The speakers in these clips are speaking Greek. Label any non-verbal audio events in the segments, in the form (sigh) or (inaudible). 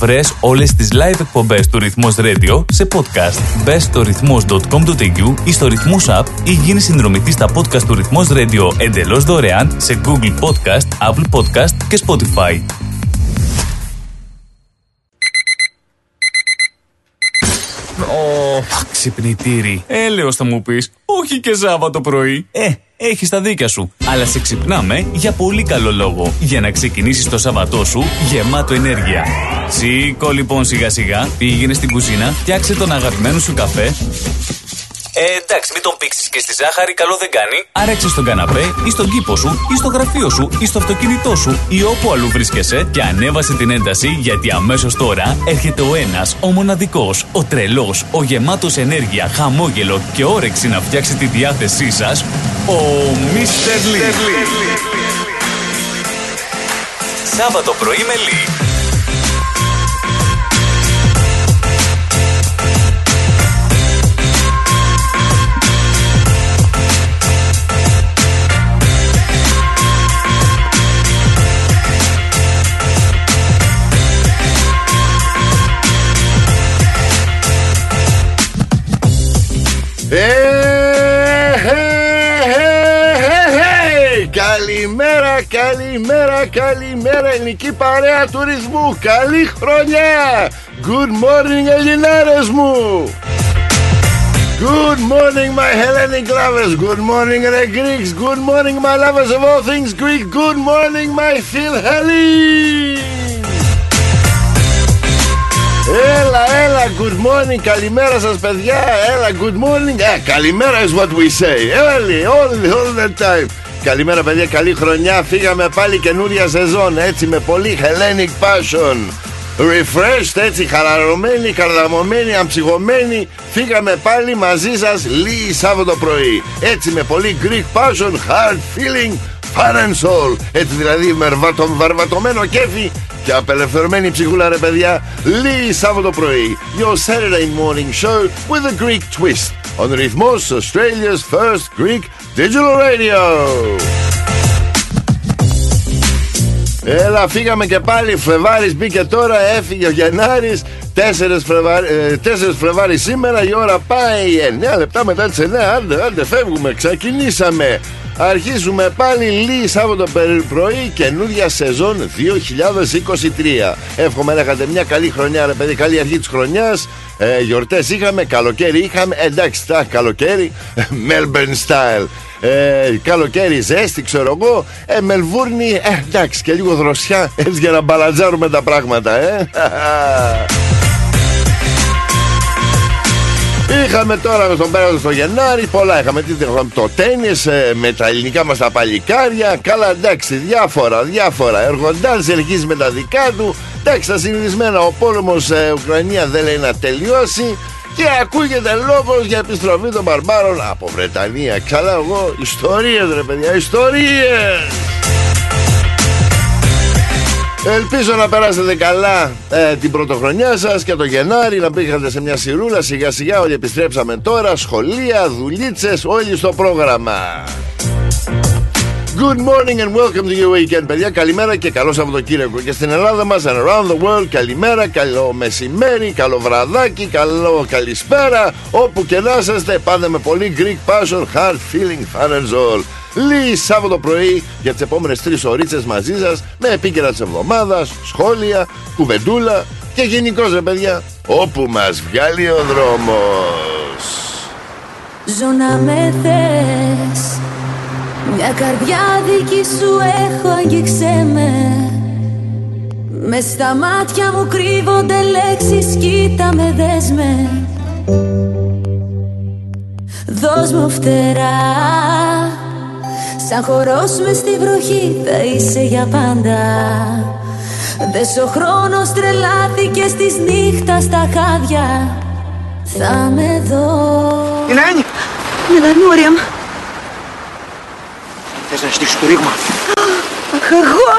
Βρες όλες τις live εκπομπές του Ρυθμός Radio σε podcast. Μπες στο ρυθμός.com.au ή στο Ρυθμός App ή γίνεις συνδρομητής στα podcast του Ρυθμός Radio εντελώς δωρεάν σε Google Podcast, Apple Podcast και Spotify. Ω, ξυπνητήρι. Έλεος θα μου πεις. Όχι και Σάββατο πρωί. Ε, έχεις τα δίκια σου. Αλλά σε ξυπνάμε για πολύ καλό λόγο. Για να ξεκινήσεις το Σαββατό σου γεμάτο ενέργεια. Σήκω λοιπόν σιγά σιγά, πήγαινε στην κουζίνα, φτιάξε τον αγαπημένο σου καφέ ε, εντάξει, μην τον πήξεις και στη ζάχαρη, καλό δεν κάνει. Άρεξε στον καναπέ ή στον κήπο σου ή στο γραφείο σου ή στο αυτοκίνητό σου ή όπου αλλού βρίσκεσαι και ανέβασε την ένταση γιατί αμέσως τώρα έρχεται ο ένας, ο μοναδικός, ο τρελός, ο γεμάτος ενέργεια, χαμόγελο και όρεξη να φτιάξει τη διάθεσή σας, ο Μίστερ Λί. Σάββατο πρωί με Λί. Καλημέρα, καλημέρα, καλημέρα ελληνική παρέα τουρισμού Καλή χρονιά Good morning Ελληνάρες μου Good morning my Hellenic lovers Good morning the Greeks Good morning my lovers of all things Greek Good morning my Phil Έλα, έλα, good morning, καλημέρα σας παιδιά. Έλα, good morning. Ε, καλημέρα is what we say. Early, all, all the time. Καλημέρα παιδιά, καλή χρονιά. Φύγαμε πάλι καινούρια σεζόν Έτσι με πολύ Hellenic passion. Refreshed, έτσι χαραρωμένοι, καρδαμωμένοι, αμψυχωμένοι. Φύγαμε πάλι μαζί σας λίγη Σάββατο πρωί. Έτσι με πολύ Greek passion, hard feeling, fun and soul. Έτσι δηλαδή με βαρβατωμένο κέφι και απελευθερωμένη ψυχούλα ρε παιδιά Λίγη Σάββατο πρωί. Your Saturday morning show with a Greek twist. On ρυθμός Australia's first Greek digital radio. Έλα φύγαμε και πάλι. Φλεβάρης μπήκε τώρα Έφυγε ο Γενάρης 4 Φλεβάρι, ε, Φλεβάρι σήμερα Η ώρα πάει. 9 λεπτά μετά τις 9 Άντε, άντε φεύγουμε. Ξεκινήσαμε Αρχίζουμε πάλι λίγη Σάββατο πρωί καινούργια σεζόν 2023. Εύχομαι να είχατε μια καλή χρονιά, ρε παιδί, καλή αρχή της χρονιάς. Ε, Γιορτές είχαμε, καλοκαίρι είχαμε. Εντάξει, τα καλοκαίρι, Melbourne style. Ε, καλοκαίρι ζέστη, ξέρω εγώ. Ε, Μελβούρνη, ε, εντάξει, και λίγο δροσιά έτσι για να μπαλατζάρουμε τα πράγματα, ε. (laughs) Είχαμε τώρα στον πέρασμα στο Γενάρη, πολλά είχαμε. Τι είχαμε το τέννη ε, με τα ελληνικά μας τα παλικάρια. Καλά, εντάξει, διάφορα, διάφορα. Εργοντάζ ελκύζει με τα δικά του. Εντάξει, τα συνηθισμένα. Ο πόλεμος ε, Ουκρανία δεν λέει να τελειώσει. Και ακούγεται λόγος για επιστροφή των μπαρμπάρων από Βρετανία. Καλά, εγώ ιστορίες ρε παιδιά, ιστορίες! Ελπίζω να περάσετε καλά ε, την πρωτοχρονιά σας και το Γενάρη να πήγατε σε μια σιρούλα σιγά σιγά όλοι επιστρέψαμε τώρα σχολεία, δουλίτσες, όλοι στο πρόγραμμα Good morning and welcome to your weekend παιδιά. Καλημέρα και καλό Σαββατοκύριακο. Και στην Ελλάδα μας and around the world Καλημέρα, καλό μεσημέρι, καλό βραδάκι Καλό καλησπέρα. Όπου και να είστε πάντα με πολύ Greek passion Hard feeling fun and all Λίγη Σάββατο πρωί για τις επόμενες τρεις ωρίτσε μαζί σας με επίκαιρα της εβδομάδας, σχόλια, κουβεντούλα και γενικώ ρε παιδιά όπου μας βγάλει ο δρόμος. Ζω να με θες Μια καρδιά δική σου έχω αγγίξε με. Με στα μάτια μου κρύβονται λέξεις Κοίτα με δες με. Δώσ' μου φτερά. Σαν χορός μες στη βροχή θα είσαι για πάντα. Δες ο χρόνος τρελάθηκε στις νύχτας στα χάδια. Θα με δω. Ελένη! Ναι, Μόριαμ Θες να στήσεις το ρήγμα. Αχ, μου.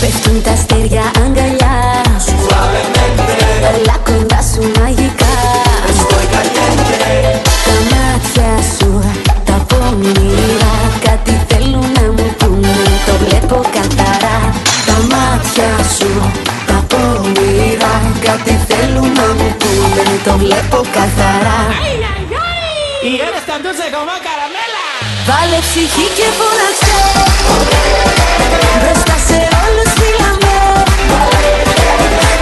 Πέφτουν τα αστέρια αγκαλιά σου Έλα κοντά σου Τα μάτια σου, τα πόνιρα Κάτι θέλουν βλέπω καθαρά Τα μάτια σου, τα πονηρά Κάτι θέλουν να μου πούνε, το βλέπω καθαρά. Η έρευνα του σε κομμά καραμέλα. Βάλε ψυχή και φωνάξε Μπροστά σε όλους φύλαμε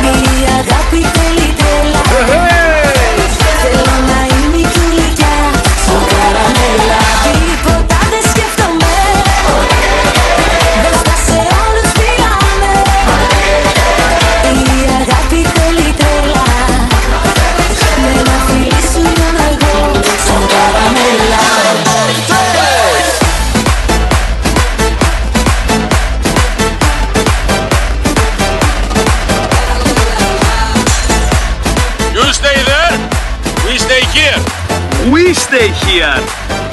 Μια αγάπη θέλει τρέλα. Stay here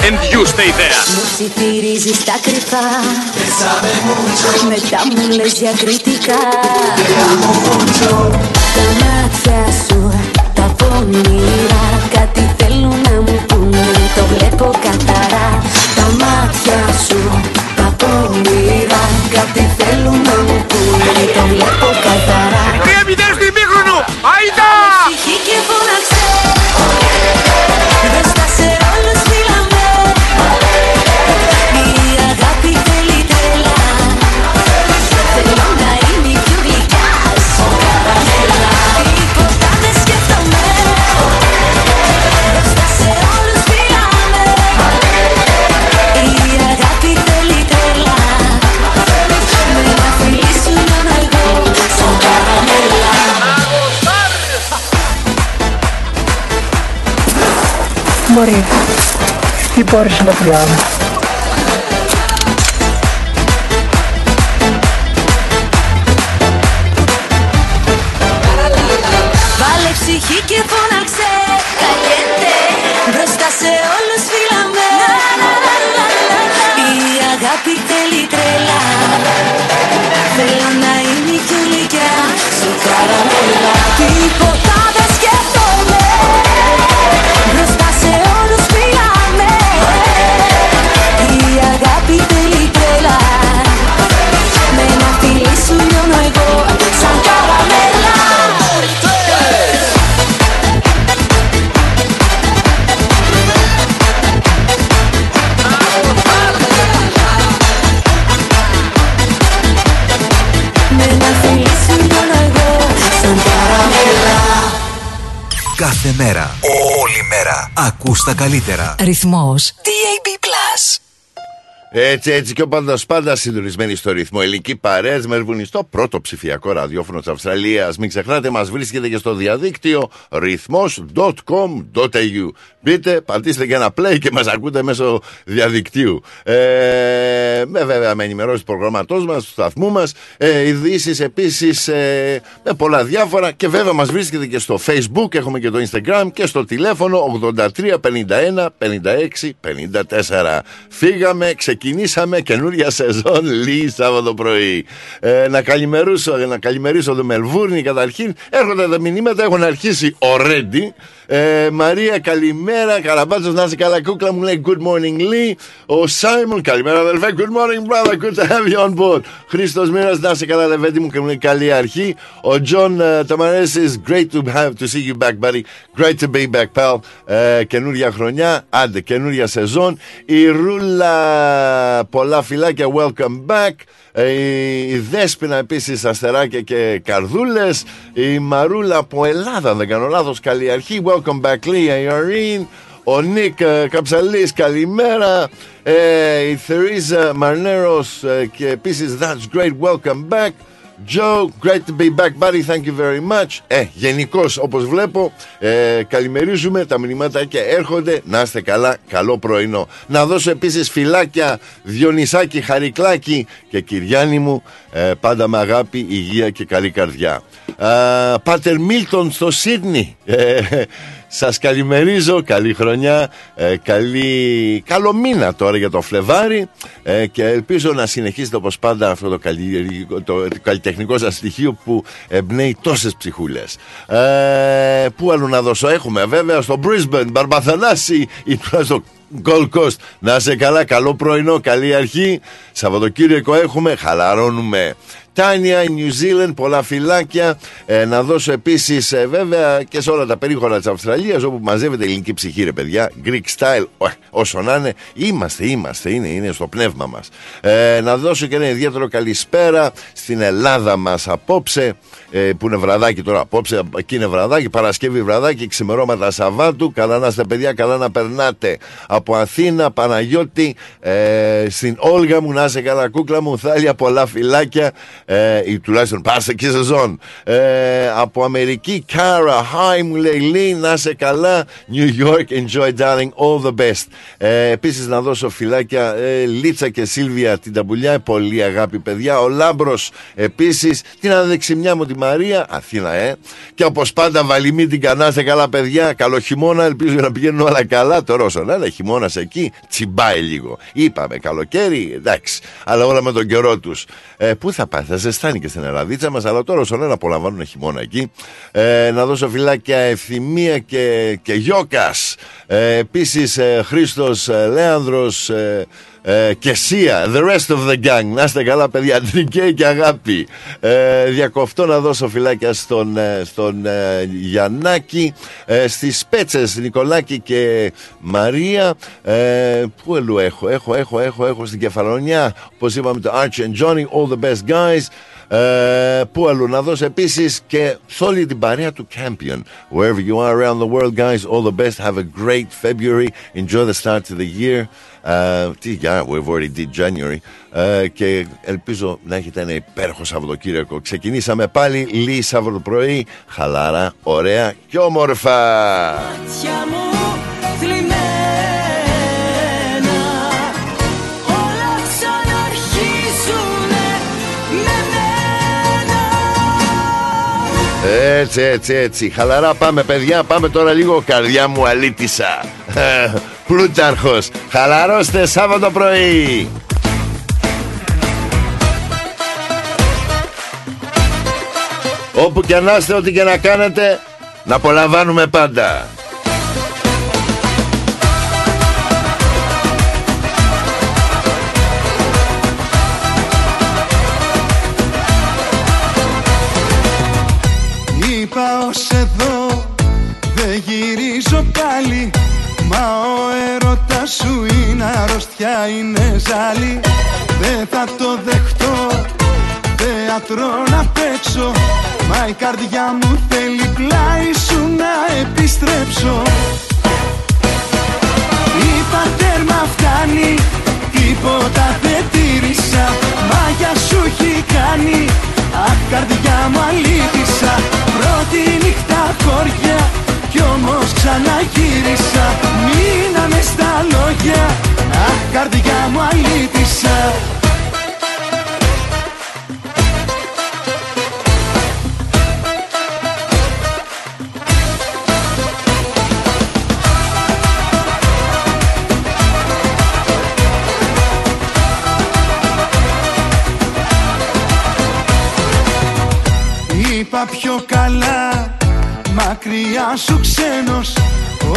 and you stay there. Μου ψιθυρίζεις τα κρυφά Μετά μου λες διακριτικά Τα μάτια σου τα πονηρά Κάτι θέλουν να μου πούνε Το βλέπω καθαρά Τα μάτια σου τα πονηρά Κάτι θέλουν να μου πούνε Το βλέπω καθαρά 3-0 στο ημίχρονο. Αϊτά! Ψυχή Μπορεί. Τι μπορείς να πιάνω. Βάλε ψυχή και φώναξε Καλιέται Μπροστά σε όλους φύλαμε Η αγάπη θέλει τρέλα τα καλύτερα. Ρυθμός DAB+. Έτσι, έτσι και ο πάντας πάντα συντονισμένοι στο ρυθμό. Ελληνική παρέα μερβουνιστό πρώτο ψηφιακό ραδιόφωνο της Αυστραλίας. Μην ξεχνάτε, μας βρίσκεται και στο διαδίκτυο ρυθμό.com.au. Μπείτε, πατήστε και ένα play και μας ακούτε μέσω διαδικτύου. Ε, με βέβαια με ενημερώσεις του προγραμματό μας, του σταθμού μας, ε, ειδήσεις επίσης ε, με πολλά διάφορα. Και βέβαια μας βρίσκεται και στο Facebook, έχουμε και το Instagram και στο τηλέφωνο 83 51 56 54. Φύγαμε, ξεκινήσαμε καινούρια σεζόν λίγη Σάββατο πρωί. Ε, να καλημερίσω, να καλημερίσω το Μελβούρνη καταρχήν. Έρχονται τα μηνύματα, έχουν αρχίσει already. Ε, Μαρία, καλημέρα. Καραμπάτσος, να είσαι καλά, κούκλα μου λέει Good morning, Lee. Ο Σάιμον, καλημέρα, αδελφέ. Good morning, brother. Good to have you on board. Χρήστος Μοίρας, να είσαι καλά, λεβέντη μου και μου λέει καλή αρχή. Ο Τζον uh, Ταμαρέση, great to have to see you back, buddy. Great to be back, pal. Ε, καινούρια χρονιά, άντε, καινούρια σεζόν. Η Ρούλα, πολλά φιλάκια, welcome back. Ε, η Δέσποινα επίσης αστεράκια και καρδούλες. Η Μαρούλα από Ελλάδα, αν δεν κάνω λάθος, καλή αρχή. Welcome back, Lee, η Irene. Ο Νίκ ε, Καψαλής, καλημέρα. Ε, η Θερίζα Μαρνέρος ε, και επίσης That's great, welcome back. Joe, great to be back, buddy. Thank you very much. Ε, γενικώς, όπως βλέπω, ε, καλημερίζουμε. Τα μηνύματα έρχονται. Να είστε καλά. Καλό πρωινό. Να δώσω επίσης φυλάκια Διονυσάκη, Χαρικλάκη και Κυριάννη μου. Ε, πάντα με αγάπη, υγεία και καλή καρδιά. Ε, Πάτερ Μίλτον στο Σίδνη. Ε, σας καλημερίζω, καλή χρονιά, ε, καλή, καλό μήνα τώρα για το Φλεβάρι ε, και ελπίζω να συνεχίσετε όπως πάντα αυτό το, καλλιεργικό- το, το καλλιτεχνικό σας στοιχείο που εμπνέει τόσες ψυχούλες. Ε, πού άλλο να δώσω, έχουμε βέβαια στο Brisbane, Μπαρμπαθανάση ή στο Gold Coast. Να είσαι καλά, καλό πρωινό, καλή αρχή. Σαββατοκύριακο έχουμε, χαλαρώνουμε Τάνια, New Zealand, πολλά φυλάκια. Ε, να δώσω επίσης βέβαια και σε όλα τα περίχωρα της Αυστραλίας όπου μαζεύεται ελληνική ψυχή, ρε παιδιά. Greek style, όσο να είναι. Είμαστε, είμαστε, είναι, είναι στο πνεύμα μας. Ε, να δώσω και ένα ιδιαίτερο καλησπέρα στην Ελλάδα μας απόψε. Ε, που είναι βραδάκι τώρα απόψε, εκεί είναι βραδάκι, Παρασκευή βραδάκι, ξημερώματα Σαββάτου. Καλά να είστε παιδιά, καλά να περνάτε. Από Αθήνα, Παναγιώτη, ε, στην Όλγα μου, να είσαι καλά κούκλα μου, θάλια, πολλά φυλάκια, ε, ή τουλάχιστον πάστε και σεζόν. Ε, από Αμερική, Κάρα, hi μου λέει Λί, να είσαι καλά. New York, enjoy darling, all the best. Ε, Επίσης να δώσω φυλάκια ε, Λίτσα και Σίλβια την ταμπουλιά, πολύ αγάπη παιδιά. Ο Λάμπρος επίσης, την αδεξιμιά μου τη Μαρία, Αθήνα, ε. Και όπως πάντα, βαλιμή την κανάστε καλά, παιδιά. Καλό χειμώνα, ελπίζω να πηγαίνουν όλα καλά. Τώρα όσο να είναι χειμώνας εκεί, τσιμπάει λίγο. Είπαμε καλοκαίρι, εντάξει, αλλά όλα με τον καιρό τους. Ε, πού θα πάει, θα ζεστάνει και στην Ελλαδίτσα μας, αλλά τώρα όσο να απολαμβάνουν χειμώνα εκεί. Ε, να δώσω φυλάκια ευθυμία και, και Γιώκα. Ε, Επίσης, ε, Χρήστος ε, Λέανδρος. Ε, ε, και Σία, the rest of the gang. Να είστε καλά, παιδιά. Τρικέ και αγάπη. Ε, διακοφτώ να δώσω φυλάκια στον, ε, στον ε, Γιαννάκη, ε, στις Πέτσες, Νικολάκη και Μαρία. Ε, πού ελού έχω, έχω, έχω, έχω, έχω στην Κεφαλονιά. Όπως είπαμε, το Archie and Johnny, all the best guys. Ε, πού αλλού να δώσω επίσης και σε όλη την παρέα του Campion. Wherever you are around the world, guys, all the best. Have a great February. Enjoy the start of the year. Uh, τι για, we've already did January. Uh, και ελπίζω να έχετε ένα υπέροχο Σαββατοκύριακο. Ξεκινήσαμε πάλι λίγη Σάββατο πρωί. Χαλάρα, ωραία και όμορφα. Έτσι, έτσι, έτσι. Χαλαρά πάμε, παιδιά. Πάμε τώρα λίγο. Καρδιά μου αλήτησα. (laughs) Πλούταρχος. Χαλαρώστε Σάββατο πρωί. Όπου και να είστε, ό,τι και να κάνετε, να απολαμβάνουμε πάντα. Είπα ως εδώ, δεν γυρίζω πάλι Μα ο έρωτας σου είναι αρρωστιά, είναι ζάλι. Δεν θα το δεχτώ, θέατρο να παίξω Μα η καρδιά μου θέλει πλάι σου να επιστρέψω. Είπα τέρμα φτάνει, τίποτα δεν τήρησα Μάγια σου έχει κάνει, αχ καρδιά μου αλήτησα Πρώτη νύχτα χώρια κι όμως ξαναγύρισα Μείναμε στα λόγια. Αχ καρδιά μου αλήτησα Είπα πιο καλά. Μακριά σου ξένος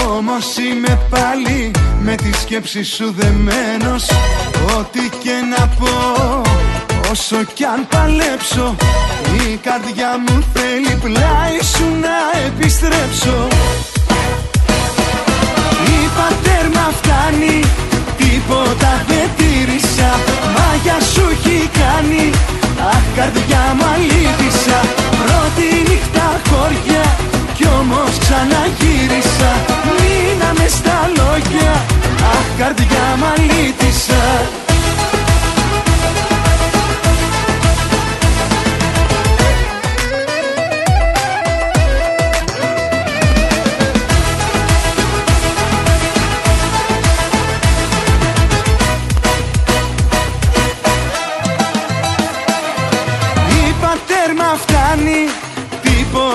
Όμως είμαι πάλι. Με τη σκέψη σου δεμένος Ό,τι και να πω Όσο κι αν παλέψω Η καρδιά μου θέλει πλάι σου να επιστρέψω. Είπα τέρμα φτάνει Τίποτα δεν τήρησα. Μάγια σου έχει κάνει Αχ καρδιά μου αλήτησα Πρώτη νύχτα χωριά. Κι όμως ξαναγύρισα Μείναμε στα λόγια. Αχ καρδιά μ'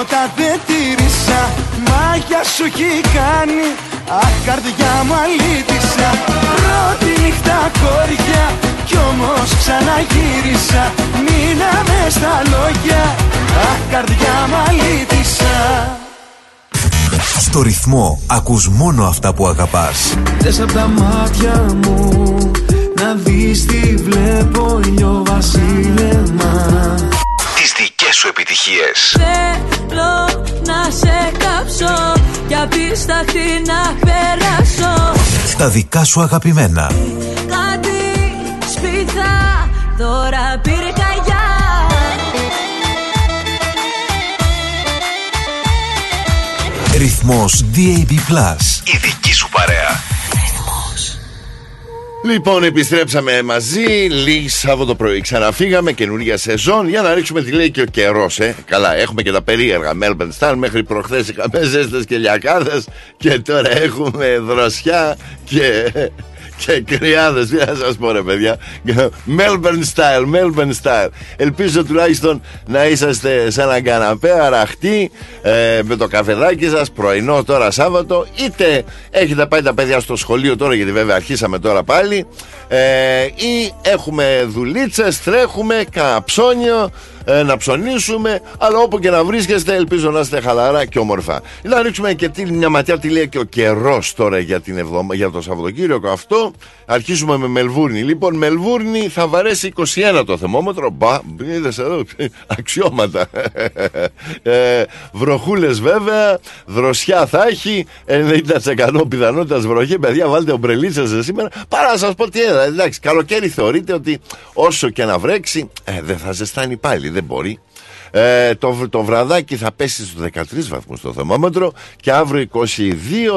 Τίποτα δεν τήρησα Μάγια σου έχει κάνει. Αχ καρδιά μου αλήτησα. Πρώτη νύχτα κόρια Κι όμως ξαναγύρισα. Μείναμε στα λόγια. Αχ καρδιά μου αλήτησα. Στο ρυθμό ακούς μόνο αυτά που αγαπάς. Θες απ' τα μάτια μου Να δεις τι βλέπω ήλιο βασίλεμα σου επιτυχίες. Θέλω να σε κάψω και απίσταχτη να περάσω Τα δικά σου αγαπημένα. Κάτι σπίθα τώρα πήρε καγιά Ρυθμός DAB+. Η δική σου παρέα. Λοιπόν, επιστρέψαμε μαζί. Λίγη Σάββατο πρωί. Ξαναφύγαμε καινούργια σεζόν για να ρίξουμε τι λέει και ο καιρός. Ε. Καλά, έχουμε και τα περίεργα Melbourne Star. Μέχρι προχθές είχαμε ζέστες και λιακάδε. Και τώρα έχουμε δροσιά και και κρυάδε. Τι να σας πω, ρε παιδιά. Melbourne style, Melbourne style. Ελπίζω τουλάχιστον να είσαστε σε έναν καναπέ αραχτή ε, με το καφεδάκι σας, πρωινό τώρα Σάββατο, είτε έχετε πάει τα παιδιά στο σχολείο τώρα, γιατί βέβαια αρχίσαμε τώρα πάλι, ε, ή έχουμε δουλίτσες, τρέχουμε, καψόνιο, ε, να ψωνίσουμε, αλλά όπου και να βρίσκεστε, ελπίζω να είστε χαλαρά και όμορφα. Να ρίξουμε και τι, μια ματιά τι λέει και ο καιρός τώρα για, την εβδομα, για το Σαββατοκύριακο αυτό. Αρχίζουμε με Μελβούρνη. Λοιπόν, Μελβούρνη θα βαρέσει 21 το θερμόμετρο. Μπα, είδες εδώ, αξιώματα. (laughs) ε, Βροχούλες βέβαια, δροσιά θα έχει, 90% πιθανότητας βροχή. Παιδιά, βάλτε ομπρελίτσε σήμερα. Παρά να σας πω τι έδρα. Εντάξει, καλοκαίρι θεωρείτε ότι όσο και να βρέξει, ε, δεν θα ζεστάνει πάλι δεν μπορεί. Ε, το, το βραδάκι θα πέσει στους 13 βαθμούς το θερμόμετρο και αύριο 22,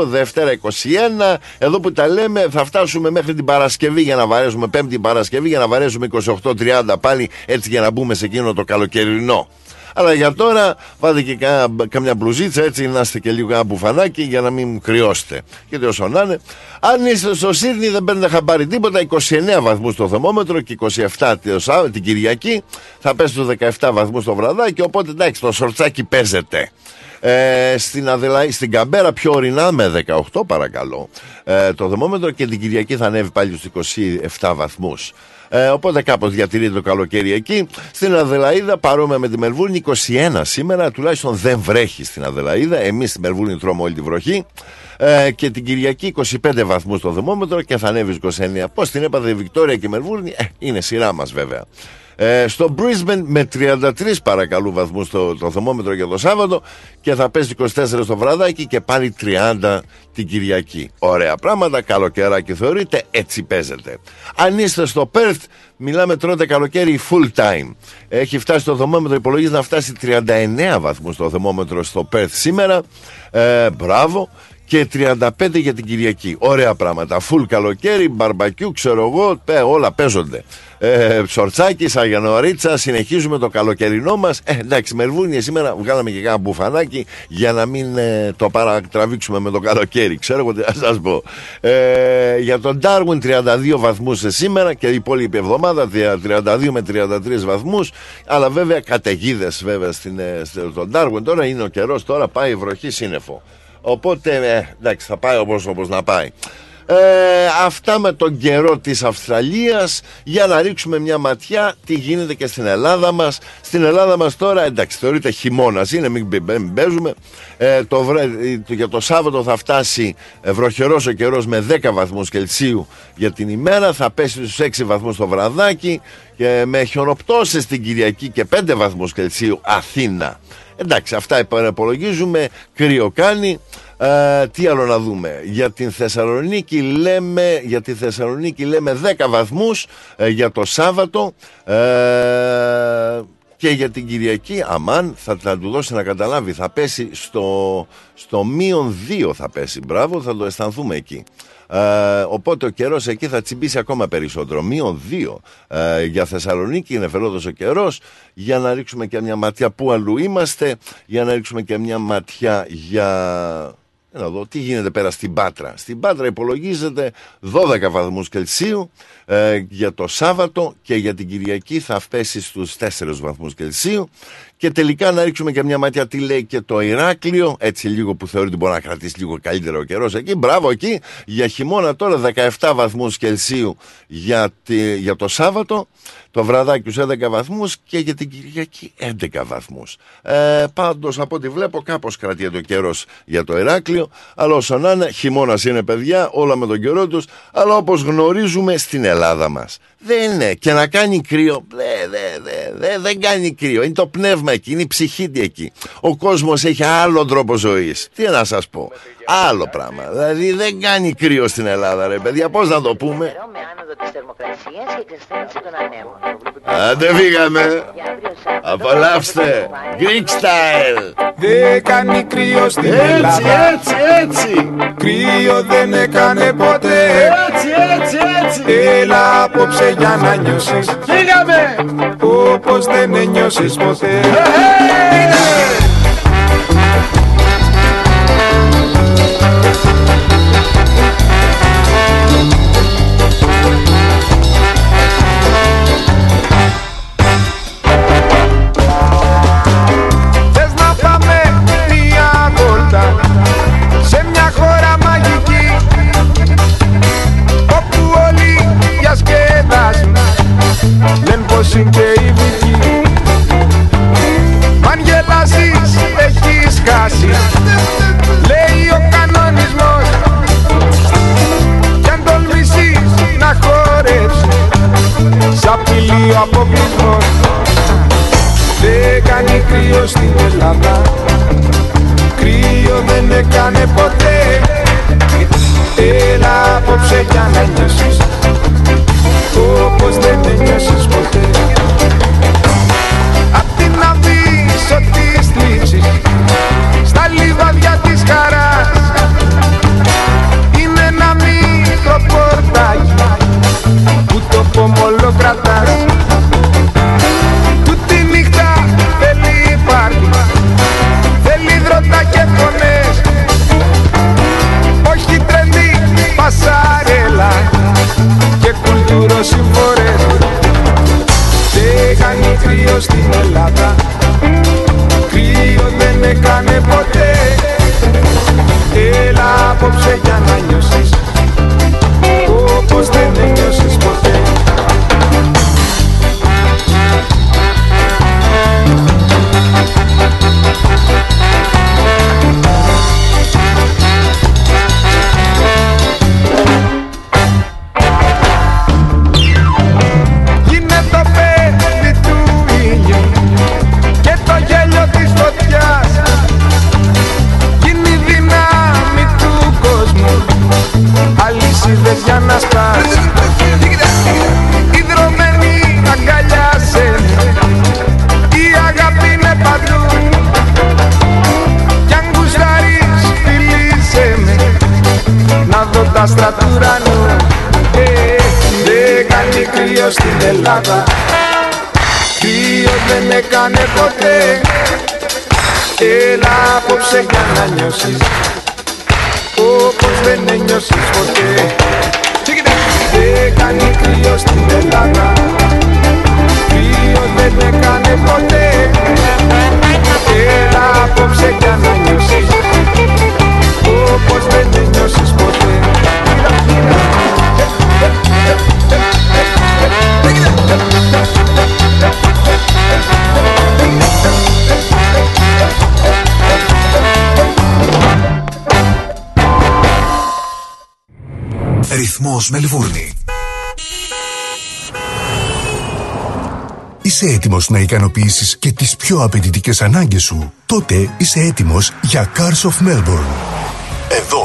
Δευτέρα 21. Εδώ που τα λέμε θα φτάσουμε μέχρι την Παρασκευή για να βαρέσουμε, Πέμπτη Παρασκευή για να βαρέσουμε 28-30 πάλι έτσι για να μπούμε σε εκείνο το καλοκαιρινό. Αλλά για τώρα βάλτε και κα, καμιά μπλουζίτσα έτσι να είστε και λίγο ένα μπουφανάκι για να μην κρυώσετε. Γιατί όσο να είναι. Αν είστε στο Σίδνη δεν παίρνετε χαμπάρι τίποτα. 29 βαθμούς το θερμόμετρο και 27 την Κυριακή. Θα πέσει το 17 βαθμούς το βραδάκι. Οπότε εντάξει το σορτσάκι παίζεται. Ε, στην, Αδελα... στην Καμπέρα πιο ορεινά με 18 παρακαλώ ε, το θερμόμετρο και την Κυριακή θα ανέβει πάλι στους 27 βαθμούς ε, οπότε κάπως διατηρείται το καλοκαίρι εκεί. Στην Αδελαίδα παρόμοια με τη Μελβούρνη 21 σήμερα, τουλάχιστον δεν βρέχει στην Αδελαίδα. Εμείς στη Μελβούρνη τρώμε όλη τη βροχή. Ε, και την Κυριακή 25 βαθμούς το δεμόμετρο και θα ανέβει 29. Πώς την έπαθε η Βικτόρια και η Μελβούρνη, ε, είναι σειρά μας βέβαια. Ε, στο Brisbane με 33 παρακαλού βαθμούς το, το θερμόμετρο για το Σάββατο και θα πέσει 24 στο βραδάκι και πάλι 30 την Κυριακή. Ωραία πράγματα, καλοκαιράκι θεωρείτε, έτσι παίζεται. Αν είστε στο Perth, μιλάμε τρώτε καλοκαίρι full time. Έχει φτάσει το θερμόμετρο, υπολογίζει να φτάσει 39 βαθμούς το θερμόμετρο στο Perth σήμερα. Ε, μπράβο και 35 για την Κυριακή. Ωραία πράγματα. Φουλ καλοκαίρι, μπαρμπακιού, ξέρω εγώ, όλα παίζονται. Ε, ψορτσάκι, σαγιανορίτσα, συνεχίζουμε το καλοκαιρινό μας. Ε, εντάξει, Μερβούνια σήμερα βγάλαμε και κάνα μπουφανάκι για να μην ε, το παρατραβήξουμε με το καλοκαίρι. Ξέρω εγώ τι θα σας πω. Ε, για τον Darwin 32 βαθμούς σήμερα και η υπόλοιπη εβδομάδα 32 με 33 βαθμούς. Αλλά βέβαια καταιγίδες βέβαια στην, ε, στον Darwin. Τώρα είναι ο καιρός, τώρα πάει η βροχή σύννεφο. Οπότε, ε, εντάξει, θα πάει όπως, όπως να πάει. Ε, αυτά με τον καιρό της Αυστραλίας για να ρίξουμε μια ματιά τι γίνεται και στην Ελλάδα μας. Στην Ελλάδα μας τώρα εντάξει θεωρείται χειμώνας είναι μην, μην παίζουμε ε, το, το, για το Σάββατο θα φτάσει ε, βροχερός ο καιρός με 10 βαθμούς Κελσίου για την ημέρα θα πέσει στους 6 βαθμούς το βραδάκι και με χιονοπτώσεις την Κυριακή και 5 βαθμούς Κελσίου Αθήνα Εντάξει, αυτά υπολογίζουμε. Κρύο κάνει. Ε, τι άλλο να δούμε; Για την Θεσσαλονίκη λέμε, για τη Θεσσαλονίκη λέμε 10 βαθμούς ε, για το Σάββατο. Ε, και για την Κυριακή, αμάν, θα, θα του δώσει να καταλάβει. Θα πέσει στο, στο μείον 2 θα πέσει. Μπράβο, θα το αισθανθούμε εκεί. Ε, οπότε ο καιρός εκεί θα τσιμπήσει ακόμα περισσότερο. Μείον 2 ε, για Θεσσαλονίκη είναι φερόδο ο καιρός. Για να ρίξουμε και μια ματιά που αλλού είμαστε. Για να ρίξουμε και μια ματιά για να δω τι γίνεται πέρα στην Πάτρα. Στην Πάτρα υπολογίζεται 12 βαθμούς Κελσίου ε, για το Σάββατο και για την Κυριακή θα πέσει στους 4 βαθμούς Κελσίου και τελικά να ρίξουμε και μια ματιά τι λέει και το Ηράκλειο. Έτσι λίγο που θεωρεί ότι μπορεί να κρατήσει λίγο καλύτερο ο καιρός εκεί. Μπράβο εκεί. Για χειμώνα τώρα 17 βαθμούς Κελσίου για, για το Σάββατο. Το βραδάκι στους 11 βαθμούς και για την Κυριακή 11 βαθμούς. Ε, πάντως από ό,τι βλέπω κάπως κρατιέται ο καιρός για το Ηράκλειο, αλλά όσο να είναι χειμώνας είναι παιδιά, όλα με τον καιρό τους, αλλά όπως γνωρίζουμε στην Ελλάδα μας. Δεν είναι. Και να κάνει κρύο, δεν, δεν, δεν, δεν κάνει κρύο, είναι το πνεύμα πλάσμα εκεί, είναι η ψυχή εκεί. Ο κόσμος έχει άλλο τρόπο ζωής. Τι να σας πω. Άλλο πράγμα. Δηλαδή δεν κάνει κρύο στην Ελλάδα, ρε παιδιά. Πώς να το πούμε; Άντε φύγαμε. Απολαύστε. Greek style. Δεν κάνει κρύο στην Έτσι, Ελλάδα. έτσι, έτσι. Κρύο δεν έκανε ποτέ. Έτσι, έτσι, έτσι. Έλα απόψε για να νιώσεις Φύγαμε. Όπως δεν ένιωσες ποτέ Θες Λένε πως είναι να Ρυθμός Μελβούρνη. Είσαι έτοιμος να ικανοποιήσεις και τις πιο απαιτητικές ανάγκες σου; Τότε είσαι έτοιμος για Cars of Melbourne.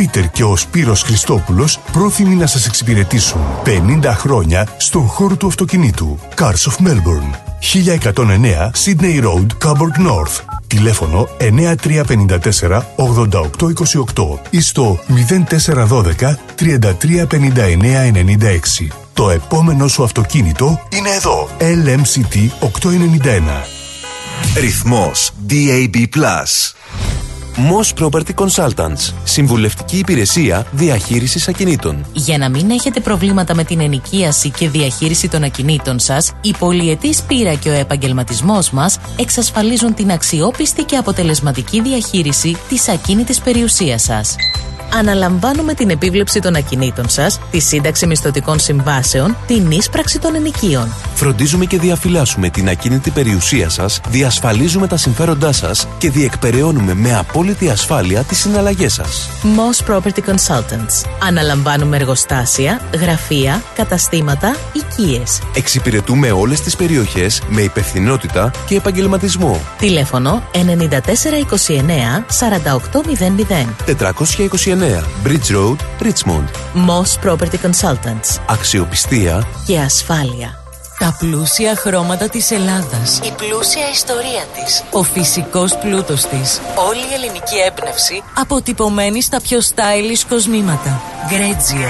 Ο Πίτερ και ο Σπύρος Χριστόπουλος πρόθυμοι να σας εξυπηρετήσουν 50 χρόνια στον χώρο του αυτοκινήτου. Cars of Melbourne. 1109 Sydney Road, Coburg North. Τηλέφωνο 9354 8828 ή στο 0412 335996. Το επόμενο σου αυτοκίνητο είναι εδώ. LMCT 891. Ρυθμός DAB+. Moss Property Consultants. Συμβουλευτική υπηρεσία διαχείρισης ακινήτων. Για να μην έχετε προβλήματα με την ενοικίαση και διαχείριση των ακινήτων σας, η πολυετής πείρα και ο επαγγελματισμός μας εξασφαλίζουν την αξιόπιστη και αποτελεσματική διαχείριση της ακίνητης περιουσίας σας αναλαμβάνουμε την επίβλεψη των ακινήτων σας, τη σύνταξη μισθωτικών συμβάσεων, την ίσπραξη των ενοικίων. Φροντίζουμε και διαφυλάσσουμε την ακίνητη περιουσία σας, διασφαλίζουμε τα συμφέροντά σας και διεκπεραιώνουμε με απόλυτη ασφάλεια τις συναλλαγές σας. Moss Property Consultants. Αναλαμβάνουμε εργοστάσια, γραφεία, καταστήματα, οικίες. Εξυπηρετούμε όλες τις περιοχές με υπευθυνότητα και επαγγελματισμό. Τηλέφωνο 9429 4800 429 Bridge Road, Richmond. Moss Property Consultants. Αξιοπιστία και ασφάλεια. Τα πλούσια χρώματα της Ελλάδας. Η πλούσια ιστορία της. Ο φυσικός πλούτος της. Όλη η ελληνική έμπνευση αποτυπωμένη στα πιο stylish κοσμήματα. Γκρέτζιο.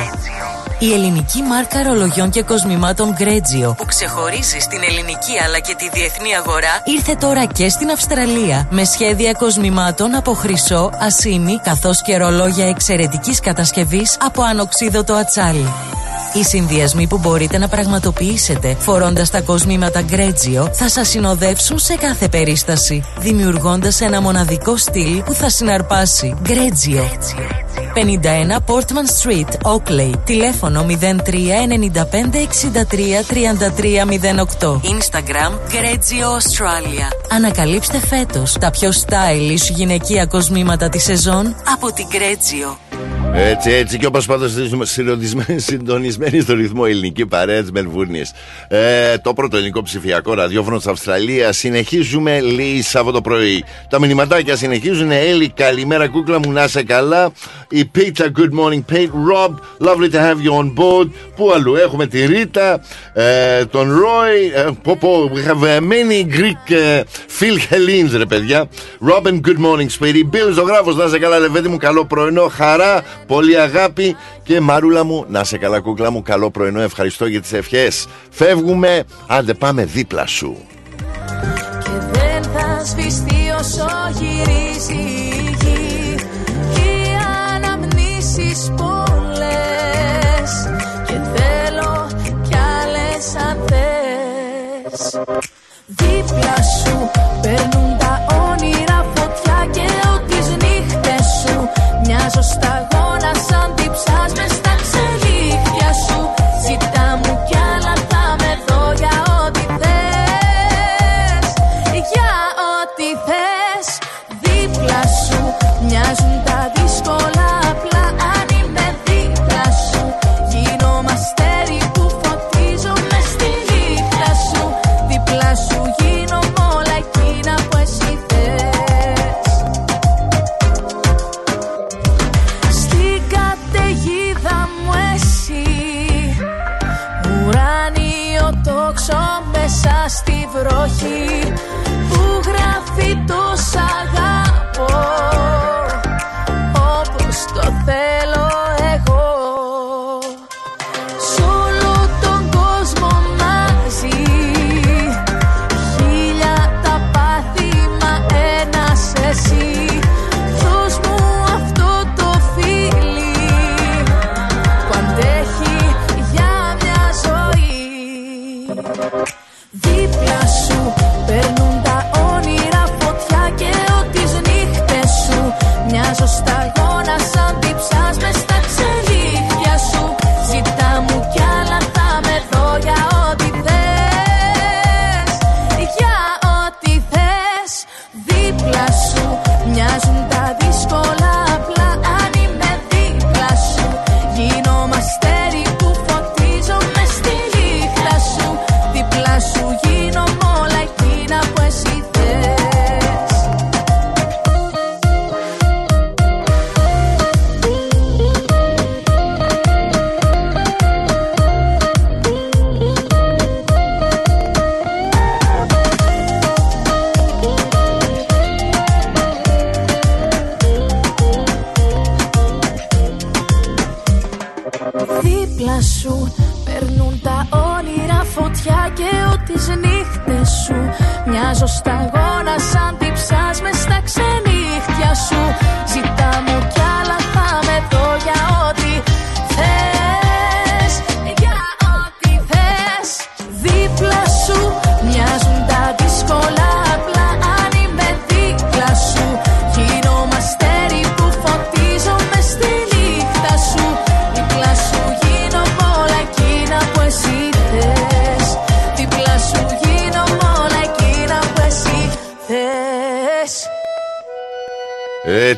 Η ελληνική μάρκα ρολογιών και κοσμημάτων Γκρέτζιο που ξεχωρίζει στην ελληνική αλλά και τη διεθνή αγορά ήρθε τώρα και στην Αυστραλία με σχέδια κοσμημάτων από χρυσό, ασίμι καθώς και ρολόγια εξαιρετικής κατασκευής από ανοξίδωτο ατσάλι. Οι συνδυασμοί που μπορείτε να πραγματοποιήσετε φορώντας τα κοσμήματα Γκρέτζιο θα σας συνοδεύσουν σε κάθε περίσταση, δημιουργώντας ένα μοναδικό στυλ που θα συναρπάσει. Γκρέτζιο. 51 Portman Street, Oakley. Τηλέφωνο 03 95 63 33 08. Instagram Γκρέτζιο Australia. Ανακαλύψτε φέτος τα πιο stylish γυναικεία κοσμήματα της σεζόν από την Γκρέτζιο. Έτσι, έτσι και όπως πάντα συντονισμένη στο ρυθμό ελληνική παρέα της Μελβούρνης. Ε, το πρώτο ελληνικό ψηφιακό ραδιόφωνο της Αυστραλίας. Συνεχίζουμε λίγο Σάββατο πρωί. Τα μηνυματάκια συνεχίζουν. Έλλη, καλημέρα κούκλα μου, να είσαι καλά. Η Peter, good morning, Pete. Rob, lovely to have you on board. Πού αλλού έχουμε τη Ρίτα, ε, τον Roy. Ε, πω, πω, we have many Greek uh, Phil Helene, ρε παιδιά. Robin, good morning, Speedy. Bill, ζωγράφος, να είσαι καλά, λεβέντι μου, καλό πρωινό. Χαρά, πολύ αγάπη και μαρούλα μου, να σε καλά κούκλα μου, καλό πρωινό, ευχαριστώ για τις ευχές. Φεύγουμε, άντε πάμε δίπλα σου. Και δεν θα σβηστεί όσο γυρίζει Μοιάζω σταγόνα σαν τυψάς μες στα ξενύχια δίχτυα σου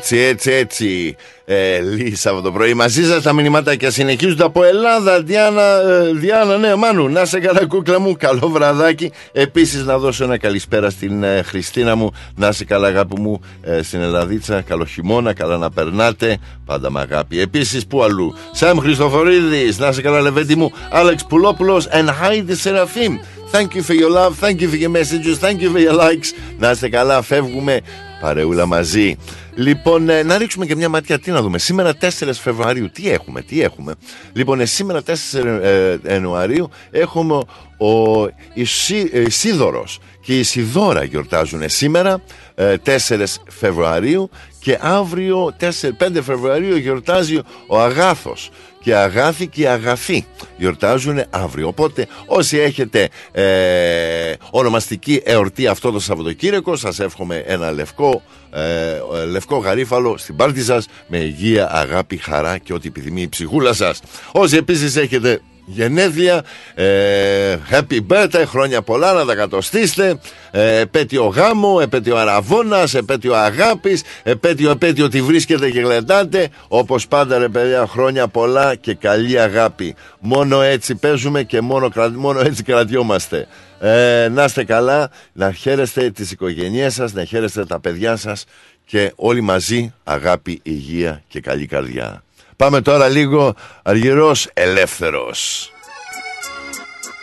Έτσι, έτσι, έτσι. Ε, Λύει Σάββατο πρωί μαζί σας τα μηνυματάκια συνεχίζονται από Ελλάδα. Διάννα, ε, Διάννα, ναι, Μάνου, να σε καλά, κούκλα μου. Καλό βραδάκι. Επίσης, να δώσω ένα καλησπέρα στην ε, Χριστίνα μου. Να σε καλά, αγάπη μου, ε, στην Ελλαδίτσα. Καλό χειμώνα, καλά να περνάτε. Πάντα με αγάπη. Επίσης, πού αλλού; Σαμ Χριστοφορίδης, να σε καλά, Λεβέντι μου. Άλεξ Πουλόπουλος and Heidi Seraphim. Thank you for your love, thank you for your messages, thank you for your likes. Να είστε καλά, φεύγουμε παρεούλα μαζί. Λοιπόν, ε, να ρίξουμε και μια ματιά. Τι να δούμε. Σήμερα 4 Φεβρουαρίου, τι έχουμε, τι έχουμε. Λοιπόν, ε, σήμερα 4 ε, Ιανουαρίου έχουμε ο Ισί, ε, Ισίδωρος και η Σιδώρα γιορτάζουν σήμερα ε, 4 Φεβρουαρίου και αύριο 4, 5 Φεβρουαρίου γιορτάζει ο Αγάθος και αγάθη και αγαθή γιορτάζουν αύριο. Οπότε όσοι έχετε ε, ονομαστική εορτή αυτό το Σαββατοκύριακο σας εύχομαι ένα λευκό, ε, λευκό γαρίφαλο στην πάρτι σας με υγεία, αγάπη, χαρά και ό,τι επιθυμεί η ψυχούλα σας. Όσοι επίσης έχετε γενέθλια. Ε, happy birthday χρόνια πολλά να τα κατοστήσετε ε, επέτειο γάμο, επέτειο αραβώνας επέτειο αγάπης επέτειο επέτειο ότι βρίσκεται και γλεντάτε. Όπως πάντα ρε παιδιά χρόνια πολλά και καλή αγάπη. Μόνο έτσι παίζουμε και μόνο, κρα- μόνο έτσι κρατιόμαστε. Ε, να είστε καλά να χαίρεστε τις οικογένειές σας να χαίρεστε τα παιδιά σας και όλοι μαζί αγάπη, υγεία και καλή καρδιά Πάμε τώρα λίγο αργυρός ελεύθερος.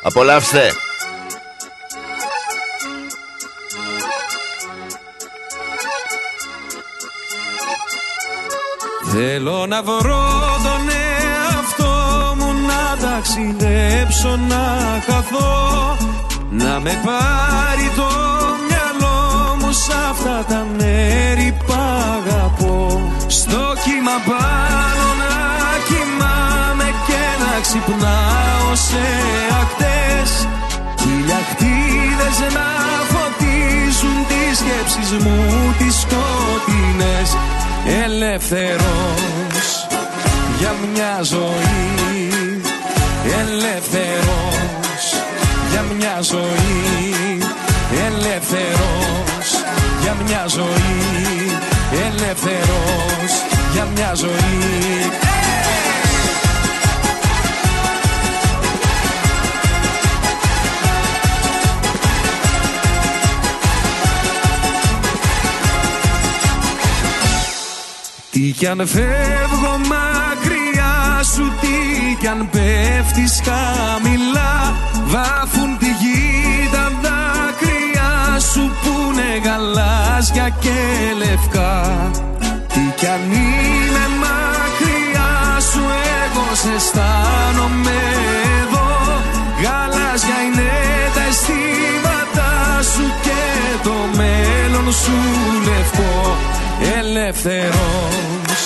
Απολαύστε. Θέλω να βρω τον εαυτό μου να ταξιδέψω να χαθώ Να με πάρει το μυαλό μου σ' αυτά τα μέρη που αγαπώ. Στο κύμα πάνω να κοιμάμαι και να ξυπνάω σε ακτές. Χιλιακτίδες να φωτίζουν τις σκέψεις μου τις σκοτεινές. Ελεύθερος για μια ζωή. Ελεύθερος για μια ζωή. Ελεύθερος για μια ζωή Ελεύθερος για μια ζωή. Τι κι αν φεύγω μακριά σου Τι κι αν πέφτεις χαμηλά Βάφουν τη γη τα δάκρυα σου Που είναι γαλάζια και λευκά. Τι κι αν είμαι μακριά σου Εγώ σε αισθάνομαι εδώ. Γαλάζια είναι τα αισθήματά σου Και το μέλλον σου λευκό. Ελεύθερος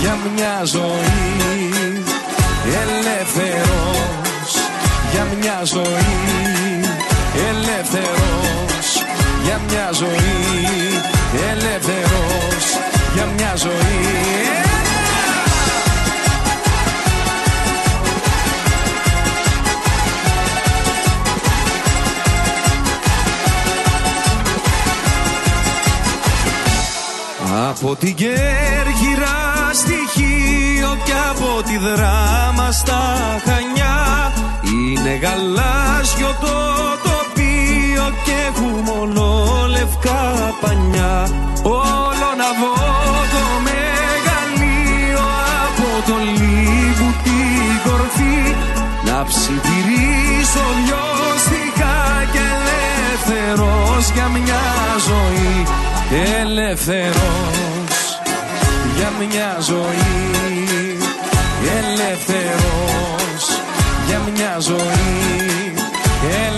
για μια ζωή. Ελεύθερος για μια ζωή. Ελεύθερος για μια ζωή. Ελεύθερος για μια ζωή. Από την Κέρκυρα στοιχείο και από τη δράμα στα Χανιά Είναι γαλάζιο το τοπίο και έχουμε μόνο λευκά πανιά. Όλο να δω το μεγαλείο από το λίγου την κορφή. Να ψιθυρίσω λιώστικα και ελεύθερος για μια ζωή. Ελεύθερος για μια ζωή. Ελεύθερος για μια ζωή. Ελεύθερος για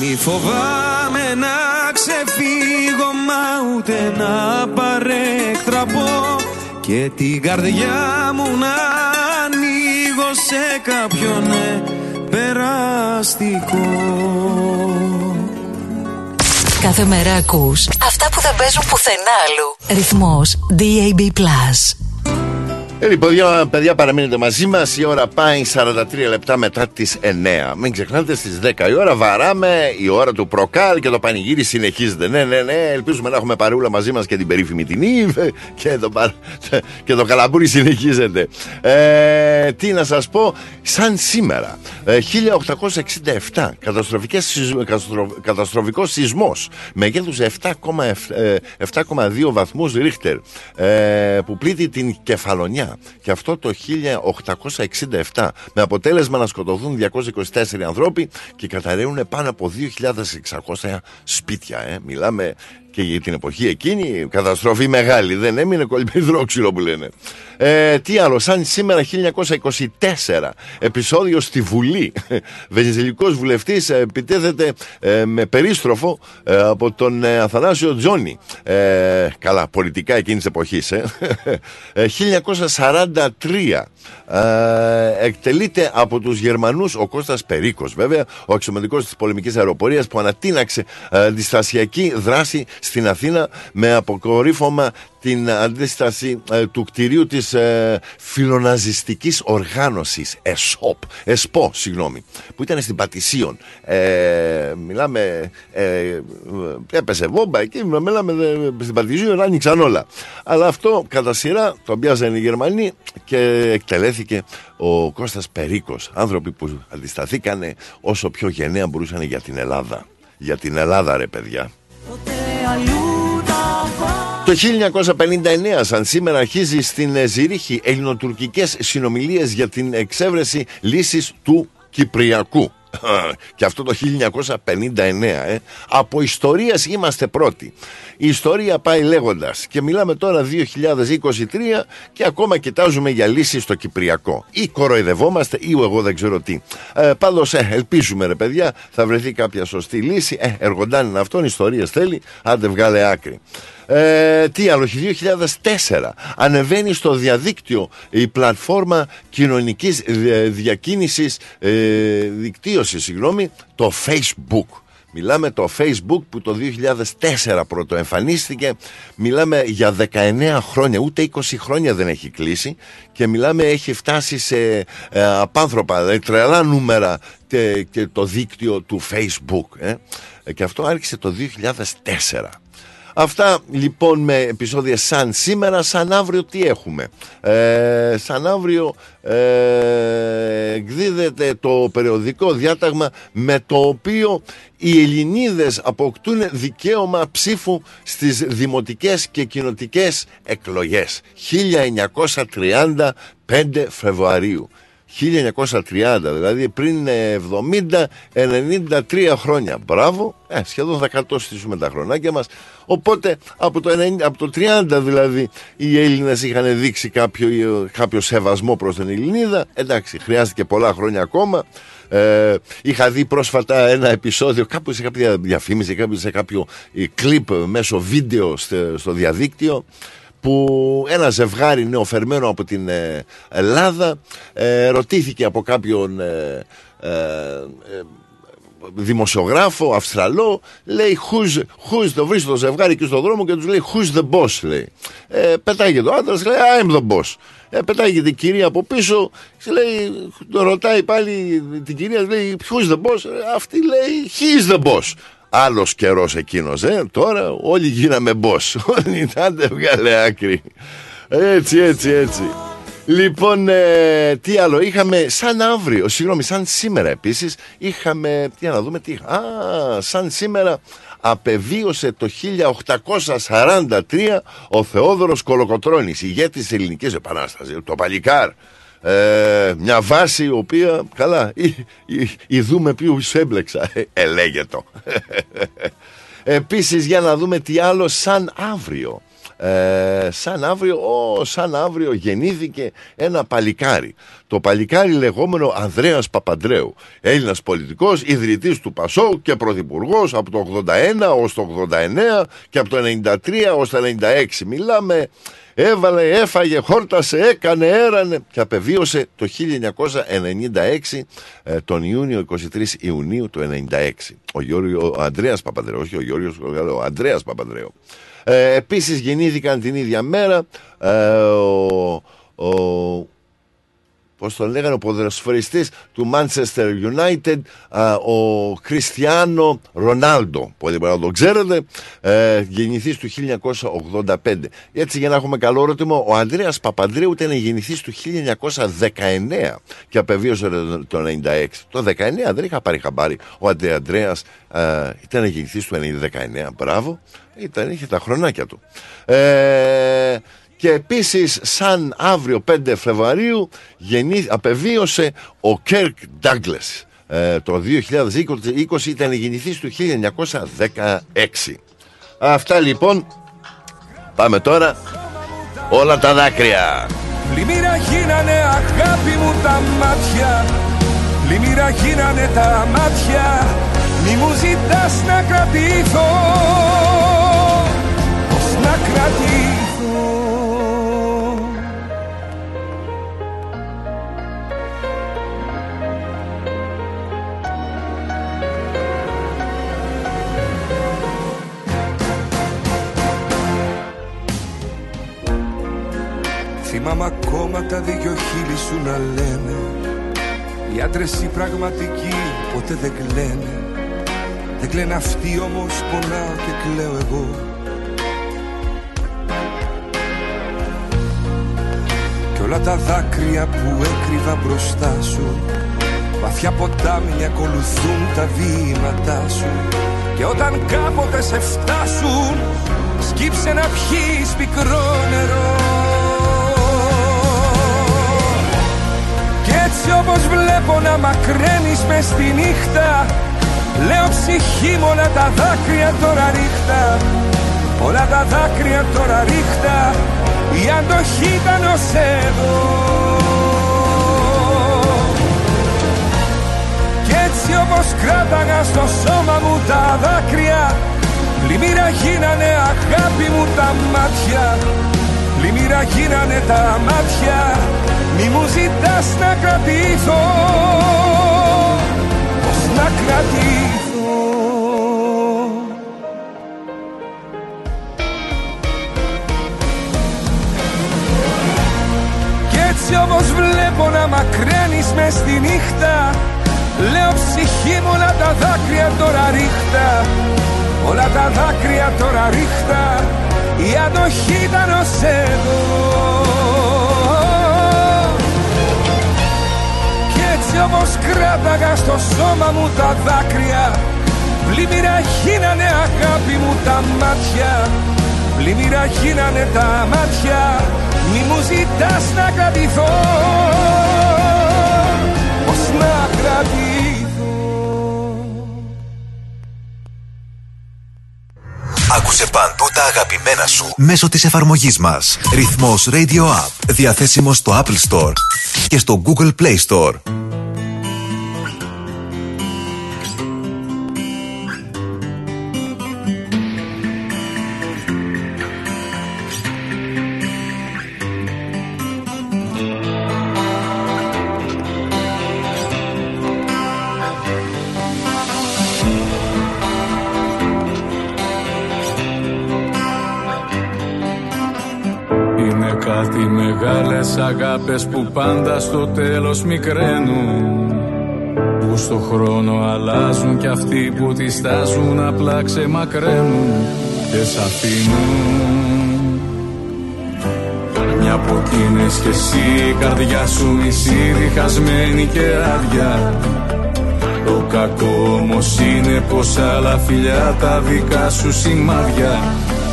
μη φοβάμαι να ξεφύγω μα ούτε να παρέκτραπω και την καρδιά μου να ανοίγω σε κάποιον ναι, περαστικό Κάθε μέρα ακούς αυτά που δεν παίζουν πουθενά αλλού. Ρυθμός DAB+. Ε, λοιπόν, παιδιά, παιδιά, παραμείνετε μαζί μας. Η ώρα πάει 43 λεπτά μετά τις 9. Μην ξεχνάτε στις 10 η ώρα βαράμε η ώρα του προκάλ και το πανηγύρι συνεχίζεται. Ναι, ναι, ναι. Ελπίζουμε να έχουμε παρούλα μαζί μας και την περίφημη την Ήβ και το, παρ... και το καλαμπούρι συνεχίζεται. Ε, τι να σας πω, σαν σήμερα, ε, 1867, καταστροφικός σεισμός μεγέθους 7,2 βαθμούς Ρίχτερ ε, που πλήττει την κεφαλονιά και αυτό το 1867 με αποτέλεσμα να σκοτωθούν 224 ανθρώποι και καταραίουν πάνω από 2.600 σπίτια. Ε. Μιλάμε και για την εποχή εκείνη καταστροφή μεγάλη δεν έμεινε κολυμπιδρόξυλο που λένε. Ε, τι άλλο σαν σήμερα 1924 επεισόδιο στη Βουλή. (laughs) Βενιζελικός βουλευτής επιτέθεται ε, με περίστροφο ε, από τον ε, Αθανάσιο Τζόνι. Καλά πολιτικά εκείνης της εποχής (laughs) 1943 εκτελείται από τους Γερμανούς ο Κώστας Περίκος βέβαια ο αξιωματικός της πολεμικής αεροπορίας που ανατείναξε αντιστασιακή δράση στην Αθήνα με αποκορύφωμα την αντίσταση ε, του κτηρίου της ε, φιλοναζιστικής οργάνωσης ΕΣΟΠ, ΕΣΠΟ συγγνώμη, που ήταν στην Πατησίων. Ε, μιλάμε ε, έπεσε βόμπα εκεί μιλάμε στην Πατησίων άνοιξαν όλα. Αλλά αυτό κατά σειρά το πιάζανε οι Γερμανοί και εκτελέθηκε ο Κώστας Περίκος. Άνθρωποι που αντισταθήκανε όσο πιο γενναία μπορούσαν για την Ελλάδα. Για την Ελλάδα ρε παιδιά το 1959, σαν σήμερα, αρχίζει στην Ζηρίχη ελληνοτουρκικές συνομιλίες για την εξέβρεση λύσης του Κυπριακού. (laughs) Και αυτό το 1959, ε. Από ιστορίας είμαστε πρώτοι. Η ιστορία πάει λέγοντας και μιλάμε τώρα 2023 και ακόμα κοιτάζουμε για λύση στο Κυπριακό. Ή κοροϊδευόμαστε ή εγώ δεν ξέρω τι. Ε, πάντως ε, ελπίζουμε ρε παιδιά θα βρεθεί κάποια σωστή λύση. Ε, εργοντάνει αυτόν, ιστορίες θέλει, άντε βγάλε άκρη. Ε, τι άλλο, 2004 ανεβαίνει στο διαδίκτυο η πλατφόρμα κοινωνικής διακίνησης, ε, δικτύωσης, συγγνώμη, το Facebook. Μιλάμε το Facebook που το 2004 πρώτο εμφανίστηκε Μιλάμε για 19 χρόνια, ούτε 20 χρόνια δεν έχει κλείσει Και μιλάμε έχει φτάσει σε ε, απάνθρωπα, δηλαδή τρελά νούμερα και, και, το δίκτυο του Facebook ε. Και αυτό άρχισε το 2004 Αυτά λοιπόν με επεισόδια σαν σήμερα, σαν αύριο τι έχουμε; Ε, σαν αύριο ε, εκδίδεται το περιοδικό διάταγμα με το οποίο οι Ελληνίδες αποκτούν δικαίωμα ψήφου στις δημοτικές και κοινοτικές εκλογές 1935 Φεβρουαρίου 1930, δηλαδή πριν 70-93 χρόνια. Μπράβο, ε, σχεδόν θα κατώστησουμε τα χρονάκια μας. Οπότε από το, 90, από το 30 δηλαδή οι Έλληνες είχαν δείξει κάποιο, κάποιο σεβασμό προς την Ελληνίδα. Εντάξει, χρειάστηκε πολλά χρόνια ακόμα. Ε, είχα δει πρόσφατα ένα επεισόδιο κάπου σε κάποια διαφήμιση, κάπου σε κάποιο κλιπ μέσω βίντεο στο διαδίκτυο που ένα ζευγάρι νεοφερμένο από την ε, Ελλάδα ε, ρωτήθηκε από κάποιον ε, δημοσιογράφο Αυστραλό λέει who's, who's το βρίσκει το ζευγάρι και στον δρόμο και τους λέει who's the boss; λέει. Ε, πετάγει το άντρας λέει I'm the boss ε, πετάγει την κυρία από πίσω λέει, το ρωτάει πάλι την κυρία λέει who's the boss; Αυτή λέει he's the boss Άλλος καιρός εκείνος, ε. Τώρα όλοι γίναμε boss. (laughs) Όλοι άντε βγάλε άκρη. Έτσι, έτσι, έτσι. Λοιπόν, ε, τι άλλο, είχαμε σαν αύριο, συγγνώμη, σαν σήμερα επίσης, είχαμε, τι να δούμε, τι Α, σαν σήμερα απεβίωσε το 1843 ο Θεόδωρος Κολοκοτρώνης, ηγέτης της Ελληνικής Επανάστασης, το παλικάρ. Ε, μια βάση η οποία, καλά, η, η, η δούμε ποιους έμπλεξα, ε, ελέγετο. (laughs) Επίσης για να δούμε τι άλλο σαν αύριο. Ε, σαν αύριο, ο, σαν αύριο γεννήθηκε ένα παλικάρι. Το παλικάρι λεγόμενο Ανδρέας Παπαντρέου. Έλληνας πολιτικός, ιδρυτής του Πασό και πρωθυπουργός από το 81 ως το 89 και από το 93 ως το 96. Μιλάμε έβαλε, έφαγε, χόρτασε, έκανε, έρανε και απεβίωσε το 1996 ε, τον Ιούνιο, 23 Ιουνίου του 1996. Ο, Γιώργο, ο Ανδρέας Παπανδρέου, όχι ο Γιώργος, ο Ανδρέας Παπανδρέου. Ε, επίσης γεννήθηκαν την ίδια μέρα ε, ο, ο Πώς τον λέγανε, ο ποδοσφαιριστής του Manchester United, ο Κριστιανό Ρονάλντο, που δεν να το ξέρετε, ε, γεννηθής του 1985. Έτσι για να έχουμε καλό ερώτημα, ο Ανδρέας Παπανδρέου ήταν γεννηθής του 1919 και απεβίωσε το 1996. Το 19 δεν είχα πάρει χαμπάρι. Ο Ανδρέας ε, ήταν γεννηθής του 1919, μπράβο, ήταν, είχε τα χρονάκια του. Ε, και επίσης σαν αύριο 5 Φεβρουαρίου γεννή, απεβίωσε ο Κέρκ Ντάγκλες. Ε, το 2020 ήταν γεννηθής του 1916 Αυτά λοιπόν Πάμε τώρα Όλα τα δάκρυα. Πλημμύρα γίνανε αγάπη μου τα μάτια. Πλημμύρα γίνανε τα μάτια. Μη μου ζητάς να κρατήθω Πώς να κρατήθω Θυμάμαι ακόμα τα δυο χείλη σου να λένε. Οι άντρες οι πραγματικοί ποτέ δεν κλαίνε. Δεν κλαίνε αυτοί όμως πονάω και κλαίω εγώ. Κι όλα τα δάκρυα που έκρυβα μπροστά σου Βαθιά ποτάμι ακολουθούν τα βήματά σου. Και όταν κάποτε σε φτάσουν Σκύψε να πιείς πικρό νερό Έτσι όπως βλέπω να μακραίνεις μες στη νύχτα Λέω ψυχή μου όλα τα δάκρυα τώρα ρίχτα. Όλα τα δάκρυα τώρα ρίχτα Η αντοχή ήταν ως εδώ. Κι έτσι όπως κράταγα στο σώμα μου τα δάκρυα Πλημμύρα γίνανε αγάπη μου τα μάτια. Πλημμύρα γίνανε τα μάτια μη μου ζητάς να κρατήθω Πώς να κρατήθω Κι έτσι όμως βλέπω να μακραίνεις μες στη νύχτα. Λέω ψυχή μου όλα τα δάκρυα τώρα ρίχτα Όλα τα δάκρυα τώρα ρίχτα. Η αντοχή ήταν ως εδώ όμως κράταγα στο σώμα μου τα δάκρυα Πλημμύρα γίνανε αγάπη μου τα μάτια Πλημμύρα γίνανε τα μάτια Μη μου ζητάς να κρατηθώ Πώς να κρατηθώ Άκουσε παντού τα αγαπημένα σου μέσω της εφαρμογής μας. Ρυθμός Radio App. Διαθέσιμο στο Apple Store και στο Google Play Store. Πάντα στο τέλος μικραίνουν Που στο χρόνο αλλάζουν κι αυτοί που τις στάζουν απλά ξεμακραίνουν και σ' αφήνουν. Μια από εκείνες κι εσύ η καρδιά σου μισή διχασμένη και άδεια. Το κακό όμως είναι πως άλλα φιλιά τα δικά σου σημάδια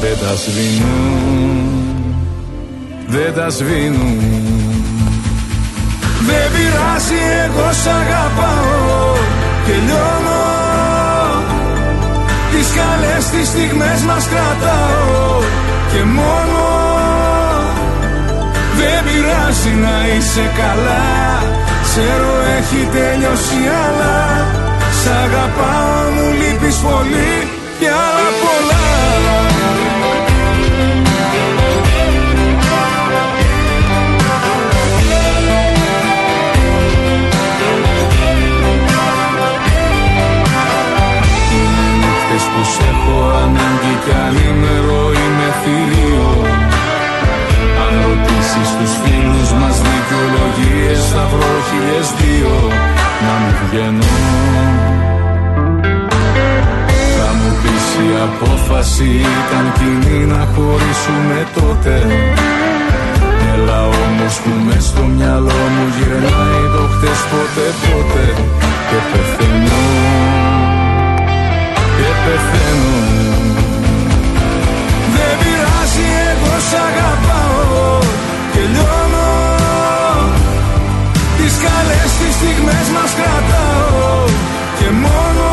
δεν τα σβήνουν. Δεν τα σβήνουν Δεν πειράζει εγώ σ' αγαπάω και λιώνω. Τις καλές τις στιγμές μας κρατάω και μόνο. Δεν πειράζει να είσαι καλά. Ξέρω έχει τελειώσει αλλά Σ' αγαπάω. Μου λείπεις πολύ και άλλα πολλά σ' έχω ανάγκη κι ανήμερο είμαι θηρίο. Αν ρωτήσεις τους φίλους μας δικαιολογίες θα βρω χιλιές δύο. Να μην βγαίνω Θα μου πεις η απόφαση ήταν κοινή να χωρίσουμε τότε. Έλα όμως που μες στο μυαλό μου γυρνάει το χτες ποτέ ποτέ και πεθαίνω. και πεθαίνω. Δεν πειράζει εγώ σ' αγαπάω και λιώνω. Τις καλές τις στιγμές μας κρατάω και μόνο.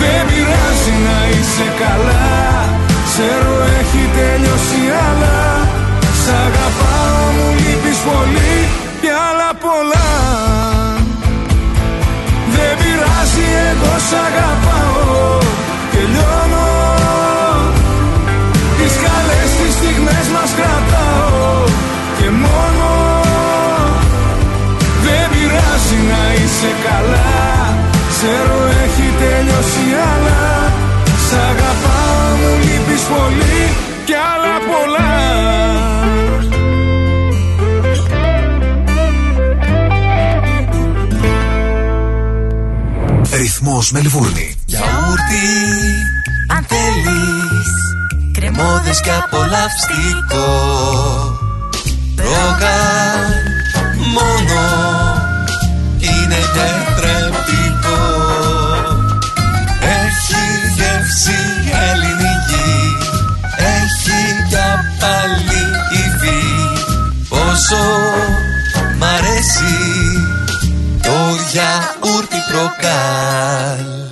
Δεν πειράζει να είσαι καλά. Ξέρω έχει τελειώσει αλλά Σ' αγαπάω μου λείπεις πολύ πειράζει εγώ σ' αγαπάω και λιώνω. Τις καλές τις στιγμές μας κρατάω και μόνο. Δεν πειράζει να είσαι καλά. Ξέρω έχει τελειώσει αλλά Σ' αγαπάω μου λείπεις πολύ. Και άλλα πολλά Ρυθμός Μελβούρνη. Γιαούρτι, αν θέλεις Κρεμόδες και απολαυστικό Ρόγαν Το γιαούρτι προκάλ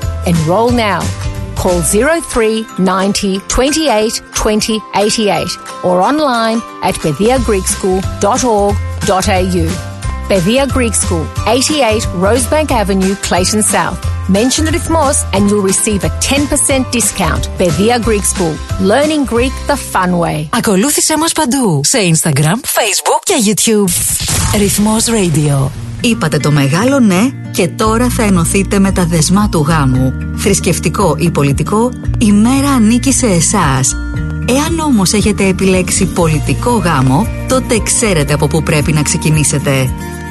Enroll now. Call 03 90 28 20 88 or online at bediagreekschool.org.au. Bedia Greek School, 88 Rosebank Avenue, Clayton South. Mention the Rhythmos and you'll receive a 10% discount. Bedia Greek School. Learning Greek the fun way. Ακολούθησέ μας παντού σε Instagram, Facebook και YouTube. Ρυθμός Radio. Είπατε το μεγάλο ναι και τώρα θα ενωθείτε με τα δεσμά του γάμου. Θρησκευτικό ή πολιτικό, η μέρα ανήκει σε εσάς. Εάν όμως έχετε επιλέξει πολιτικό γάμο, τότε ξέρετε από πού πρέπει να ξεκινήσετε.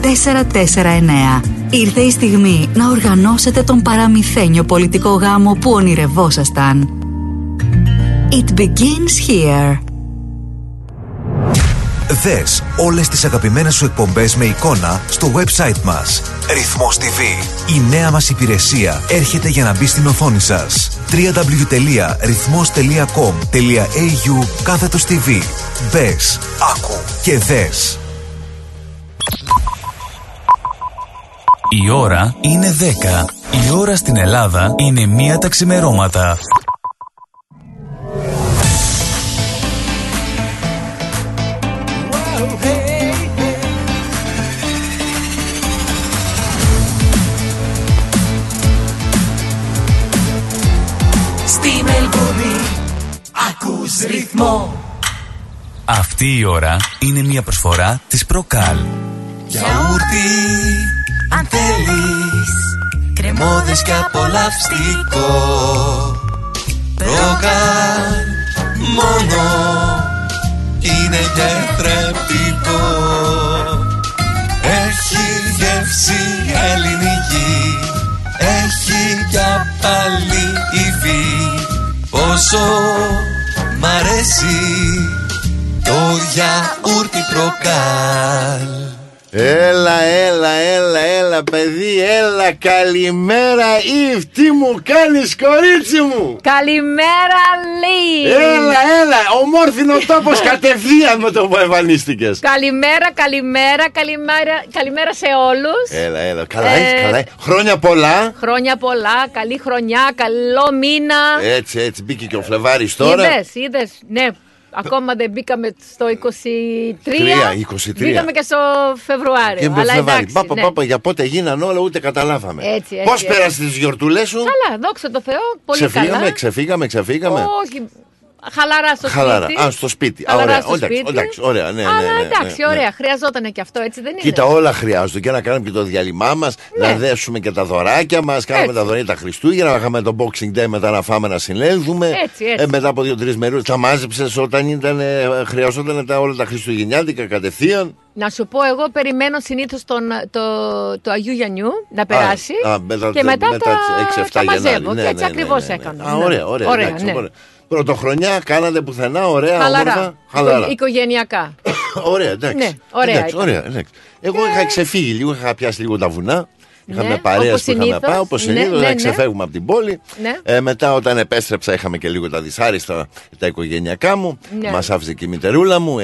449. Ήρθε η στιγμή να οργανώσετε τον παραμυθένιο πολιτικό γάμο που ονειρευόσασταν. It begins here. Δες όλες τις αγαπημένες σου εκπομπές με εικόνα στο website μας. Ρυθμός TV. Η νέα μας υπηρεσία έρχεται για να μπει στην οθόνη σας. www.rythmos.com.au κάθετος TV. Μπες, άκου και δες. Η ώρα είναι 10. Η ώρα στην Ελλάδα είναι μία τα ξημερώματα. Στη Μελβούνι ακούς ρυθμό Αυτή η ώρα είναι μία προσφορά της Προκάλ. Γιαούρτι αν θέλεις Κρεμόδες και απολαυστικό Προκάλ μόνο είναι γιατρεπτικό Έχει γεύση ελληνική Έχει κι πάλι υφή. Πόσο μ' αρέσει το γιαούρτι προκάλ Έλα, έλα, έλα, έλα, παιδί, έλα, καλημέρα, Ιβ, τι μου κάνεις, κορίτσι μου; Καλημέρα, Λί. Έλα, έλα, ομόρφινο τόπος (laughs) κατευθείαν με το που εμφανίστηκες. Καλημέρα, καλημέρα, καλημέρα, καλημέρα σε όλους. Έλα, έλα, καλά Ε, έχεις, καλά έχεις. Χρόνια πολλά. Χρόνια πολλά, καλή χρονιά, καλό μήνα. Έτσι, έτσι, μπήκε και ο Φλεβάρης τώρα. Είδες, είδες, ναι. Ακόμα δεν μπήκαμε στο 23. Τρία, 23. Μπήκαμε και στο Φεβρουάριο. Και με αλλά Φλεβάρη. εντάξει, Πάπα, ναι. πάπα, για πότε γίνανε όλα, ούτε καταλάβαμε. Έτσι, έτσι, Πώς έτσι. πέρασες τις γιορτούλες σου; Καλά, δόξα τω Θεώ, πολύ Ξεφύγαμε, καλά. ξεφύγαμε, ξεφύγαμε. Όχι, χαλαρά στο Χαλάρα. σπίτι. Α, στο σπίτι. Α, Χαλαρά ωραία. στο Εντάξει, σπίτι. εντάξει, ωραία. Ναι, Αλλά ναι, ναι, εντάξει, ναι, ναι. ωραία. Χρειαζόταν και αυτό, έτσι δεν είναι. Κοίτα, όλα χρειάζονται και να κάνουμε και το διάλειμμά μας, Ναι. να δέσουμε και τα δωράκια μας. Κάναμε Έτσι. τα δωράκια τα Χριστούγεννα, να είχαμε το Boxing Day μετά να φάμε να συνέλθουμε. Έτσι, έτσι. Ε, μετά από δύο-τρεις μέρε τα μάζεψες όταν ήταν, ε, χρειαζόταν τα, όλα τα Χριστουγεννιάτικα κατευθείαν. Να σου πω, εγώ περιμένω συνήθως το, το Αγίου Γιαννιού να περάσει. Α, μετά, και μετά, μετά τα, 6-7 τα μαζεύω. Γενάρη. και Ναι, έτσι ναι, ναι, ακριβώς ναι, ναι. έκανα. Α, Ναι. ωραία, ωραία. Ωραία εντάξει, ναι. ωραία. Πρωτοχρονιά κάνατε πουθενά, ωραία, Χαλαρά. όμορφα. Χαλαρά. Οικο- Οικογενειακά. (coughs) Ωραία, εντάξει. Ναι, ωραία εντάξει, ήταν. ωραία, εντάξει. Εγώ είχα ξεφύγει λίγο, είχα πιάσει λίγο τα βουνά. Είχαμε Ναι, παρέα όπως που είχαμε συνήθως. πάει, όπως Ναι, συνήθως, ναι, να ναι. ξεφεύγουμε από την πόλη. Ναι. Ε, μετά, όταν επέστρεψα, είχαμε και λίγο τα δυσάριστα τα οικογενειακά μου. Ναι. Μας άφησε και η μητερούλα μου,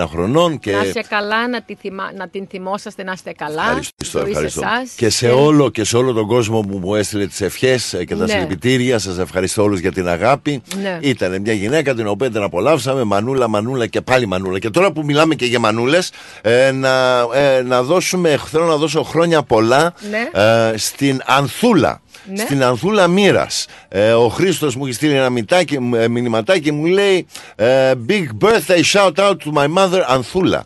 91 χρονών. Και... Να είσαι καλά, να, τη θυμά- να την θυμόσαστε να είστε καλά. Ευχαριστώ, Ζωή σε ευχαριστώ. εσάς. Και σε όλο, και σε όλο τον κόσμο που μου έστειλε τις ευχές και τα Ναι. συλληπιτήρια. Σας ευχαριστώ όλους για την αγάπη. Ναι. Ήταν μια γυναίκα την οποία την απολαύσαμε. Μανούλα, μανούλα και πάλι μανούλα. Και τώρα που μιλάμε και για μανούλες, ε, να, ε, να δώσουμε, θέλω να δώσω χρόνια πολλά Ναι. Ε, στην Ανθούλα. Ναι. Στην Ανθούλα Μοίρας. Ε, ο Χρήστος μου έχει στείλει ένα μητάκι, ε, μηνυματάκι μου λέει ε, Big birthday shout out to my mother Ανθούλα.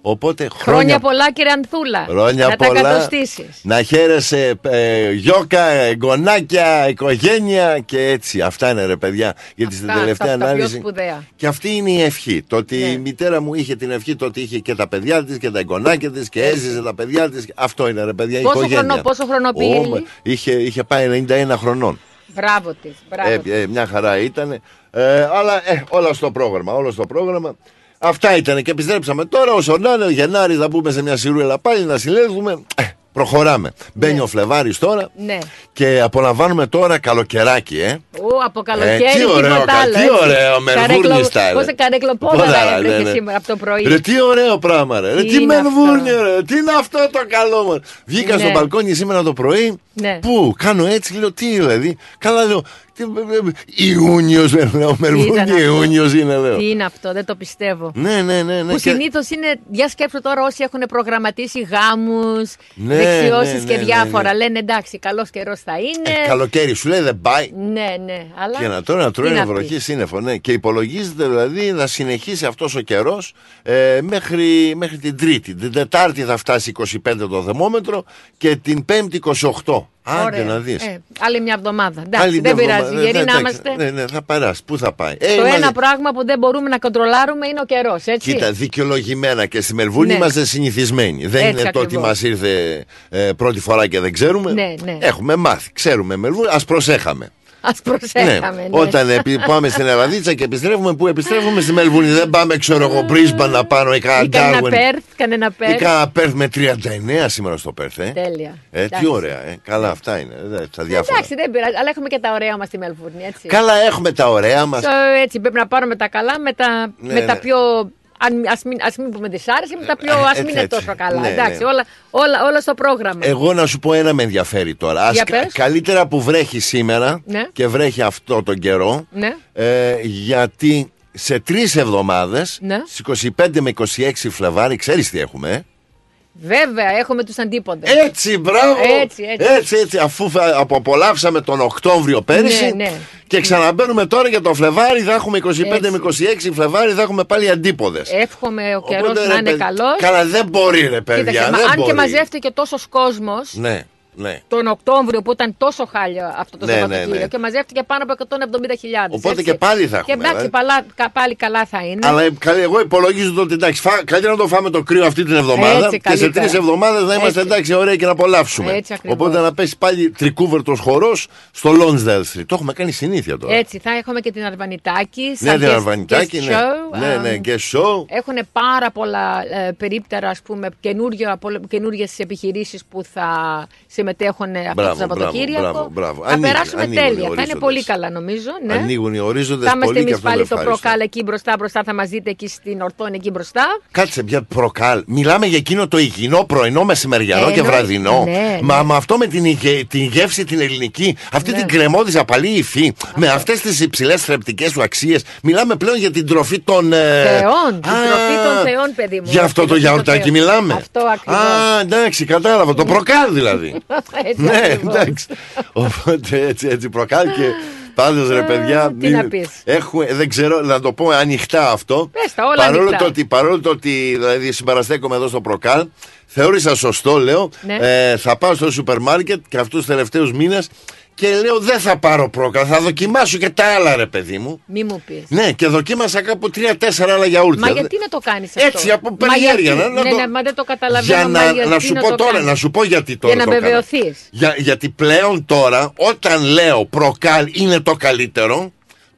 Οπότε Χρόνια πολλά, κύριε Ανθούλα. Χρόνια να πολλά. τα κατοστήσεις. Να χαίρεσαι ε, γιόκα, ε, γονάκια, οικογένεια και έτσι. Αυτά είναι ρε παιδιά. Γιατί στην Αυτά, τελευταία αυτά, τα πιο ανάλυση. σπουδαία. Και αυτή είναι η ευχή. Το ότι Ναι. η μητέρα μου είχε την ευχή, το ότι είχε και τα παιδιά της και τα εγγονάκια της και έζησε τα παιδιά της. Αυτό είναι ρε παιδιά. η Πόσο οικογένεια. χρονό- πόσο χρόνο πήγε η; Ω, Έλλη; είχε, είχε πάει 91 χρονών. Μπράβο της. Μπράβο Ε, της. ε, μια χαρά ήταν. Ε, αλλά ε, όλα στο πρόγραμμα. Όλα στο πρόγραμμα. Αυτά ήταν και επιστρέψαμε τώρα. Όσο να είναι ο Γενάρης, θα μπούμε σε μια σιρούελα πάλι να συλλέγουμε. Ε, προχωράμε. Μπαίνει ο Φλεβάρης τώρα Ναι. και απολαμβάνουμε τώρα καλοκαιράκι, ε. Ου, από καλοκαίρι Ε, τι ωραίο, τίποτα κα- άλλο. τι έτσι. ωραίο, μερβούρνι Καρέκλο- style. Πώς καρέκλοπόδαρα Πόδαρα, έτρεχε ναι, ναι. σήμερα από το πρωί. Ρε τι ωραίο πράγμα, ρε. ρε Τι τι είναι μερβούρνι, ρε. Τι είναι αυτό το καλό μου. Βγήκα Ναι. στο μπαλκόνι σήμερα το πρωί. Ναι. Πού, κάνω έτσι, λέω τι δηλαδή. Καλά λέω. Τι- Ιούνιος, λέω. Μερβούρνι ήταν αυτό; Ιούνιος είναι, λέω. Τι είναι αυτό, δεν το πιστεύω. Ναι, ναι, ναι. ναι. Που και- συνήθως είναι, για σκέψου τώρα όσοι έχουν προγραμματίσει γάμους, Ναι, δεξιώσεις ναι, και ναι, διάφορα. ναι. Λένε εντάξει, καλός καιρός θα είναι. Ε, καλοκαίρι σου λέει δεν πάει. Ναι, ναι. Αλλά... Και να τώρα να τι τρώει να βροχή πεις. σύννεφο, ναι. Και υπολογίζεται δηλαδή να συνεχίσει αυτός ο καιρός ε, μέχρι, μέχρι την Τρίτη. Την Τετάρτη θα φτάσει 25 το θερμόμετρο και την Πέμπτη 28. Άντε Ωραία. να δεις. Ε, άλλη μια εβδομάδα. Εντάξει, δεν πειράζει. Γεροί να είμαστε. Ναι, ναι, θα περάσει. Πού θα πάει; Ε, Το είμαστε- ένα πράγμα που δεν μπορούμε να κοντρολάρουμε είναι ο καιρός, έτσι. Κοίτα, δικαιολογημένα και στη Μελβούνη Ναι. είμαστε συνηθισμένοι. Δεν Έτσι είναι το ότι μας ακριβώς. ήρθε ε, πρώτη φορά και δεν ξέρουμε. Ναι, ναι. Έχουμε μάθει. Ξέρουμε Μελβούνη, ας προσέχαμε. Α προσέχαμε. ναι. Όταν επι- πάμε στην Ελλαδίτσα και επιστρέφουμε, πού επιστρέφουμε στη Μελβούνη. Δεν πάμε, ξέρω εγώ, Μπρίσμπαν να πάνω ή Ή κανένα κανένα Darwin. Πέρθ, κανένα Ή Πέρθ. κανένα Πέρθ με 39 σήμερα στο Πέρθ. Ε, Τέλεια. ε τι Εντάξει. ωραία. Ε. Καλά, αυτά είναι. Ε, τα διάφορα. Εντάξει, δεν πειράζει. Αλλά έχουμε και τα ωραία μας στη Μελβούρνη, έτσι. Καλά, έχουμε τα ωραία μας. Το, έτσι, πρέπει να πάρουμε τα καλά με τα, Ναι, με τα ναι. πιο αν, ας, μην, ας μην πούμε δυσάρεση, με τα πιο, Ε, ας έτσι, μην είναι έτσι. τόσο καλά. Ναι, Εντάξει, ναι. όλα, όλα, όλα στο πρόγραμμα. Εγώ να σου πω ένα με ενδιαφέρει τώρα. Ας Για κα- πες. καλύτερα που βρέχει σήμερα Ναι. και βρέχει αυτό τον καιρό. Ναι. Ε, γιατί σε τρεις εβδομάδες, Ναι. στις 25 με 26 Φλεβάρι, ξέρεις τι έχουμε. Ε; Βέβαια, έχουμε τους αντίποντες. Έτσι, μπράβο! Έτσι, έτσι. έτσι, έτσι, αφού θα απο- απολαύσαμε τον Οκτώβριο πέρυσι Ναι, ναι. και ξαναμπαίνουμε τώρα για το Φλεβάρι, θα έχουμε 25 με 26 Φλεβάρι, θα έχουμε πάλι αντίποδες. Εύχομαι ο καιρός να είναι καλός. Καλά, δεν μπορεί, ρε παιδιά. Κοίταξε, δεν μα- αν μπορεί. και μαζεύτηκε τόσος κόσμος Ναι, ναι. τον Οκτώβριο που ήταν τόσο χάλιο αυτό το Ναι, Σαββατοκύριακο ναι, ναι. και μαζεύτηκε πάνω από 170.000. Οπότε και πάλι θα Και έχουμε, εντάξει, ε. παλά- κα- πάλι καλά θα είναι. Αλλά ε, καλή, εγώ υπολογίζω ότι εντάξει, φά, καλύτερα να το φάμε το κρύο αυτή την εβδομάδα Έτσι, και σε καλύτερα. τρεις εβδομάδες να είμαστε Έτσι. εντάξει, ωραία και να απολαύσουμε. Έτσι ακριβώς. Οπότε να πέσει πάλι τρικούβερτο χορός στο Lonsdale Street. Το έχουμε κάνει συνήθεια τώρα. Έτσι, θα έχουμε και την Αρβανιτάκη. Ναι, σαν την guest- Αρβανιτάκη, guest ναι. show. Ναι, ναι, guest show. Έχουν πάρα πολλά ε, περίπτερα, ας πούμε, καινούριες επιχειρήσεις που θα συμμετέχουν αυτό Μπράβο, το Σαββατοκύριακο. μπράβο, μπράβο. Θα Ανοίγουν, περάσουμε ανοίγουν οι τέλεια. Θα είναι ορίζοντες. πολύ καλά, νομίζω. Ναι. Ανοίγουν οι ορίζοντες Θα είμαστε πολύ και εμείς αυτό πάλι είναι στο ευχάριστο. προκάλ εκεί μπροστά, μπροστά. Θα μας δείτε εκεί στην ορθόνη εκεί μπροστά. Κάτσε πια προκάλ. Μιλάμε για εκείνο το υγιεινό πρωινό, μεσημεριανό Ε, και εννοεί- βραδινό. ναι, Μα ναι. με αυτό με την, υγε- την γεύση την ελληνική, αυτή Ναι. την κρεμόδη απαλή υφή, με αυτές τις υψηλές θρεπτικές του αξίες, μιλάμε πλέον για την τροφή των. ε, Θεών. Την α, τροφή των θεών, παιδί μου. Για αυτό το Την τροφή των γιαουρτάκι θεών. μιλάμε. Αυτό ακριβώς. Α, εντάξει, κατάλαβα. Το προκάλ δηλαδή. (laughs) (laughs) Έτσι ναι, ακριβώς. εντάξει. Οπότε έτσι, έτσι προκάλ και. Πάντως ρε παιδιά, τι να πεις. έχουμε, δεν ξέρω να το πω ανοιχτά αυτό. Πες τα, όλα παρόλο, ανοιχτά. το ότι, παρόλο το ότι δηλαδή, συμπαραστέκομαι εδώ στο προκάλ, θεώρησα σωστό, λέω. Ναι. Ε, θα πάω στο σούπερ μάρκετ και αυτούς τους τελευταίους μήνες και λέω δεν θα πάρω προκάλ. Θα δοκιμάσω και τα άλλα, ρε παιδί μου. Μη μου πεις. Ναι, και δοκίμασα κάπου τρία-τέσσερα άλλα γιαούρτια. Μα γιατί να το κάνεις αυτό; Έτσι, από Μα περιέργεια, γιατί- να- να ναι, το- ναι, μα δεν το καταλαβαίνω. Για μα να, γιατί να σου να πω το τώρα, κάνεις; να σου πω γιατί τώρα. Για να το έκανα. βεβαιωθείς. Για, γιατί πλέον τώρα, όταν λέω προκάλ είναι το καλύτερο,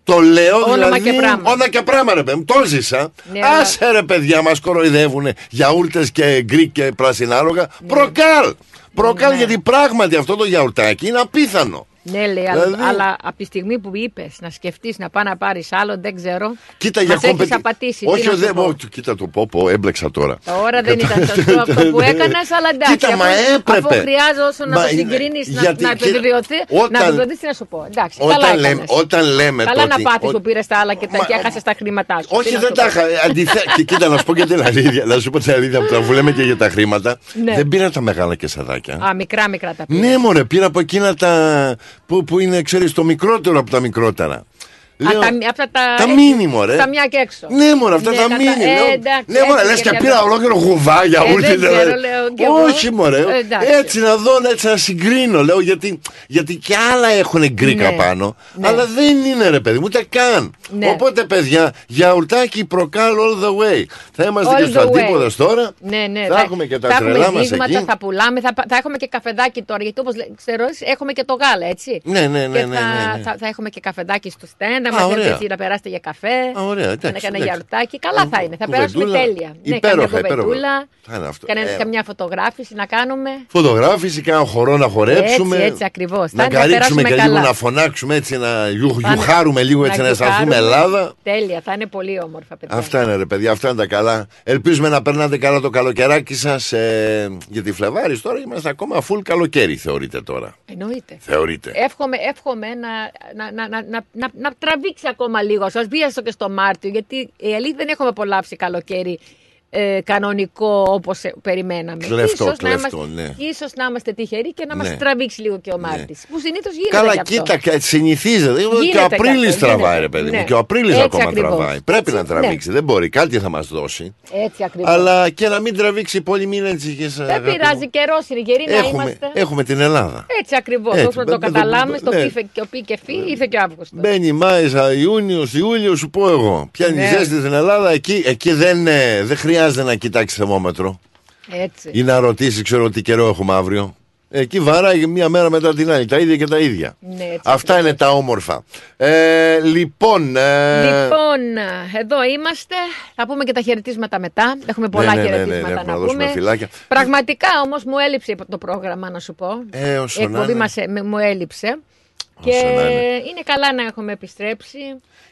το λέω Όνομα δηλαδή. και πράγμα. Όνομα και πράγμα, ρε παιδί μου. Το ζήσα. Ναι, αλλά- Άσε ρε παιδιά, μας κοροϊδεύουν γιαούρτες και γκρι και πρασινάλογα. Ναι. Προκάλ. Προκάλ γιατί πράγματι αυτό το γιαουρτάκι είναι απίθανο. Ναι, λέει, αλλά- Δηλαδή- αλλά από τη στιγμή που είπες να σκεφτείς να πάει να πάρεις άλλο, δεν ξέρω. Κοίτα Μας για έχεις κομπετι- απατήσει. Όχι, τι να σου δεν. πω. όχι, Κοίτα το πω, πω, έμπλεξα τώρα. Τώρα δεν ήταν σωστό αυτό που (laughs) έκανες, αλλά εντάξει. Κοίτα, μα αφού- έπρεπε. Αφού χρειάζεσαι να Μα το είναι- συγκρίνεις, να, γιατί, να κοίτα, επιβεβαιωθεί. όταν- Να επιβεβαιωθείς, τι να σου πω. Εντάξει, καλά Όταν λέμε, έκανες. όταν λέμε Καλά το να ότι- πάθεις ο- που πήρες τα άλλα και, τα, και έχασες τα χρήματά σου. Τι Όχι, να δεν σου τα πω. είχα. Αντιθέ... και κοίτα, να σου πω και την αλήθεια. Να σου πω την αλήθεια που τα που λέμε και για τα χρήματα. Ναι. Δεν πήρα τα μεγάλα κεσαδάκια. Α, μικρά μικρά τα πήρε. Ναι, μωρέ, πήρα από εκείνα τα. Που, που είναι, ξέρεις, το μικρότερο από τα μικρότερα. Α, τα, αυτά τα, τα έτσι, μίνι, μωρέ. Στα μια και έξω. Ναι, μωρέ, αυτά τα κατά- μίνι. Ε, λέω. εντάξει, ναι, μωρέ, έτσι λες και για πήρα να- ολόκληρο γουβάγια Ε, ούτε δεν δηλαδή. ξέρω, λέω κι εγώ. Όχι, μωρέ. Ε, εντάξει. έτσι να δω, έτσι να συγκρίνω, λέω. Γιατί, γιατί και άλλα έχουν γκρίκα Ναι, πάνω. ναι. Αλλά δεν είναι, ρε παιδί μου, ούτε καν. Ναι. Οπότε, παιδιά, γιαουρτάκι προκάλ all the way. Θα είμαστε All και στο the way. αντίποδος τώρα. Ναι, ναι. Θα έχουμε και τα θα τρελά έχουμε μας δείγματα, εκεί. θα πουλάμε, θα, θα έχουμε και καφεδάκι τώρα. Γιατί όπως ξέρω, έχουμε και το γάλα, έτσι. Ναι, ναι, ναι, Και ναι, θα, ναι, ναι. Θα, θα έχουμε και καφεδάκι στο στέντα. Α, Μα ωραία. θέλετε να περάσετε για καφέ. Α, ωραία, να εντάξει, κάνω εντάξει. γιαουρτάκι. Καλά θα είναι. Θα περάσουμε Κουβεντούλα. τέλεια. Ναι, Υπέροχα, καμιά υπέροχα. κουβεντούλα. Θα είναι αυτό. Κανένα- Ε, Καμιά φωτογράφηση να κάνουμε. Φωτογράφηση, κάνα χορό να χορέψουμε. Έτσι, έτσι ακριβώς. Να Θα- θα καρύξουμε περάσουμε και καλά. λίγο να φωνάξουμε έτσι, να γιου, Θα είναι- γιουχάρουμε λίγο έτσι, να αισθανθούμε γιουχάρουμε. Ελλάδα. Τέλεια, θα είναι πολύ όμορφα, παιδιά. Αυτά είναι ρε παιδιά, αυτά είναι τα καλά. Ελπίζουμε να περνάτε καλά το καλοκαιράκι σας. Ε, γιατί Φλεβάρι τώρα είμαστε ακόμα full καλοκαίρι, θεωρείτε τώρα. Εννοείται. Θεωρείτε. Εύχομαι, εύχομαι να, να, να, να, να, να, να τραβήξει ακόμα λίγο. Σα βίαστο και στο Μάρτιο, γιατί η αλήθεια δεν έχουμε απολαύσει καλοκαίρι ε, κανονικό όπως περιμέναμε. Κλεφτό, ίσως κλεφτό, να είμαστε, ναι. ίσως να είμαστε τυχεροί και να Ναι. μας τραβήξει λίγο και ο Μάρτης. Που συνήθως γίνεται Καλά, και αυτό. κοίτα, κα- συνηθίζεται. και ο Γίνεται Απρίλης και αυτό, τραβάει, γίνεται. ρε παιδί μου. Ναι. Και ο Απρίλης Έτσι ακόμα ακριβώς. τραβάει. Πρέπει Έτσι, να τραβήξει. ναι. Δεν μπορεί, κάτι θα μας δώσει. Έτσι ακριβώς. Αλλά και να μην τραβήξει πολύ μήνυτσι. Δεν πειράζει, καιρός είναι. Γεροί να Έχουμε, είμαστε. έχουμε την Ελλάδα. Έτσι ακριβώς. Έτσι, Όσο να μπε- το μπε- καταλάβουμε, μπε- στο ναι. πι και ο πι και φι, ήρθε και ο Αύγουστος. Μπαίνει Μάης, Ιούνιος, Ιούλιος, σου πω εγώ. Πιάνεις Ναι. ζέστη στην Ελλάδα, εκεί, εκεί δεν, ε, δεν χρειάζεται να κοιτάξει θερμόμετρο Έτσι. ή να ρωτήσει, ξέρω τι καιρό έχουμε αύριο. Εκεί βαράει μία μέρα μετά την άλλη, τα ίδια και τα ίδια. Ναι, έτσι Αυτά είναι τα όμορφα. Ε, λοιπόν. ε, Λοιπόν, εδώ είμαστε. Θα πούμε και τα χαιρετίσματα μετά. Έχουμε πολλά ναι, ναι, ναι, ναι, χαιρετίσματα έχουμε να να δώσουμε πούμε. φυλάκια. Πραγματικά όμως μου έλειψε το πρόγραμμα, να σου πω. Ε, όσο Η να εκπομπή είναι. μας, ε, μου έλειψε. Και Όσο να είναι. είναι καλά να έχουμε επιστρέψει.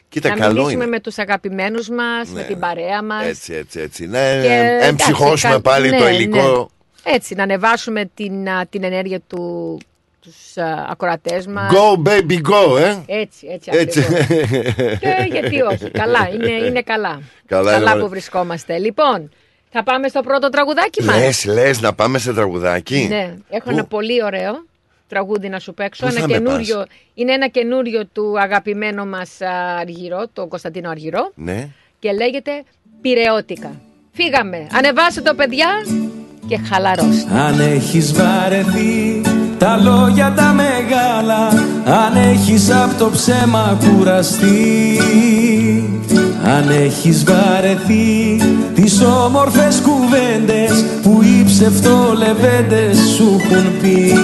Κοίτα, να καλό μιλήσουμε είναι. με τους αγαπημένους μας, με Ναι, την παρέα μας. Έτσι, έτσι, έτσι. Να Και, εμψυχώσουμε εντάξει, κα- πάλι το ναι, υλικό. ναι. Έτσι, να ανεβάσουμε την, α, την ενέργεια του, τους α, ακροατές μας. Go baby go, ε. Έτσι, έτσι, Έτσι. ακριβώς. (laughs) Και γιατί όχι, καλά, είναι, είναι καλά. Καλά είναι, ωραία. που βρισκόμαστε. Λοιπόν, θα πάμε στο πρώτο τραγουδάκι μας. Λες, λες να πάμε σε τραγουδάκι. Ναι, έχω ένα πολύ ωραίο τραγούδι να σου παίξω. Πού Ένα θα με καινούριο, είναι ένα καινούριο του αγαπημένου μας α, Αργυρό, τον Κωνσταντίνο Αργυρό Ναι. και λέγεται Πυρεώτικα. Φύγαμε, ανεβάστε το παιδιά και χαλαρώστε. Αν έχεις βαρεθεί τα λόγια τα μεγάλα Αν έχεις απ' το ψέμα κουραστεί Αν έχεις βαρεθεί τις όμορφες κουβέντες Που οι ψευτολεβέντες σου έχουν πει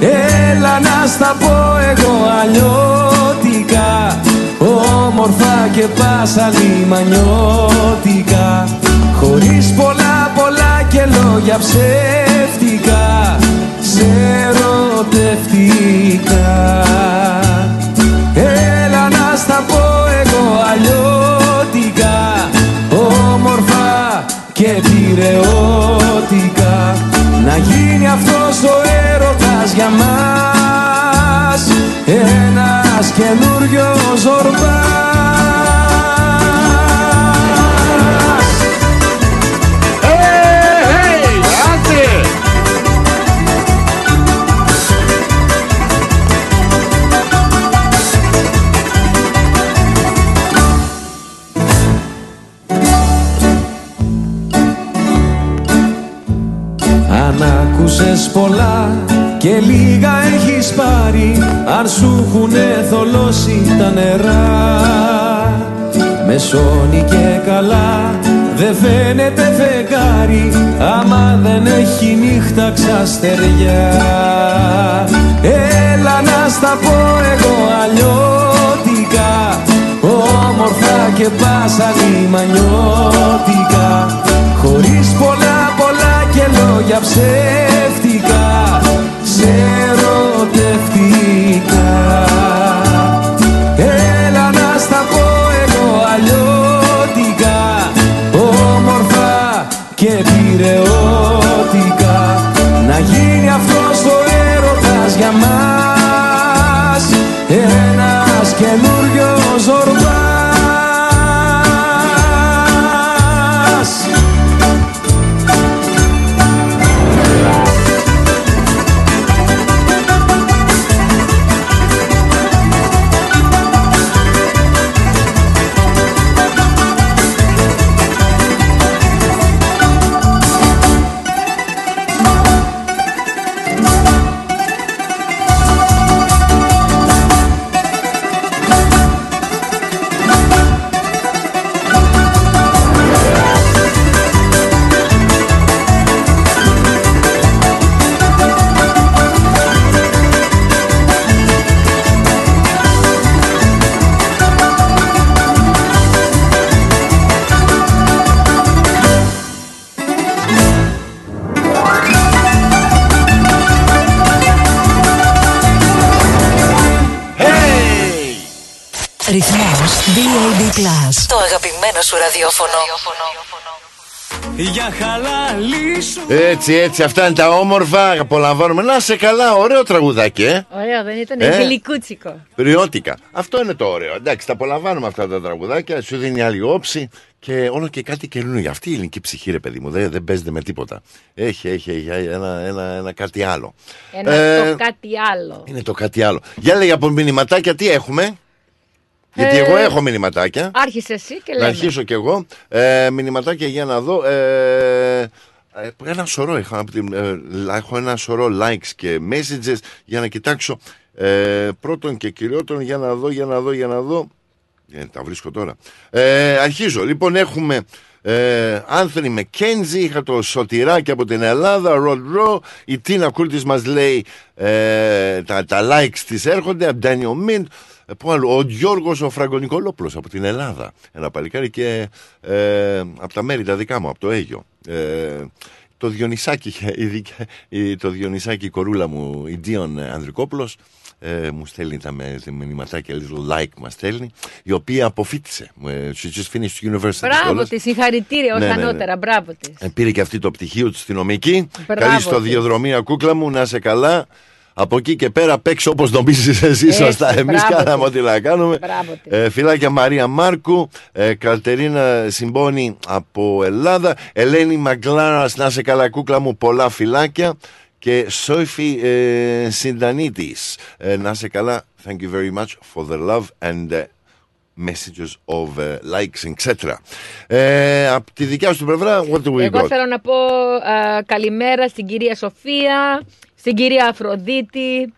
Έλα να στα πω εγώ αλλιώτικα Όμορφα και πάσα λιμανιώτικα Χωρίς πολλά πολλά και λόγια ψεύτικα Σε ερωτευτικά. Έλα να στα πω εγώ αλλιώτικα Όμορφα και πυρεώτικα. Να γίνει αυτός ο έρωτας για μας Ένας καινούριος ορβάς Αν άκουσες πολλά και λίγα έχεις πάρει. Αν σου έχουνε θολώσει τα νερά. Μεσώνει και καλά δεν φαίνεται φεγγάρι. Άμα δεν έχει νύχτα ξαστεριά. Έλα να στα πω εγώ αλλιώτικα. Όμορφα και πάσα λιμανιώτικα Χωρίς πολλά πολλά και λόγια ψεύτικα Σε ερωτευτικά Για χαλάλι σου Έτσι, έτσι, αυτά είναι τα όμορφα. Απολαμβάνουμε. Να σε καλά, ωραίο τραγουδάκι, ε. Ωραίο, δεν ήταν Ε. γλυκούτσικο. Πριώτικα. Αυτό είναι το ωραίο. Εντάξει, τα απολαμβάνουμε αυτά τα τραγουδάκια. Σου δίνει άλλη όψη και όλο και κάτι καινούργιο. Αυτή η ελληνική ψυχή, ρε παιδί μου, δεν, δεν παίζεται με τίποτα. Έχει, έχει, έχει ένα, ένα, ένα κάτι άλλο. Ένα Ε, το κάτι άλλο. Είναι το κάτι άλλο. Για λέγε από μηνυματάκια τι έχουμε; Γιατί Ε, εγώ έχω μηνυματάκια. Άρχισε εσύ και Να λέμε. αρχίσω κι εγώ. Ε, μηνυματάκια για να δω. Ε, ε, ένα σωρό έχω, από την- ε, έχω ένα σωρό likes και messages για να κοιτάξω ε, πρώτον και κυριότερον για να δω, για να δω, για να δω. Ε, τα βρίσκω τώρα. Ε, αρχίζω. Λοιπόν, έχουμε ε, Άνθονη Μεκένζι, είχα το Σωτηράκι από την Ελλάδα, Ροντ Ρο, η Τίνα Κούρτης μας λέει ε, τα, τα likes της έρχονται, από Ντάνιο Μίντ, ε, πού άλλο, ο Γιώργος ο Φραγκονικολόπουλος από την Ελλάδα, ένα παλικάρι και ε, από τα μέρη τα δικά μου, από το Αίγιο. Ε, το Διονυσάκι, (laughs) η δικιά- η- το Διονυσάκι η κορούλα μου, η Ντίον Ανδρικόπουλος, ε, μου στέλνει τα με, τα μηνυματάκια, little like μας στέλνει, η οποία αποφύτησε. Ε, She just finished university. Μπράβο κιόλας. της, συγχαρητήρια ω Ναι, ναι, ναι. ανώτερα. Μπράβο της. Ε, Πήρε και αυτή το πτυχίο της στη νομική. Μπράβο Καλή στο της. διοδρομία κούκλα μου, να είσαι καλά. Από εκεί και πέρα παίξω όπως νομίζεις εσύ Έτσι, σωστά. Εμείς μπράβο κάναμε της. ό,τι να κάνουμε. Μπράβο της. Ε, φιλάκια Μαρία Μάρκου, ε, Καλτερίνα Συμπόνη από Ελλάδα, Ελένη Μαγκλάρας, να είσαι καλά κούκλα μου, πολλά φιλάκια. Και Σόφη ε, Συντανίτης, ε, να είσαι καλά. Thank you very much for the love and uh, messages of uh, likes, etc. Ε, από τη δικιά σου την πλευρά, what do we Εγώ got? θέλω να πω α, καλημέρα στην κυρία Σοφία, στην κυρία Αφροδίτη,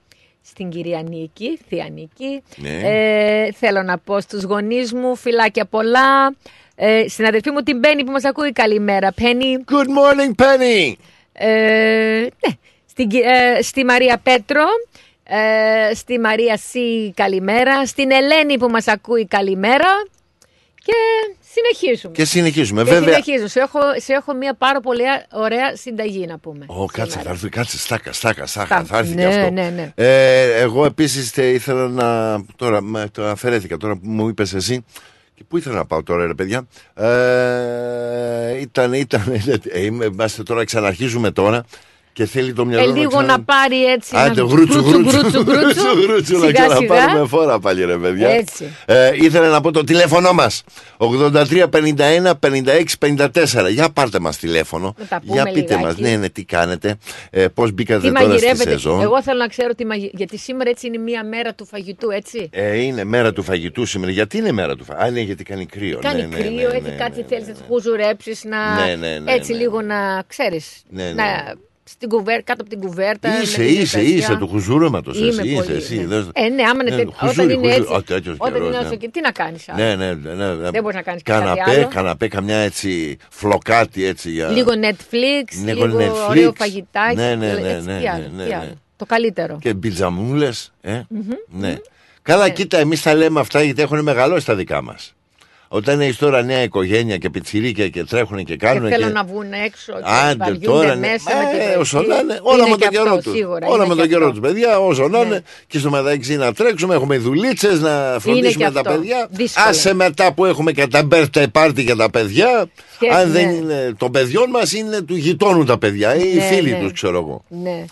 στην κυρία Νίκη, θεία Νίκη. Ναι. Ε, θέλω να πω στους γονείς μου φιλάκια πολλά. Ε, στην αδερφή μου την Πέννη που μας ακούει καλημέρα. Πέννη. Good morning Penny. Ε, ναι. Στην, κυ- ε, στη Μαρία Πέτρο. Ε, στη Μαρία Σι καλημέρα. Στην Ελένη που μας ακούει καλημέρα. Και συνεχίζουμε. Και συνεχίζουμε. Και Βέβαια. συνεχίζω. Σε έχω, σε έχω μια πάρα πολύ ωραία συνταγή να πούμε. Ω, κάτσε, θα έρθει, κάτσε, στάκα, στάκα, στάκα, Στάκα. θα έρθει Ναι, και αυτό. ναι, ναι. Ε, εγώ επίσης τε, ήθελα να, τώρα, με, το αφαιρέθηκα, τώρα που μου είπες εσύ, και πού ήθελα να πάω τώρα ρε παιδιά, ε, ήταν, ήταν, (laughs) ε, είμαι, είμαστε τώρα, ξαναρχίζουμε τώρα, και θέλει το μυαλό Ε, να λίγο ξανα- να πάρει έτσι. Άντε, να... γρούτσου, γκρούτσου, γρούτσου, γκρούτσου, γκρούτσου. γρούτσου, να Σιγά, σιγά. ξαναπάρουμε φόρα πάλι ρε παιδιά. Έτσι. Ε, ήθελα να πω το τηλέφωνο μας 83 51 56 54 Για πάρτε μας τηλέφωνο Να τα πούμε Για πείτε λιγάκι. μας ναι, ναι, τι κάνετε ε, Πώς μπήκατε Τι τώρα στη μαγειρεύετε; σεζόν; Εγώ θέλω να ξέρω τι μαγει... Γιατί σήμερα έτσι είναι μια μέρα του φαγητού, έτσι. ε, Είναι μέρα του φαγητού σήμερα Γιατί είναι μέρα του φαγητού Α, ναι, γιατί κάνει κρύο Κάνει ναι, ναι, κρύο, ναι, έτσι ναι, κάτι ναι, θέλεις να του χουζουρέψεις, να. Ναι, ναι, ναι, έτσι ναι. λίγο να ξέρεις. Ναι, ναι. Να... Στην κουβέρ... Κάτω από την κουβέρτα. με Είσαι, την είσαι, επέσια. είσαι του χουζούρεματος Είμαι εσύ, είσαι, πολύ, εσύ, ναι. δες- Ε, ναι, άμα είναι Ναι, τέτοιο- χουζούρι, όταν είναι χουζούρι. έτσι. Α, τέτοιος Όταν καιρός, είναι ναι. όσο και. Τι να κάνεις. ναι, ναι, ναι, ναι, ναι. Δεν μπορείς να κάνεις κάτι καναπέ, άλλο. Καναπέ, καμιά έτσι φλοκάτι έτσι για... Λίγο Netflix, Λίγο λίγο Netflix. ωραίο φαγητάκι. Ναι, ναι, έτσι, ναι, τι ναι, άλλο, ναι, τι ναι, άλλο. ναι. Το καλύτερο. Και μπιτζαμούλες, ε. Μμμ. Ναι. Καλά, κοίτα, εμείς τα λέμε αυτά γιατί έχουν μεγαλώσει τα δικά μας. Όταν έχεις τώρα νέα οικογένεια και πιτσιρίκια και τρέχουν και κάνουν. Και θέλουν να βγουν έξω. και Άντε βαριούνται τώρα, ναι. μέσα με την Ε, όσο πρωί. να είναι, όλα Είναι με και τον καιρό αυτό, τους. σίγουρα, Όλα είναι με και τον καιρό αυτό. τους, παιδιά, όσο να Ναι. είναι. Και στο μεταξύ να τρέξουμε, έχουμε δουλίτσες, να φροντίσουμε και τα αυτό. παιδιά. Δύσκολο. Άσε μετά που έχουμε και τα birthday party για τα παιδιά. Και- Αν δεν ναι. είναι των παιδιών μας, είναι του γειτόνου τα παιδιά ή οι Ναι, φίλοι ναι. τους, ξέρω εγώ. Ναι.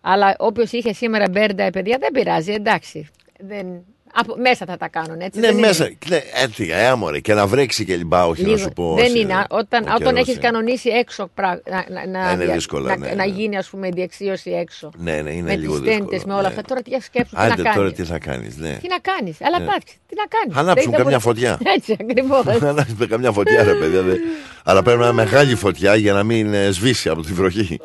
Αλλά όποιος είχε σήμερα μπέρντα, παιδιά, δεν πειράζει, εντάξει. Δεν... Από... Μέσα θα τα κάνουν, έτσι. Ναι, δεν είναι; μέσα. Ναι, έτσι, ε, μωρέ, και να βρέξει και λιμπά, όχι να Λίγο. σου πω. δεν σε- είναι. Όταν, ο όταν καιρός έχεις είναι. κανονίσει έξω πρά... να, να, να, Είναι δια- δύσκολα, να, ναι, να ναι. γίνει ας πούμε η διεξίωση έξω. Ναι, ναι, είναι με λίγο τις δύσκολο. τέντες, με όλα ναι. αυτά. Τώρα τι σκέψου, τι Άντε να κάνεις. τώρα τι θα κάνεις, ναι. Τι να κάνεις. Αλλά Ναι. πάψει. Τι να κάνεις. Ανάψουν Δεν- δεν καμιά μπορεί- φωτιά. (laughs) Έτσι ακριβώς. (laughs) Ανάψτε καμιά φωτιά, ρε παιδιά. δε. Αλλά πρέπει να είναι μεγάλη φωτιά για να μην ε, σβήσει από τη βροχή.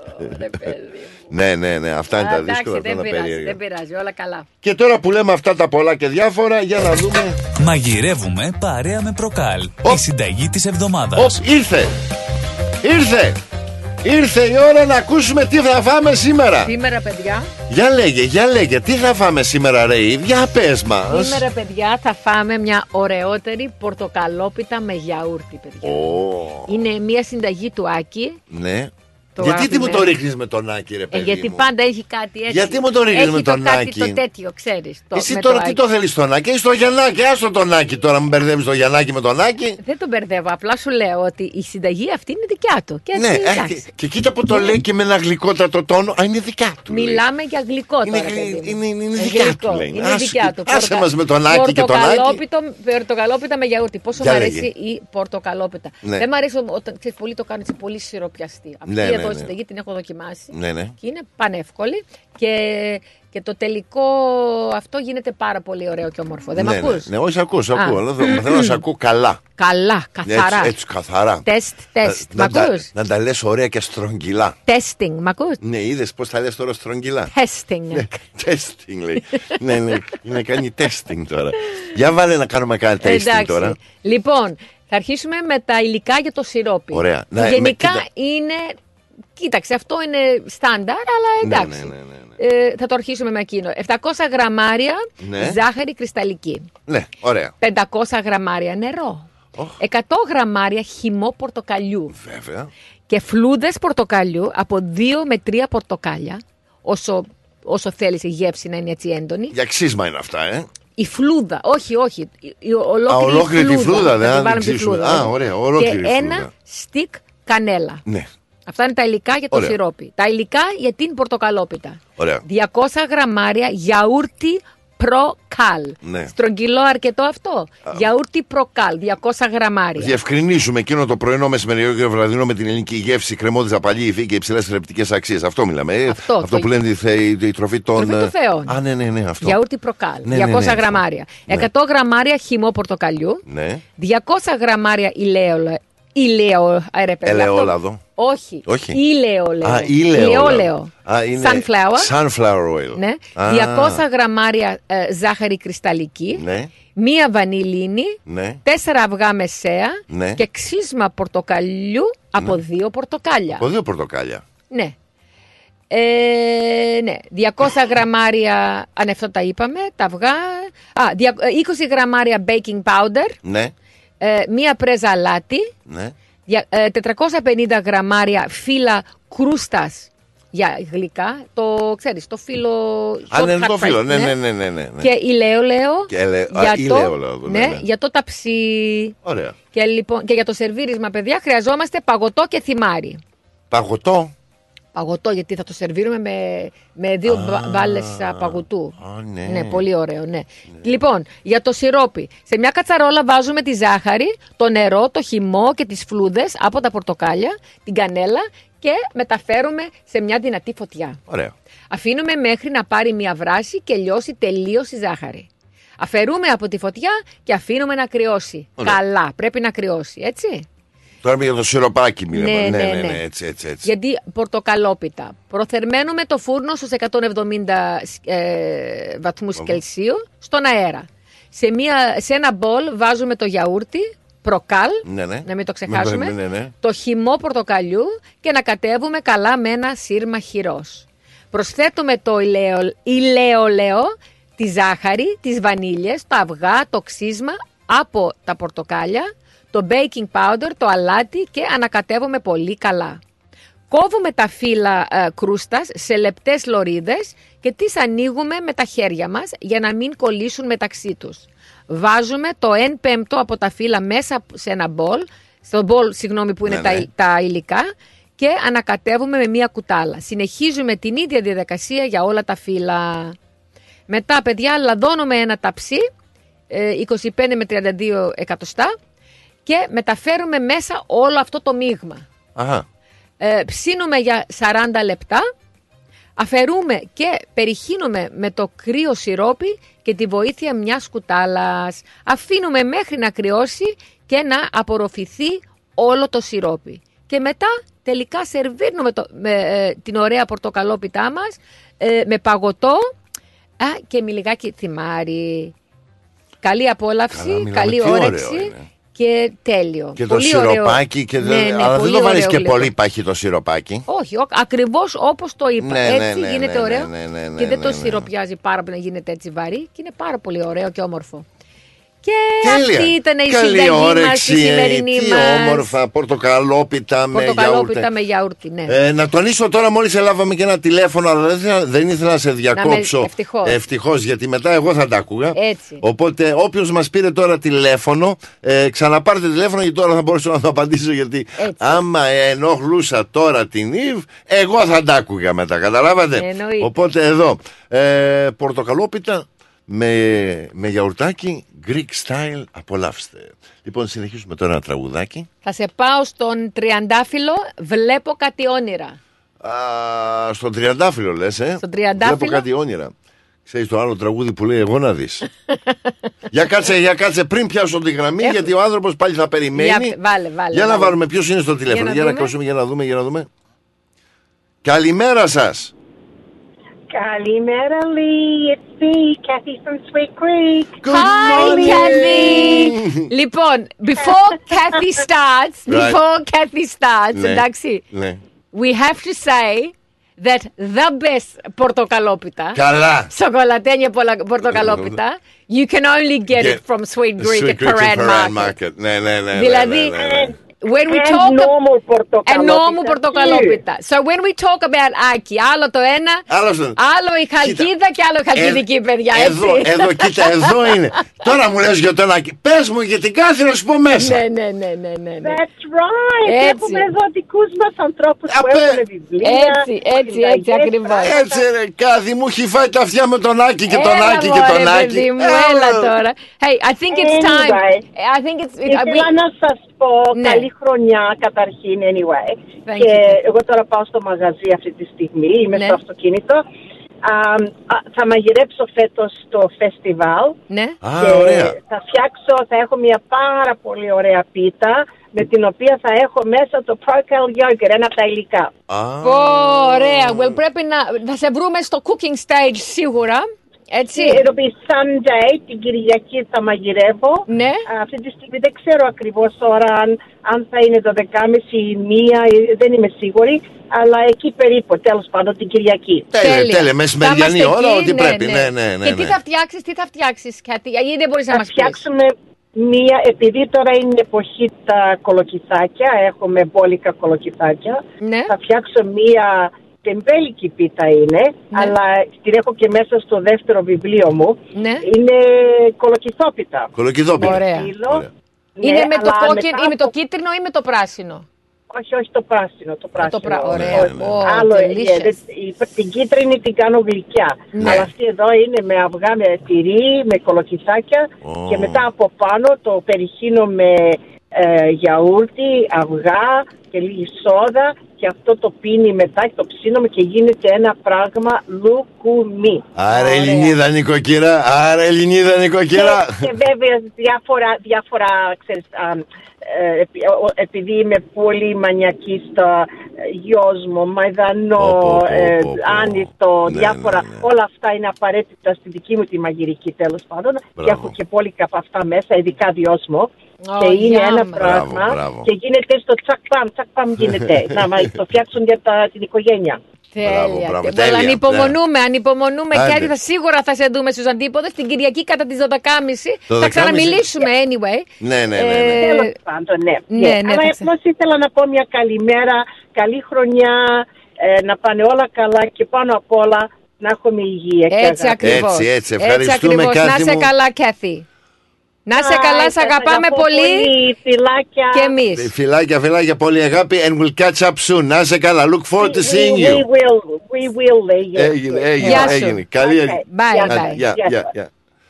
Ναι, ναι, ναι. Αυτά είναι Α, τα εντάξει, δύσκολα, αυτά δεν είναι τα πειράζει, περίεργα. δεν πειράζει, όλα καλά. Και τώρα που λέμε αυτά τα πολλά και διάφορα, για να δούμε. Μαγειρεύουμε παρέα με προκάλ. Η συνταγή της εβδομάδας. Οπ, ήρθε! Ήρθε! Ήρθε η ώρα να ακούσουμε τι θα φάμε σήμερα. Σήμερα, παιδιά, Για λέγε, για λέγε, τι θα φάμε σήμερα, ρε, για πες μας. σήμερα, παιδιά, θα φάμε μια ωραιότερη πορτοκαλόπιτα με γιαούρτι, παιδιά. Ω, Είναι μια συνταγή του Άκη. ναι. Το Γιατί τι μου το αγαπημένο. ρίχνεις με τον Άκη, ρε Ε, παιδί γιατί μου; πάντα έχει κάτι έτσι. Γιατί μου το ρίχνεις Έχει με τον το κάτι Άκη; το τέτοιο, ξέρεις. Το, Εσύ με τώρα τι Άκη. το θέλεις τον Άκη, ή στο Γιαννάκη, άστο τον Άκη τώρα, μου μπερδεύεις το Γιαννάκη με τον Άκη. Δεν τον μπερδεύω. Απλά σου λέω ότι η συνταγή αυτή είναι δικιά του. Και Ναι, έτσι, ε, εντάξει. και, και κοίτα που το λέει και με ένα γλυκότατο τόνο, α, είναι δικιά του. λέει. Μιλάμε για γλυκό τώρα. Είναι παιδί γλυ- μου. είναι- είναι Ε, δικιά γλυκό. του, λέει. Είναι Άσε- δικιά του. άσε μας με τον Άκη και τον Άκη. Πορτοκαλόπιτο, πορτοκαλόπιτα με γιαούρτι. Πόσο Για μου λέγε. αρέσει η πορτοκαλόπιτα. Ναι. Δεν μου αρέσει όταν ξέρεις, πολλοί το κάνουν έτσι πολύ σιροπιαστή. Αυτή Ναι, ναι, εδώ η ναι. συνταγή την έχω δοκιμάσει. Ναι, ναι. Και είναι πανεύκολη. Και, και το τελικό αυτό γίνεται πάρα πολύ ωραίο και όμορφο. Δεν ναι, με ακούς; Ναι, ναι, όχι, ακούω, σε Α. ακούω. Αλλά θέλω θέλω να σε ακούω καλά. Καλά, καθαρά. Έτσι, έτσι καθαρά. Τεστ, τεστ. Να, Μ' να, τα, ακούς; να τα λες ωραία και στρογγυλά. Testing, μ' ακούς; Ναι, είδες πώς τα λες τώρα στρογγυλά; Testing. Testing λέει. ναι, ναι, είναι κάνει testing τώρα. Για βάλε να κάνουμε κάτι testing Εντάξει. τώρα. Λοιπόν, θα αρχίσουμε με τα υλικά για το σιρόπι. Ωραία. Που Ναι, με- γενικά κοίτα. είναι. Κοίταξε, αυτό είναι στάνταρ, αλλά Ναι, εντάξει. ναι, ναι, ναι, Ε, θα το αρχίσουμε με εκείνο. 700 γραμμάρια Ναι. ζάχαρη κρυσταλλική. Ναι, ωραία. 500 γραμμάρια νερό. 100 γραμμάρια χυμό πορτοκαλιού. Βέβαια. και φλούδες πορτοκαλιού από 2 με 3 πορτοκάλια, όσο, όσο θέλεις η γεύση να είναι έτσι έντονη. Για ξύσμα είναι αυτά, ε. Η φλούδα, όχι, όχι. Η, η ολόκληρη, Α, ολόκληρη τη φλούδα, δεν θα θα την βάλουμε την τη ξύσουμε. φλούδα, Α, όχι. ωραία, ολόκληρη Και φλούδα. ένα στικ κανέλα. Ναι, Αυτά είναι τα υλικά για το Ωραία. σιρόπι. Τα υλικά για την πορτοκαλόπιτα. ωραία. 200 γραμμάρια γιαούρτι προκάλ. Ναι. Στρογγυλό αρκετό αυτό; Γιαούρτι προκάλ, 200 γραμμάρια. Διευκρινίσουμε εκείνο το πρωινό, μεσημεριό και βραδινό με την ελληνική γεύση, κρεμόδι, απαλή υφή και υψηλές θρεπτικές αξίες. Αυτό μιλάμε. ε. Αυτό, το- που λένε η, θε- η, η τροφή των. Τροφή των ε, θεών. Α, ναι, ναι, ναι, αυτό. Γιαούρτι προκάλ, Ναι, ναι, 200 ναι, αυτό. γραμμάρια. Ναι. 100 γραμμάρια χυμό πορτοκαλιού. Ναι. 200 γραμμάρια ηλέολο. Ηλαίο, ε, ρε παιδί, Ελαιόλαδο. αυτό- Όχι. Όχι. Ηλαιόλαιο. Α, ηλαιόλαδο. Ηλαιόλαιο. Α, είναι Sunflower. Sunflower oil. Ναι. Α, 200 γραμμάρια ε, ζάχαρη κρυσταλλική. Ναι, Μία βανιλίνη. ναι. Τέσσερα αυγά μεσαία. Ναι. Και ξύσμα πορτοκαλιού από δύο πορτοκάλια. Από δύο πορτοκάλια. Ναι. Ε, ναι, 200 γραμμάρια, αν αυτό τα είπαμε, τα αυγά. Α, δια- ε, 20 γραμμάρια baking powder, Ναι, ε, μία πρέζα αλάτι, ναι. δια- ε, 450 γραμμάρια φύλλα κρούστας για γλυκά. Το ξέρεις, το φύλλο Α, ναι, shortcut το φύλλο. fries, Ναι, ναι, ναι, ναι, ναι. Και ηλαίολαιο Και ελαι- α, για, το, ηλαίολαιο, ναι, ναι, ναι. για το ταψί. Ωραία. Και, λοιπόν, και για το σερβίρισμα, παιδιά, χρειαζόμαστε παγωτό και θυμάρι. Παγωτό. Παγωτό, γιατί θα το σερβίρουμε με, με δύο μπάλε παγωτού. Α, ναι. Ναι, πολύ ωραίο, ναι. Λοιπόν, για το σιρόπι. Σε μια κατσαρόλα βάζουμε τη ζάχαρη, το νερό, το χυμό και τις φλούδες από τα πορτοκάλια, την κανέλα και μεταφέρουμε σε μια δυνατή φωτιά. Ωραία. Αφήνουμε μέχρι να πάρει μια βράση και λιώσει τελείως η ζάχαρη. Αφαιρούμε από τη φωτιά και αφήνουμε να κρυώσει. Ωραία. Καλά, πρέπει να κρυώσει, έτσι. Τώρα για το σιροπάκι μιλάμε. Ναι, Ναι, ναι, ναι, ναι. ναι, έτσι, έτσι. έτσι. Γιατί πορτοκαλόπιτα. Προθερμαίνουμε το φούρνο στους 170 ε, βαθμούς Κελσίου στον αέρα. Σε, μια, σε ένα μπολ βάζουμε το γιαούρτι, προκάλ, Ναι, ναι. να μην το ξεχάσουμε, Ναι, ναι, ναι. το χυμό πορτοκαλιού και να κατέβουμε καλά με ένα σύρμα χυρός. Προσθέτουμε το ηλαίο, ηλαιολαίο, τη ζάχαρη, τις βανίλιες, το αυγά, το ξύσμα από τα πορτοκάλια, το baking powder, το αλάτι και ανακατεύουμε πολύ καλά. Κόβουμε τα φύλλα ε, κρούστας σε λεπτές λωρίδες και τις ανοίγουμε με τα χέρια μας για να μην κολλήσουν μεταξύ τους. Βάζουμε το 1 πέμπτο από τα φύλλα μέσα σε ένα μπολ, στο μπολ συγγνώμη που είναι Ναι, τα, ναι. τα υλικά και ανακατεύουμε με μία κουτάλα. Συνεχίζουμε την ίδια διαδικασία για όλα τα φύλλα. Μετά, παιδιά, λαδώνουμε ένα ταψί, ε, 25 με 32 εκατοστά και μεταφέρουμε μέσα όλο αυτό το μείγμα. Αχα. Ε, ψήνουμε για 40 λεπτά, αφαιρούμε και περιχύνουμε με το κρύο σιρόπι και τη βοήθεια μιας κουτάλας. Αφήνουμε μέχρι να κρυώσει και να απορροφηθεί όλο το σιρόπι. Και μετά τελικά σερβίρνουμε το, με, ε, την ωραία πορτοκαλόπιτά μας ε, με παγωτό α, και με λιγάκι θυμάρι. Καλή απόλαυση, Καλά, μιλάμε, καλή τι ωραίο όρεξη είναι. Και τέλειο. Και το Πολύ ωραίο. σιροπάκι. Και Ναι, δεν- ναι, αλλά δεν πολύ το βάλει ωραίο και γλυκό. πολύ παχύ το σιροπάκι. Όχι, ο- ακριβώς όπως το είπα. Ναι, ναι, έτσι ναι, γίνεται ναι, ωραίο. ναι, ναι, ναι, και δεν ναι, το ναι. σιροπιάζει πάρα πολύ να γίνεται έτσι βαρύ. Και είναι πάρα πολύ ωραίο και όμορφο. Και Τέλεια. αυτή ήταν η Καλή συνταγή μας, όρεξη, η σημερινή τι μας. όμορφα, πορτοκαλόπιτα με Πορτοκαλόπιτα γιαούρτι. με γιαούρτι, ναι. Ε, να τονίσω τώρα, μόλις ελάβαμε και ένα τηλέφωνο, αλλά δεν, ήθελα- δεν ήθελα να σε διακόψω. ευτυχώς. Ευτυχώς, γιατί μετά εγώ θα τα άκουγα. Έτσι. Οπότε, όποιος μας πήρε τώρα τηλέφωνο, ε, ξαναπάρτε τηλέφωνο, γιατί τώρα θα μπορέσω να το απαντήσω. Γιατί Έτσι. άμα ενοχλούσα τώρα την Ιβ, εγώ θα τα άκουγα μετά. Καταλάβατε; Εννοείται. Οπότε εδώ, ε, πορτοκαλόπιτα με, με γιαουρτάκι, Greek style, απολαύστε. Λοιπόν, συνεχίζουμε τώρα ένα τραγουδάκι. Θα σε πάω στον τριαντάφυλλο, βλέπω κάτι όνειρα. Α, στον τριαντάφυλλο λες, ε; Στον τριαντάφυλλο. Βλέπω κάτι όνειρα. Ξέρεις το άλλο τραγούδι που λέει εγώ να δεις. (laughs) για, κάτσε, για κάτσε πριν πιάσω τη γραμμή Έχω. γιατί ο άνθρωπος πάλι θα περιμένει. Για- βάλε, βάλε, Για να βάλε. βάλουμε ποιος είναι στο τηλέφωνο. να Για να δούμε. ακούσουμε, για να δούμε, για να δούμε. Καλημέρα σας. Καλημέρα, Lee. It's me, Kathy from Sweet Creek. Hi, Kathy! (laughs) λοιπόν, before Kathy starts, Right. before Kathy starts, Ναι, εντάξει, ναι. we have to say that the best πορτοκαλόπιτα, Καλά. σοκολατένια πολα- πορτοκαλόπιτα, you can only get it Get- from Sweet Greek Sweet at Greek Parade Parade Market. Market. Ναι, ναι, ναι. ναι, Δηλαδή, ναι, ναι, ναι. when we And talk normal πορτοκαλόπιτα. And normal πορτοκαλόπιτα. So when we talk about Aki, άλλο το ένα, Άλλος το- άλλο η χαλκίδα και άλλο η χαλκιδική, παιδιά. Ε, Εδώ, έτσι. εδώ, κοίτα, εδώ είναι. (laughs) Τώρα μου λες για τον Άκη. Πες μου για την κάθε να σου πω μέσα. Ναι, ναι, ναι, ναι, ναι. ναι. That's right. Έτσι. Έχουμε εδώ δικούς μας ανθρώπους που Απέ- έχουν βιβλία. Έτσι, έτσι, έτσι, συνταγές, ακριβώς. Έτσι ρε, κάθε μου έχει φάει τα αυτιά με τον Άκη και τον Έλα, Άκη και τον μωρέ, Άκη. παιδί μου, έλα τώρα. Hey, I think it's time. Anyway. I think it's. I Ήθελα mean- να σας πω Ναι. καλή χρονιά καταρχήν anyway. Thank και you. εγώ τώρα πάω στο μαγαζί αυτή τη στιγμή, είμαι Ναι. στο αυτοκίνητο. Α, α, θα μαγειρέψω φέτος το φεστιβάλ. Ναι. Α, και ωραία. θα φτιάξω, θα έχω μια πάρα πολύ ωραία πίτα με την οποία θα έχω μέσα το Procol Yogurt, ένα από τα υλικά. Πω, ωραία. Well, πρέπει να. Θα σε βρούμε στο cooking stage σίγουρα. Έτσι. It'll be Sunday, την Κυριακή θα μαγειρεύω. Ναι. Αυτή τη στιγμή δεν ξέρω ακριβώς ώρα αν, αν θα είναι το 10.30 ή μία, ε, δεν είμαι σίγουρη. Αλλά εκεί περίπου, τέλος πάντων, την Κυριακή. Τέλεια, τέλεια, μεσημεριανή Θα είμαστε ώρα, εκεί, ό,τι πρέπει. Ναι, ναι, ναι. Και τι ναι. θα φτιάξεις, τι θα φτιάξεις, Κάτι, ή δεν μπορείς να Θα μας πεις. φτιάξουμε μία, επειδή τώρα είναι εποχή τα κολοκυθάκια, έχουμε μπόλικα κολοκυθάκια. Ναι. Θα φτιάξω μία τεμπέλικη πίτα είναι, Ναι. αλλά την έχω και μέσα στο δεύτερο βιβλίο μου. Ναι. Είναι κολοκυθόπιτα. Κολοκυθόπιτα. Ωραία. Φύλλο. Είναι Ναι, με το αλλά κόκκινο μετά ή με το από- κίτρινο ή με το πράσινο; Όχι, όχι το πράσινο, το πράσινο. πρά- ωραία. Όχι. Ω, Άλλο, ε, delicious. δεν- η- την κίτρινη την κάνω γλυκιά. Ναι. Αλλά αυτή εδώ είναι με αυγά, με τυρί, με κολοκυθάκια Ω. και μετά από πάνω το περιχύνω με ε, γιαούρτι, αυγά και λίγη σόδα και αυτό το πίνει μετά και το ψήνουμε και γίνεται ένα πράγμα λουκουμί. Άρα Ελληνίδα νοικοκυρά, άρα Ελληνίδα νοικοκυρά. Και, και βέβαια διάφορα, διάφορα ξέρεις, α, ε, επει- ο- επειδή είμαι πολύ μανιακή στα ε, γιόσμο, μαϊδανό, ε, άνητο, Ναι, διάφορα, όλα αυτά είναι απαραίτητα στη δική μου τη μαγειρική τέλος πάντων και Μπράβο. έχω και πολύ από αυτά μέσα, ειδικά διόσμο. Ω, και είναι yum. ένα Μπράβο, πράγμα μπράβο. και γίνεται στο τσακ παμ, τσακ παμ γίνεται. (laughs) να μα το φτιάξουν για τα, την οικογένεια. Τέλεια. μπράβο, τέλεια. τέλεια. Ανυπομονούμε, ανυπομονούμε. Άντε. Και θα σίγουρα θα σε δούμε στους αντίποδες την Κυριακή κατά τις 12.30. Το Θα 12.30. ξαναμιλήσουμε anyway. Ναι, ναι, ναι. ναι. Ε, Τέλος πάντων, ναι. ναι, ναι, Αλλά θα ξε- απλώς ήθελα να πω μια καλημέρα, καλή χρονιά, ε, να πάνε όλα καλά και πάνω απ' όλα να έχουμε υγεία. και Έτσι αγάπη. ακριβώς. Έτσι, έτσι. Ευχαριστούμε, ακριβώς. Να Κάθη σε μου. καλά, Κάθη. Να σε Bye, καλά, σε σας αγαπάμε αγαπώ πολύ. Φιλάκια. Και εμείς. Φιλάκια, φιλάκια, πολύ αγάπη and we'll catch up soon. Να είσαι καλά. Look forward to seeing We you. will, we will, λέγε. Έγινε, έγινε, Γεια σου. έγινε. Καλή Okay. Bye, Άντε, bye. Γεια, Γεια γεια, σας. γεια.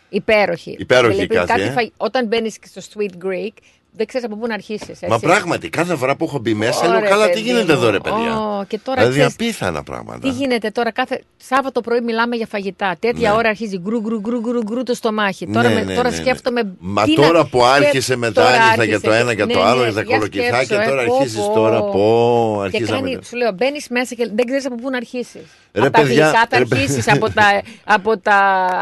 Υπέροχη. Υπέροχη Και η λέει, Κάθη, κάτι ε. φαγ- Όταν μπαίνεις στο Sweet Greek, δεν ξέρεις από πού να αρχίσεις. Μα πράγματι, κάθε φορά που έχω μπει μέσα, λέω Ωραία, καλά, τι παιδί γίνεται μου. εδώ, ρε παιδιά; Ω, και τώρα Δηλαδή ξέρεις, απίθανα πράγματα. Τι γίνεται τώρα, κάθε Σάββατο πρωί μιλάμε για φαγητά. Τέτοια ώρα αρχίζει γκρου γκρου γκρου γκρου γκρου το στομάχι. τώρα Ναι, με, ναι, τώρα ναι, ναι. σκέφτομαι. Μα τι τώρα να- που και άρχισε μετά τώρα άρχισα άρχισε και το ένα και ναι, το ναι, άλλο για τα για κολοκυθάκια, σκέψου, τώρα ε, πω, αρχίζεις πω. τώρα, πω, Και αρχίζαμε. κάνει, σου λέω, μπαίνεις μέσα και δεν ξέρεις από πού να αρχίσεις. Ρε, από τα παιδιά, γλυκά θα ρε, παι- αρχίσεις, από τα, από τα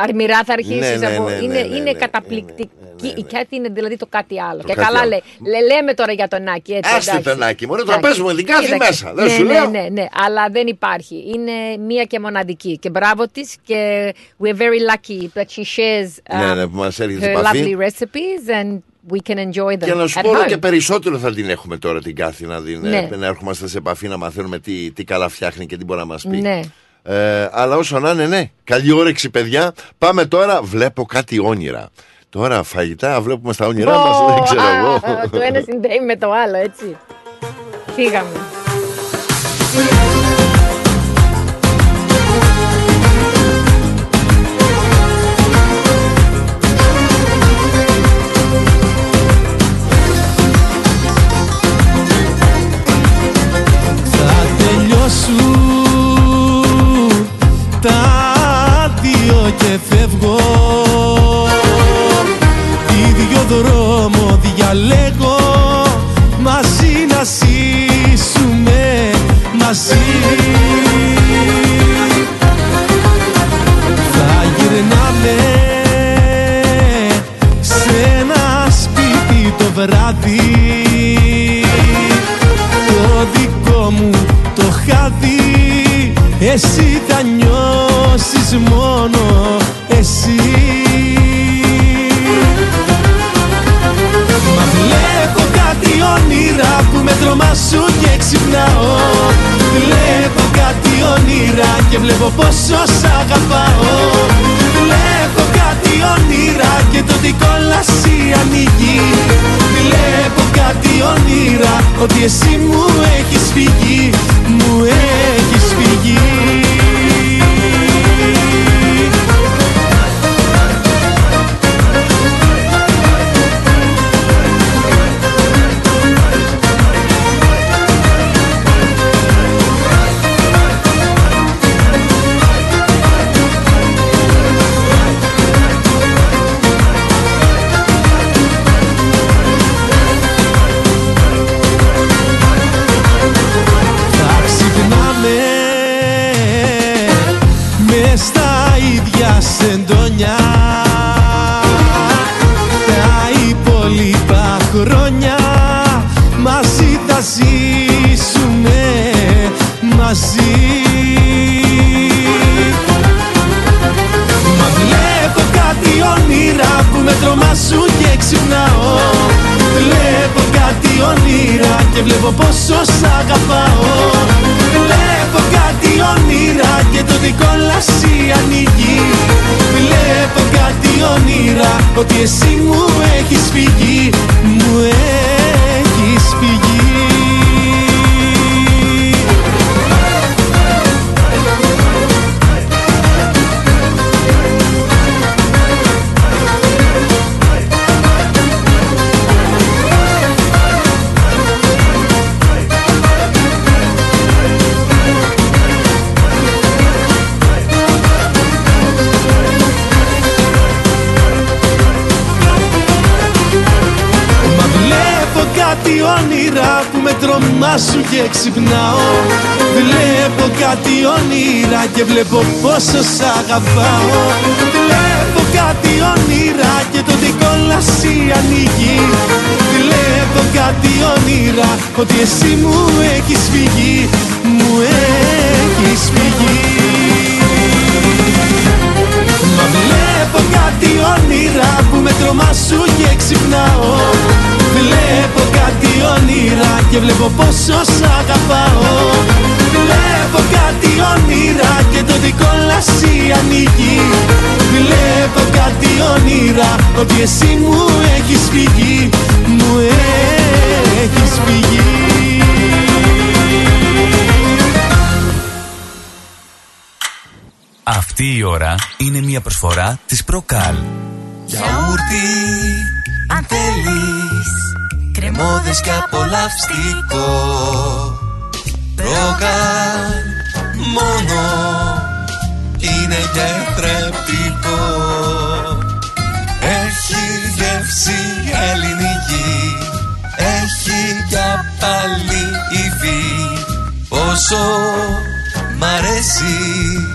αρμυρά θα αρχίσεις. Ναι, ναι, ναι, ναι, είναι ναι, είναι ναι, καταπληκτική. Η Κέτη είναι δηλαδή το κάτι άλλο. Το και κάτι καλά άλλο. λέει. Λε- λέμε τώρα για τον Άκη. Έτσι, Άστε εντάξει. τον Άκη, μωρέ, τώρα Εντάξει. πες μου την κάθε Κοίταξε. μέσα, δεν ναι, σου ναι, λέω. Ναι, ναι, αλλά δεν υπάρχει. Είναι μία και μοναδική. Και μπράβο της και we're very lucky that she shares Ναι, um, ναι, που μας έρχεται σε her επαφή. lovely recipes and we can enjoy them Και να σου at πω όλο home. και περισσότερο θα την έχουμε τώρα την Κάθη να, την, Ναι. ε, να έρχομαστε σε επαφή να μαθαίνουμε τι, τι καλά φτιάχνει και τι μπορεί να μας πει. Ναι. Ε, αλλά όσο να είναι, ναι. Καλή όρεξη, παιδιά. Πάμε τώρα. Βλέπω κάτι όνειρα. Τώρα φαγητά βλέπουμε στα όνειρά Ω, μας, δεν ξέρω α, εγώ. Το ένα συνδέει με το άλλο, έτσι. Φύγαμε. Νιώσεις μόνο εσύ. Μα βλέπω κάτι όνειρα όνειρα που με τρομάσουν και ξυπνάω. Βλέπω κάτι όνειρα και βλέπω πόσο σ' αγαπάω. Βλέπω κάτι όνειρα και το τι κόλαση ανοίγει Βλέπω κάτι όνειρα ότι εσύ μου έχεις φύγει. Μου έχεις φύγει πόσο σ' αγαπάω. Βλέπω κάτι όνειρα και το δικό λασί ανοίγει. Βλέπω κάτι όνειρα ότι εσύ μου έχεις φύγει με τρομάσουν και ξυπνάω. Βλέπω κάτι όνειρα και βλέπω πόσο σ' αγαπάω. Βλέπω κάτι όνειρα και το δικό λασί ανοίγει. Βλέπω κάτι όνειρα ότι εσύ μου έχεις φύγει. Μου έχεις φύγει. Μα βλέπω κάτι όνειρα που με τρομάσουν και ξυπνάω. Βλέπω κάτι όνειρα και βλέπω πόσο σ' αγαπάω. Βλέπω κάτι όνειρα και το δικό λασί ανοίγει Βλέπω κάτι όνειρα ότι εσύ μου έχεις φύγει Μου έχεις φύγει Αυτή η ώρα είναι μια προσφορά της Προκάλ. Γιαούρτι, αν θέλεις Κρεμόδες και απολαυστικό. Προκάλ, μόνο Είναι γευτρεπτικό Έχει γεύση ελληνική Έχει για πάλι υφή. Πόσο μ' αρέσει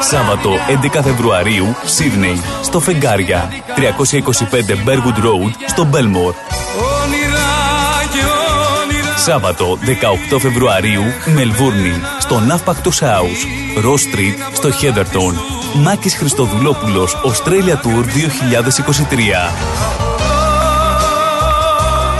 Σάββατο 11 Φεβρουαρίου, Σίδνεϊ, στο Φεγγάρια. 325 Bergwood Road, στο Μπέλμορ. Όνειρα και όνειρα Σάββατο 18 Φεβρουαρίου, Μελβούρνη, στο Navpactus House. Ross Street, στο Heatherton. Μάκης Χριστοδουλόπουλος, Australia Tour 2023.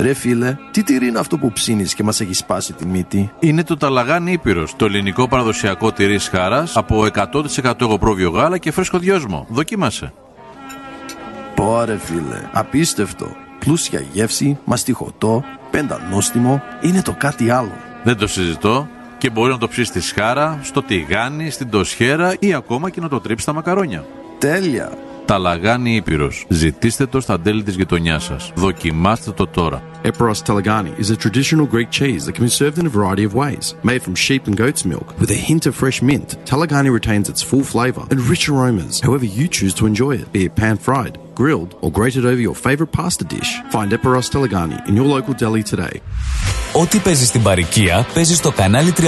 Ρε φίλε, τι τυρί είναι αυτό που ψήνεις και μας έχει σπάσει τη μύτη; Είναι το Ταλαγάνι Ήπειρος, το ελληνικό παραδοσιακό τυρί χάρας από 100% εγωπρόβιο γάλα και φρέσκο δυόσμο. Δοκίμασε. Πόρε φίλε, απίστευτο. Πλούσια γεύση, μαστιχωτό, πεντανόστιμο, είναι το κάτι άλλο. Δεν το συζητώ και μπορεί να το ψήσεις στη σχάρα, στο τηγάνι, στην τοσχέρα ή ακόμα και να το τρίψεις στα μακαρόνια. Τέλεια. Ταλαγάνι Ήπειρος. Ζητήστε το στα τέλη της γειτονιάς σας. Δοκιμάστε το τώρα. Eperos Talagani is a traditional Greek cheese that can be served in a variety of ways. Made from sheep and goat's milk, with a hint of fresh mint, Talagani retains its full flavour and rich aromas, however you choose to enjoy it, be it pan-fried, grilled, or grated over your favourite pasta dish. Find Eperos Talagani in your local deli today. Ό,τι παίζει στην παροικία παίζει στο κανάλι 31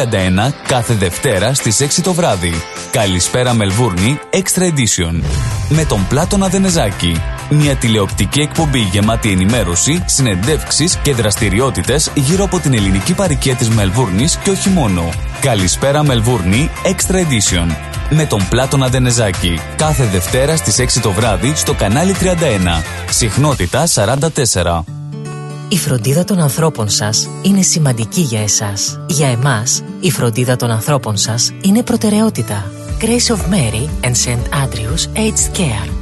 κάθε Δευτέρα στις 6 το βράδυ. Καλησπέρα Μελβούρνη Extra Edition. Με τον Πλάτωνα Δενεζάκη. Μια τηλεοπτική εκπομπή γεμάτη ενημέρωση, συνεντεύξεις και δραστηριότητες γύρω από την ελληνική παροικία της Μελβούρνης και όχι μόνο. Καλησπέρα Μελβούρνη Extra Edition. Με τον Πλάτωνα Δενεζάκη. Κάθε Δευτέρα στις 6 το βράδυ στο κανάλι 31. Συχνότητα 44. Η φροντίδα των ανθρώπων σας είναι σημαντική για εσάς. Για εμάς, η φροντίδα των ανθρώπων σας είναι προτεραιότητα. Grace of Mary and St. Andrews Aged Care.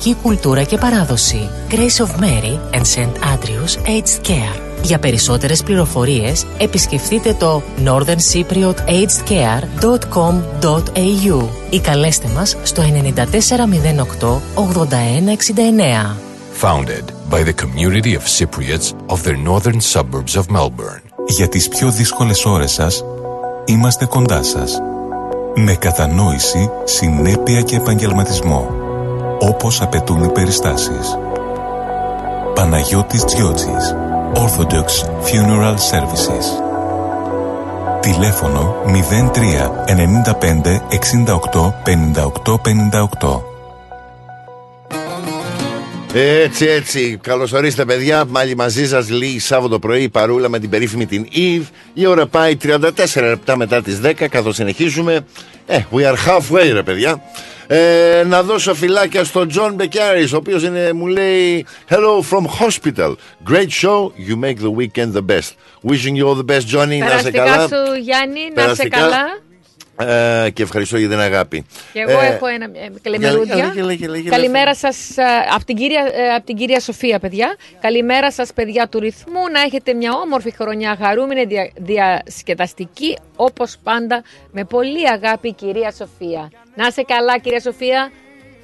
κουλτούρα και παράδοση. Grace of Mary and St. Andrews Aged Care. Για περισσότερες πληροφορίες επισκεφτείτε το northerncypriotagedscare.com.au ή καλέστε μας στο 9408 8169. Founded by the community of Cypriots of the northern suburbs of Melbourne. Για τις πιο δύσκολες ώρες σας, είμαστε κοντά σας. Με κατανόηση, συνέπεια και επαγγελματισμό. Όπως απαιτούν οι περιστάσεις. Παναγιώτης Τζιότσης. Orthodox Funeral Services. Τηλέφωνο 03 95 68 58 58. Έτσι, έτσι. Καλώ ορίστε, παιδιά. Πάλι μαζί σας λίγη Σάββατο πρωί η παρούλα με την περίφημη την Eve. Η ώρα πάει 34 λεπτά μετά τις 10, καθώς συνεχίζουμε. Ε, we are halfway, ρε παιδιά. Ε, να δώσω φυλάκια στον John Beccaris, ο οποίος μου λέει Hello from hospital. Great show. You make the weekend the best. Wishing you all the best, Johnny. να σε Περαστικά καλά. σου Γιάννη, να σε Περαστικά. καλά. Ε, και ευχαριστώ για την αγάπη. Και εγώ Ε, έχω ένα ε, για- καλημερούδια. λέγε, λέγε, λέγε, Καλημέρα σας από την, κυρία, ε, απ' την κυρία Σοφία, παιδιά. Καλημέρα σας, παιδιά του ρυθμού. Να έχετε μια όμορφη χρονιά, χαρούμενη, δια, διασκεδαστική, όπως πάντα. Με πολύ αγάπη, κυρία Σοφία. Να είσαι καλά, κυρία Σοφία.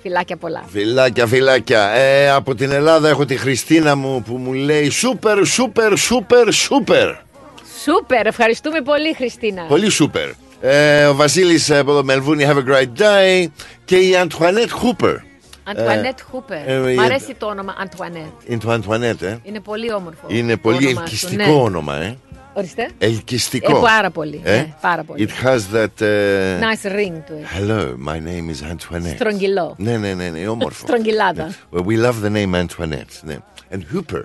Φιλάκια πολλά. Φιλάκια, φιλάκια. Ε, από την Ελλάδα έχω τη Χριστίνα μου που μου λέει σούπερ, σούπερ, σούπερ, σούπερ. Σούπερ, ευχαριστούμε πολύ, Χριστίνα. Πολύ σούπερ. Ε, ο Βασίλης από το Μελβούνι, have a great day. Και η Αντουανέτ Χούπερ. Αντουανέτ Χούπερ. ε, Μ' η- αρέσει το όνομα Αντουανέτ. Είναι το Αντουανέτ, ε. Είναι πολύ όμορφο. Είναι το πολύ όνομά σου, ελκυστικό ναι. όνομα, ε. Ορίστε. Ελκυστικό. Ε, πάρα πολύ, Ε; ναι, πάρα πολύ. It has that... ε, Nice ring του. έχει. Hello, my name is Antoinette. Στρογγυλό. Ναι, ναι, ναι, ναι, όμορφο. Στρογγυλάδα. Well, we love the name Antoinette. Ναι. And Hooper.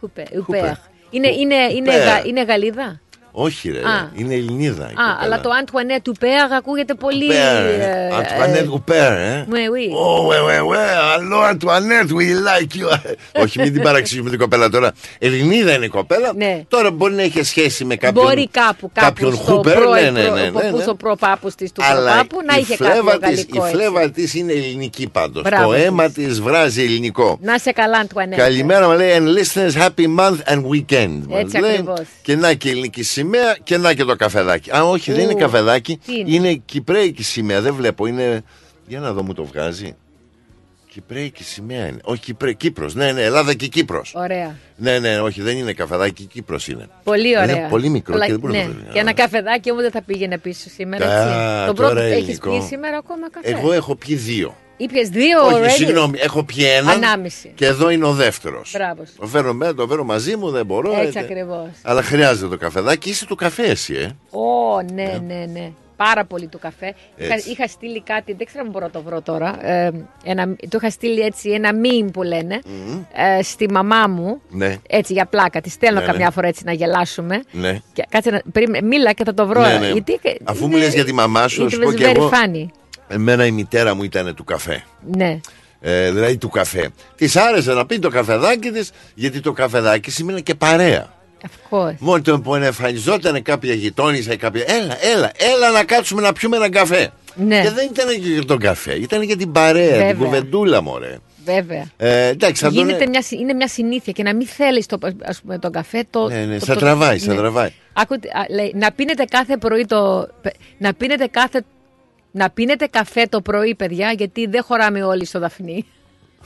Χούπερ. Ουπέρ. Είναι, είναι, είναι, Ουπέρ. γα- είναι Γαλλίδα; Όχι ρε, Α. είναι Ελληνίδα. η Α, κοπέλα. αλλά το Antoinette του Πέαγ ακούγεται πολύ. Père, ε, Antoinette ε, Hooper, ε. Ναι, oui. Oh, ouais, ouais, ouais. Hello, Antoinette, we like you. (laughs) Όχι, μην την παραξηγήσουμε την κοπέλα τώρα. Ελληνίδα είναι η κοπέλα. Τώρα μπορεί να έχει σχέση με κάποιον. Ναι. Μπορεί κάπου, κάπου κάποιον στο Hooper, πρώην ναι, ναι, προ- ναι, ναι, που ναι. στο προπάπους της του Αλλά προπάπου να η είχε φλέβα κάποιο της- γαλλικό Η έτσι. φλέβα της είναι ελληνική πάντως. Μπράβο Το της. αίμα της βράζει ελληνικό. Να σε καλά, Antoinette. Καλημέρα, μου λέει and listeners, happy month and weekend. μας Έτσι λέει. ακριβώς. Και να και η ελληνική σημαία και να και το καφεδάκι. Α, όχι, δεν είναι Ου, καφεδάκι. τι είναι; Είναι κυπρέικη σημαία. Δεν βλέπω. Είναι. Για να δω, μου το βγάζει. Κυπρέικη σημαία είναι. Όχι, Κυπρέ... Κύπρος. Ναι, ναι, Ελλάδα και Κύπρος. Ωραία. Ναι, ναι, όχι, δεν είναι καφεδάκι, Κύπρος είναι. Πολύ ωραία. Είναι πολύ μικρό Αλλά- και δεν μπορεί ναι. να το βρει. Και ένα καφεδάκι όμως δεν θα πήγαινε πίσω σήμερα. Α, Έτσι. Το τώρα πρώτο έχεις ελληνικό. πει σήμερα ακόμα καφέ; Εγώ έχω πιει δύο. Ήπιες δύο, Όχι, already? συγγνώμη, έχω πιει έναν. Ανάμιση. Και εδώ είναι ο δεύτερος. Μπράβος. σου. Το φέρω, με- το φέρω μαζί μου, δεν μπορώ. Έτσι ε, ακριβώς. Αλλά χρειάζεται το καφεδάκι. Είσαι του καφέ, εσύ, ε. Ω, ναι, ναι, ναι. Πάρα πολύ του καφέ. Είχα, Έτσι. είχα στείλει κάτι, δεν ξέρω αν μπορώ να το βρω τώρα. Ε, ένα, το είχα στείλει έτσι ένα meme που λένε ε, στη μαμά μου. Ναι, Έτσι για πλάκα. Της στέλνω Ναι, καμιά ναι. φορά έτσι να γελάσουμε. ναι. Και, κάτσε να, περίμενε, μίλα και θα το βρω. Ναι, ναι. Γιατί, Αφού μου λες για τη μαμά σου, it να σου πω was και very εγώ. funny. Εμένα η μητέρα μου ήταν του καφέ. Ναι. Ε, δηλαδή του καφέ. Της άρεσε να πει το καφεδάκι της, γιατί το καφεδάκι σημαίνει και παρέα. Of course. Μόνο το που εμφανιζόταν κάποια γειτόνισσα ή κάποια. Έλα, έλα, έλα να κάτσουμε να πιούμε ένα καφέ. Ναι. Και δεν ήταν για τον καφέ, ήταν για την παρέα, Βέβαια. την κουβεντούλα, μωρέ. Βέβαια. Ε, εντάξει, θα τον- Γίνεται μια, συ- είναι μια συνήθεια και να μην θέλεις το, ας πούμε, τον καφέ. Το, Ναι, ναι, το- σε το- τραβάει, σε ναι. τραβάει. Άκουτε, α, λέει, να πίνετε κάθε πρωί το. Να πίνετε κάθε. Να πίνετε καφέ το πρωί, παιδιά, γιατί δεν χωράμε όλοι στο δαφνί.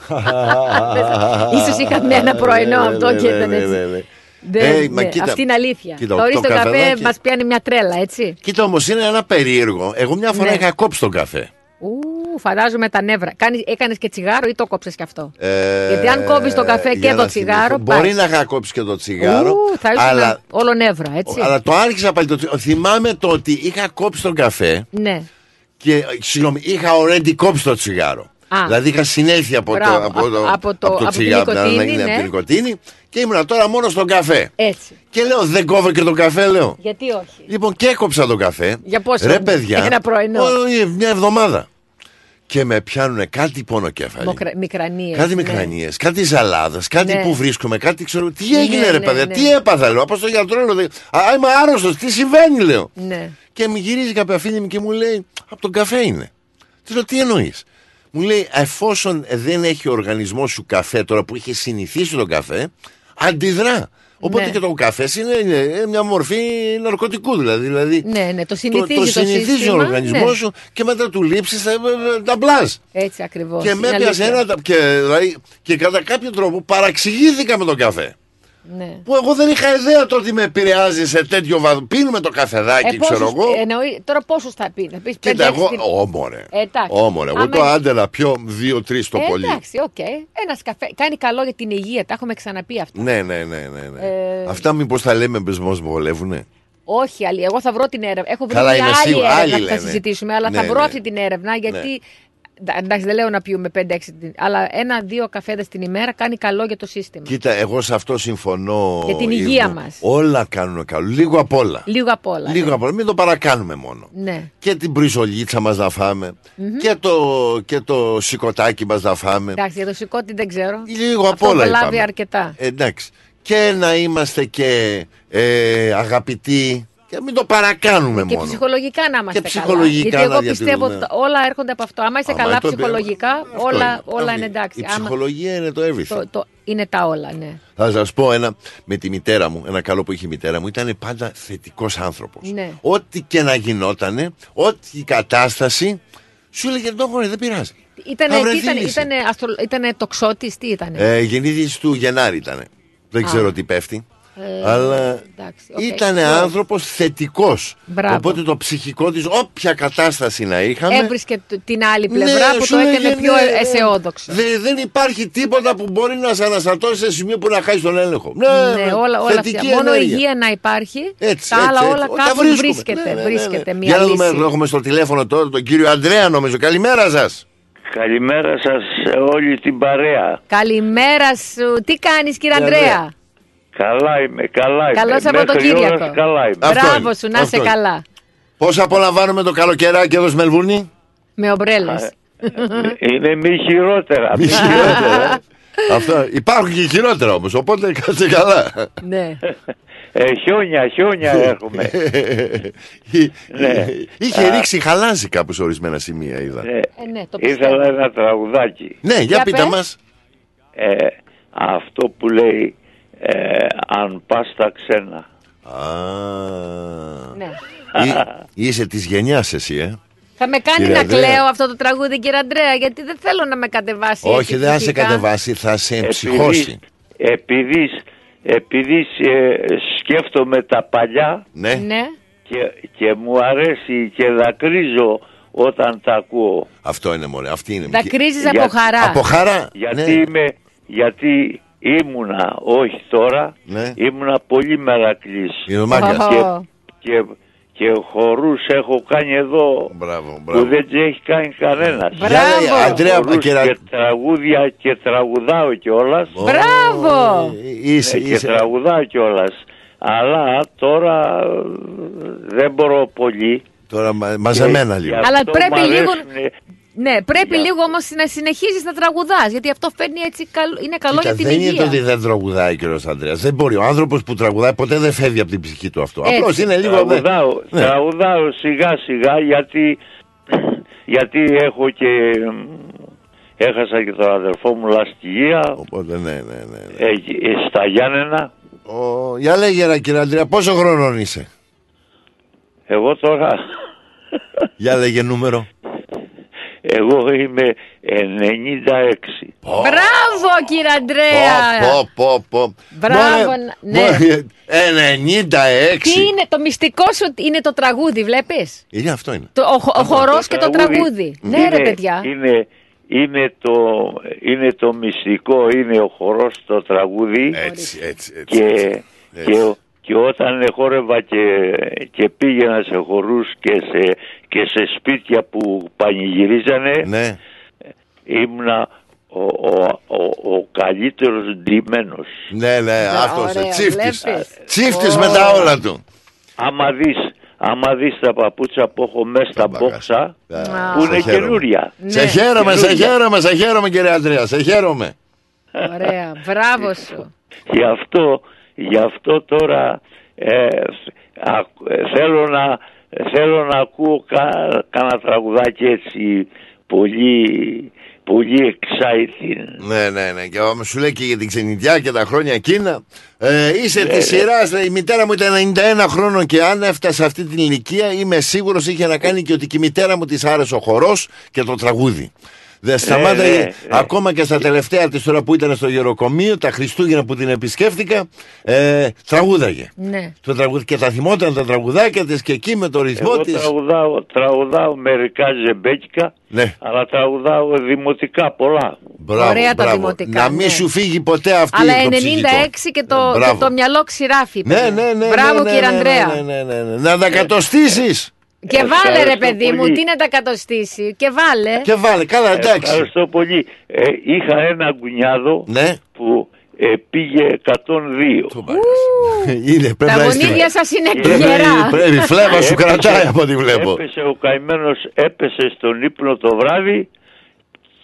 (laughs) Ίσως είχαμε ένα πρωινό Ναι, αυτό ναι, και ναι, ήταν ναι, έτσι. ναι, ναι. Δεν- Ε, μα ναι, κοίτα, αυτή είναι αλήθεια. κοίτα, Χωρίς το το καφέ καφεδάκι- μας πιάνει μια τρέλα, έτσι. Κοίτα όμως είναι ένα περίεργο. Εγώ μια φορά Ναι. είχα κόψει τον καφέ. Ου, φαντάζομαι τα νεύρα. Κάνεις, έκανες και τσιγάρο ή το κόψες και αυτό; Ε, Γιατί αν κόβεις το καφέ και για το να τσιγάρο, θυμηθώ. πάει. Μπορεί να είχα κόψει και το τσιγάρο. Ου, θα ήσουν αλλά, όλο νεύρα, έτσι. αλλά το άρχισα πάλι. Το, τσι- θυμάμαι το ότι είχα κόψει τον καφέ Ναι. Και συγγνώμη, είχα already κόψει το τσιγάρο. Α. Δηλαδή είχα συνέλθει από, το, Μπράβο, από, το, από το- από την τσιγάρο, νοικοτήνη, να- να- ναι. από την νοικοτήνη και ήμουνα τώρα μόνο στον καφέ. Έτσι. Και λέω, δεν κόβω και τον καφέ, λέω. Γιατί όχι; Λοιπόν, και έκοψα τον καφέ. Για πόσο; Ρε παιδιά, Ένα πρωινό. όχι, μια εβδομάδα. Και με πιάνουν κάτι πονοκέφαλοι. Μοκρα- Μικρανίες. Κάτι ναι. μικρανίες, κάτι ζαλάδες, κάτι Ναι. που βρίσκομαι, κάτι ξέρω. Τι Ναι, έγινε, ρε ναι, παιδιά, ναι. τι έπαθα, λέω. Από στο γιατρό, λέω. Α, είμαι άρρωστος, τι συμβαίνει, λέω. Ναι. Και μου γυρίζει κάποια φίλη μου και μου λέει, Από τον καφέ είναι. Της λέω, Τι εννοείς. Μου λέει, εφόσον δεν έχει ο οργανισμός σου καφέ τώρα που είχε συνηθίσει τον καφέ, αντιδρά. Οπότε Ναι. και το καφές είναι, είναι μια μορφή ναρκωτικού δηλαδή. δηλαδή Ναι, ναι, το το, συνηθίζει το το, συνηθίζει ο σύστημα. οργανισμό ναι. σου και μετά του λείψεις τα, τα μπλάζ. Έτσι ακριβώς. Και με είναι έπιασε αλήθεια. ένα. τα- Και, δηλαδή, και κατά κάποιο τρόπο παραξηγήθηκα με τον καφέ. Ναι. Που εγώ δεν είχα ιδέα το ότι με επηρεάζει σε τέτοιο βαθμό. Πίνουμε το καφεδάκι, Ε, ξέρω πόσους- εγώ. εννοεί- τώρα πόσους θα πει, θα πεις Κοίτα, πέντε, εγώ. έξι την- Όμορε. Ε, εντάξει. Όμορε. Εγώ Άμα το είναι- άντε να πιω δύο-τρει το Ε, πολύ. Εντάξει, οκ. Ένας καφέ. Κάνει καλό για την υγεία. Τα έχουμε ξαναπεί αυτά. Ναι, ναι, ναι, ναι. ναι. Ε, Αυτά μήπως τα λέμε μπε μας βολεύουνε; Όχι, άλλη. Εγώ θα βρω την έρευνα. Έχω βρει Καλά, μια είναι άλλη σίγουρο. έρευνα Άλλοι που θα λένε. συζητήσουμε, αλλά Ναι, θα βρω ναι. αυτή την έρευνα γιατί. Ντα- Εντάξει, δεν λέω να πιούμε 5-6, την- αλλά ένα-δύο καφέδες την ημέρα κάνει καλό για το σύστημα. Κοίτα, εγώ σε αυτό συμφωνώ. Για την Ήρμο. υγεία μας. Όλα κάνουν καλό. Λίγο απ' όλα. Λίγο απ' όλα. Λίγο ναι. απ' όλα. Μην το παρακάνουμε μόνο. Ναι. Και την μπριζολίτσα μας να φάμε Μμμ. και, το, και το σηκωτάκι μας να φάμε. Εντάξει, για το σηκώτη δεν ξέρω. Λίγο απ' Αυτό όλα βλάβει είπαμε. αρκετά. Εντάξει. Και να είμαστε και ε, αγαπητοί και μην το παρακάνουμε Και μόνο. ψυχολογικά να είμαστε Και ψυχολογικά καλά. να Γιατί εγώ πιστεύω διατηρούμε. ότι όλα έρχονται από αυτό. Άμα είσαι Άμα καλά το- ψυχολογικά, Αυτό όλα, είναι. όλα Αυτό είναι εντάξει. Η Άμα- ψυχολογία είναι το everything. το, το, είναι τα όλα, ναι. Θα σας πω ένα με τη μητέρα μου, ένα καλό που είχε η μητέρα μου, ήταν πάντα θετικός άνθρωπος. ναι. Ό,τι και να γινότανε, ό,τι η κατάσταση, σου έλεγε το δεν πειράζει. Ήτανε, Θα τι βρεθεί ήτανε, λύση. ήτανε, αστρο, ήτανε τοξότης, τι ήτανε; Ε, Γεννήθηκε του Γενάρη ήταν. Δεν Α. ξέρω τι πέφτει. Ε, αλλά εντάξει, οκ. ήταν Ωραία. άνθρωπος θετικός. Μπράβο. Οπότε το ψυχικό της, όποια κατάσταση να είχαμε. Έβρισκε το- την άλλη πλευρά Ναι, που σου το λέγε, έκανε πιο ναι, ναι. αισιόδοξο. Δε- δεν υπάρχει τίποτα που μπορεί να σε αναστατώσει σε σημείο που να χάσεις τον έλεγχο. Ναι, Ναι, όλα, όλα θετική αυτά. Μόνο η ενέργεια. υγεία να υπάρχει. Έτσι, τα έτσι, άλλα έτσι. όλα Τα κάπου βρίσκουμε. βρίσκεται, Ναι, ναι, ναι, ναι. βρίσκεται μια Για να δούμε, λύση. έχουμε στο τηλέφωνο τώρα τον κύριο Αντρέα, νομίζω. Καλημέρα σας. Καλημέρα σας σε όλη την παρέα. Καλημέρα σου. Τι κάνεις κύριε Ναι, Ανδρέα; Καλά είμαι, καλά είμαι. Καλό Μέχρι Σαββατοκύριακο. ώρας καλά είμαι. Αυτό Μπράβο είναι, σου, να αυτό είσαι είναι. καλά. Πώς απολαμβάνουμε το καλοκαιράκι εδώ στη Μελβούρνη. Με ομπρέλες. Είναι μη χειρότερα. Μη χειρότερα. Αυτό. Υπάρχουν και χειρότερα όμως, οπότε κάτσε καλά. ναι. Ε, χιόνια, χιόνια έχουμε. Ναι. Είχε Α. ρίξει χαλάζι κάπου σε ορισμένα σημεία, είδα. Ε, Ε, ναι, το πιστεύω. ήθελα ένα τραγουδάκι. Ναι, για Για πείτε πες. μας. Ε, αυτό που λέει ε, αν πας στα ξένα. Α, Ναι. Εί- είσαι της γενιάς εσύ, ε. Θα με κάνει Κύριε να Ανδρέα. κλαίω αυτό το τραγούδι, κύριε Αντρέα, γιατί δεν θέλω να με κατεβάσει. Όχι, έτσι δεν θα σε ψυχικά. κατεβάσει, θα σε εμψυχώσει. Επειδή, επειδή ε, σκέφτομαι τα παλιά Ναι. Ναι. και, και μου αρέσει και δακρύζω όταν τα ακούω. Αυτό είναι μωρέ, αυτή είναι. Δακρύζεις Για- από χαρά. Από χαρά. Γιατί, ναι. είμαι, γιατί ήμουνα, όχι τώρα, Ναι. ήμουνα πολύ μερακλής. Είναι ο Μάγκας. Ω. Και, και, και χορούς έχω κάνει εδώ Μπράβο, που μπράβο. δεν τις έχει κάνει κανένας. Για λέει, Αντρέα, Χορούς και να- και τραγούδια και τραγουδάω κιόλας. Μπράβο! Ε, Είσαι, Ε, και είσαι. τραγουδάω κιόλας. Αλλά τώρα ε, δεν μπορώ πολύ. Τώρα μα- μαζεμένα Και- λίγο. γι' Αλλά αυτό πρέπει μ' λίγο- αρέσουνε- Ναι, πρέπει λίγο όμως να συνεχίζεις να τραγουδάς. Γιατί αυτό φέρνει έτσι. καλ- Είναι καλό Κοίτα, για την δεν είναι υγεία. το ότι δεν τραγουδάει ο Αντρέα. Δεν μπορεί. Ο άνθρωπος που τραγουδάει ποτέ δεν φεύγει από την ψυχή του αυτό. Έτσι. Απλώς είναι λίγο. Τραγουδάω, Ναι. τραγουδάω σιγά σιγά γιατί, (clears throat) γιατί έχω και έχασα και τον αδερφό μου λαστιγία Οπότε ναι, ναι, ναι. ε, ε, στα Γιάννενα. Ο... Για λέγε ρε κύριε Αντρέα, πόσο χρονών είσαι; Εγώ τώρα, Για λέγε νούμερο. Εγώ είμαι 96. Μπράβο κύριε Αντρέα! Πω, πω, πω. Μπράβο, Μωρέ, ναι. μωρέ, 96. Τι είναι το μυστικό σου, είναι το τραγούδι, βλέπεις; Είναι αυτό είναι. Το, ο, χο- ο χορός και το τραγούδι τραγούδι. Ναι, ρε είναι- παιδιά. Είναι, είναι, το, είναι το μυστικό, είναι ο χορός το τραγούδι Έτσι, έτσι, έτσι. και, έτσι. και, και όταν χόρευα και, και πήγαινα σε χορούς και σε, και σε σπίτια που πανηγυρίζανε Ναι. ήμουνα ο, ο, ο, ο καλύτερος ντυμένος. Ναι, ναι, αυτός ωραία, τσίφτης. βλέπεις. Τσίφτης με τα όλα του. Άμα δεις, άμα δεις τα παπούτσα που έχω μέσα στα μπόξα που είναι Σε χαίρομαι. καινούρια. Σε χαίρομαι, σε Καινούρια. χαίρομαι, σε χαίρομαι κύριε Αντρέα, σε χαίρομαι. Ωραία, μπράβο σου. Γι' αυτό, γι' αυτό τώρα ε, α- ε, θέλω, να, θέλω να ακούω κα, κάνα τραγουδάκι έτσι πολύ, πολύ exciting. Ναι, ναι, ναι. Και όμως σου λέει και για την ξενιτιά και τα χρόνια εκείνα. Ε, είσαι Ναι, της ναι. σειράς. Η μητέρα μου ήταν 91 χρόνων και αν έφτασε αυτή την ηλικία, είμαι σίγουρος είχε να κάνει και ότι και η μητέρα μου της άρεσε ο χορός και το τραγούδι. Δεν σταμάταγε ναι, ναι. ακόμα και στα τελευταία της ώρα που ήταν στο γεροκομείο, τα Χριστούγεννα που την επισκέφτηκα, ε, τραγούδαγε. Ναι. Το τραγούδι, και τα θυμόταν τα τραγουδάκια της και εκεί με το ρυθμό Εγώ της. τραγουδάω, τραγουδάω μερικά ζεμπέκικα, Ναι. αλλά τραγουδάω δημοτικά πολλά. Μπράβο, Ωραία τα μπράβο. δημοτικά, Να μην ναι. σου φύγει ποτέ αυτή Αλλά το 96 ψυχικό. και το, Ε, και μπράβο. το μυαλό ξηράφει. Ναι, παιδιά. ναι, ναι. Μπράβο ναι, κύριε ναι, Ανδρέα. Ναι, ναι, ναι, ναι. Να τα κατοστήσει. Και βάλε ρε Ευχαριστώ παιδί μου, πολύ. τι να τα κατοστήσει. Και βάλε. Και βάλε, καλά, εντάξει. Ευχαριστώ πολύ. Ε, είχα ένα κουνιάδο Ναι. που ε, πήγε 102. (laughs) Είναι, πρέπει Τα να είστε- γονίδια σας είναι Πρέπει, γερά. (laughs) πρέπει, φλέβα σου Έπεσε- κρατάει από ό,τι βλέπω. Έπεσε ο καημένος, έπεσε στον ύπνο το βράδυ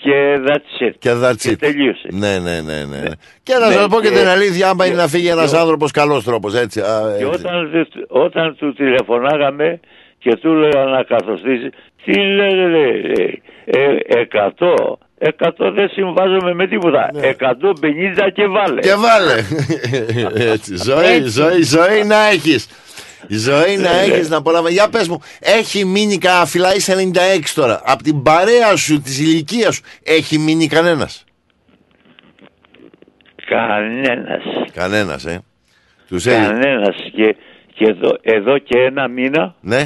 και that's it. Και that's Και it. τελείωσε. Ναι, ναι, ναι, ναι. Και να Ναι, σα πω και και- την αλήθεια, άμα είναι να φύγει ένας και- άνθρωπος καλός τρόπος, έτσι. α, Και έτσι. όταν, δε- όταν του τηλεφωνάγαμε και του έλεγα να καθοστήσει, τι λέει, λέει, ε, εκατό, εκατό δεν συμβάζομαι με τίποτα, εκατό πενήντα και βάλε. Ναι. Και βάλε. έτσι, ζωή, Έτσι. ζωή, ζωή να έχεις. Η ζωή να Ναι, ναι. έχεις να απολαμβάνει. Για πες μου, έχει μείνει κανένα φυλά, είσαι 96 τώρα; Από την παρέα σου, της ηλικίας σου, έχει μείνει κανένας; Κανένας. Κανένας, ε. Τους έλεγε. Κανένας και, και εδώ, εδώ και ένα μήνα Ναι,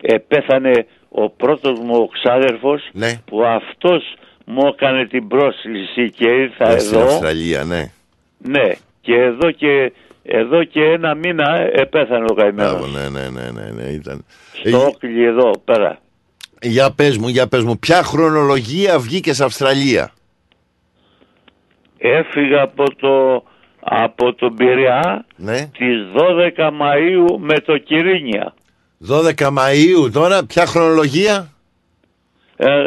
ε, πέθανε ο πρώτος μου ο ξάδερφος ναι. που αυτός μου έκανε την πρόσκληση και ήρθα Ε, Στην εδώ. Αυστραλία, ναι. Ναι, και εδώ και, εδώ και ένα μήνα ε, πέθανε ο καημένος. Μπράβο, ναι, ναι, ναι, ναι, ναι, ήταν. Στο Όκλι εδώ πέρα. Για πες μου, για πες μου, ποια χρονολογία βγήκε σε Αυστραλία; Έφυγα από το, από τον Πειραιά Ναι. τις 12 Μαΐου με το Κυρίνια. 12 Μαΐου τώρα, ποια χρονολογία; Ε,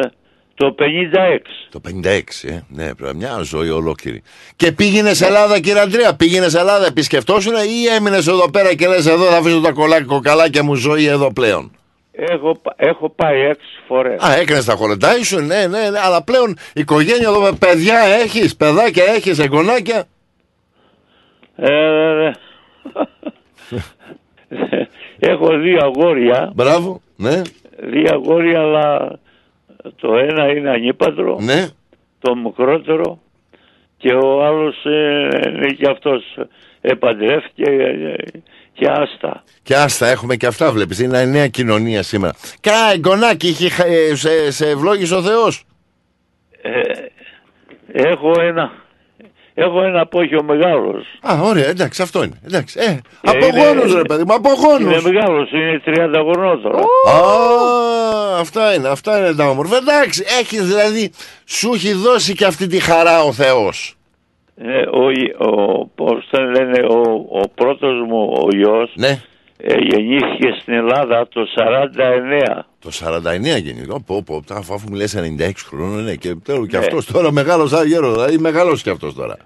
το 56. Το 56, ε. Ναι, πρέπει μια ζωή ολόκληρη. Και πήγαινε σε Ελλάδα, κύριε Αντρέα, πήγαινε σε Ελλάδα, επισκεφτόσουν ή έμεινες εδώ πέρα και λες: Εδώ θα αφήσω τα κολάκια κοκαλάκια μου ζωή εδώ πλέον. Έχω, πα- έχω πάει έξι φορές. Α, έκανες τα χορετάει σου, ναι, ναι, ναι, αλλά πλέον οικογένεια εδώ, παιδιά έχεις, παιδάκια έχεις, εγγονάκια; Ε, (laughs) έχω δύο αγόρια. Μπράβο, ναι. Δύο αγόρια, αλλά το ένα είναι ανήπατρο. Ναι. Το μικρότερο. Και ο άλλος ε, είναι και αυτός επαντρεύτηκε ε, και άστα. Και άστα, έχουμε και αυτά, βλέπεις. Είναι νέα κοινωνία σήμερα. Κα, εγγονάκι, είχε, ε, σε, σε ευλόγησε ο Θεός; Ε, έχω ένα έχω ένα απόχιο μεγάλος. Α, ωραία, εντάξει, αυτό είναι. Εντάξει, ε, Ε, από είναι- γόνους, ρε παιδί μου, από γόνους. Είναι μεγάλος, είναι 30 χρονών τώρα. Α, αυτά είναι, αυτά είναι τα όμορφα. Εντάξει, έχεις δηλαδή, σου έχει δώσει και αυτή τη χαρά ο Θεός. Ε, ο, ο, πώς τον λένε, ο, ο πρώτος μου ο γιος Ναι. ε, γεννήθηκε στην Ελλάδα το 49. Το 49 γεννήθηκε. Πω, πω, αφού αφού μου λες 96 χρόνων, ναι, και, τέλος, και Ναι. αυτός τώρα μεγάλος, α, γέρο, δηλαδή μεγάλος και αυτός τώρα.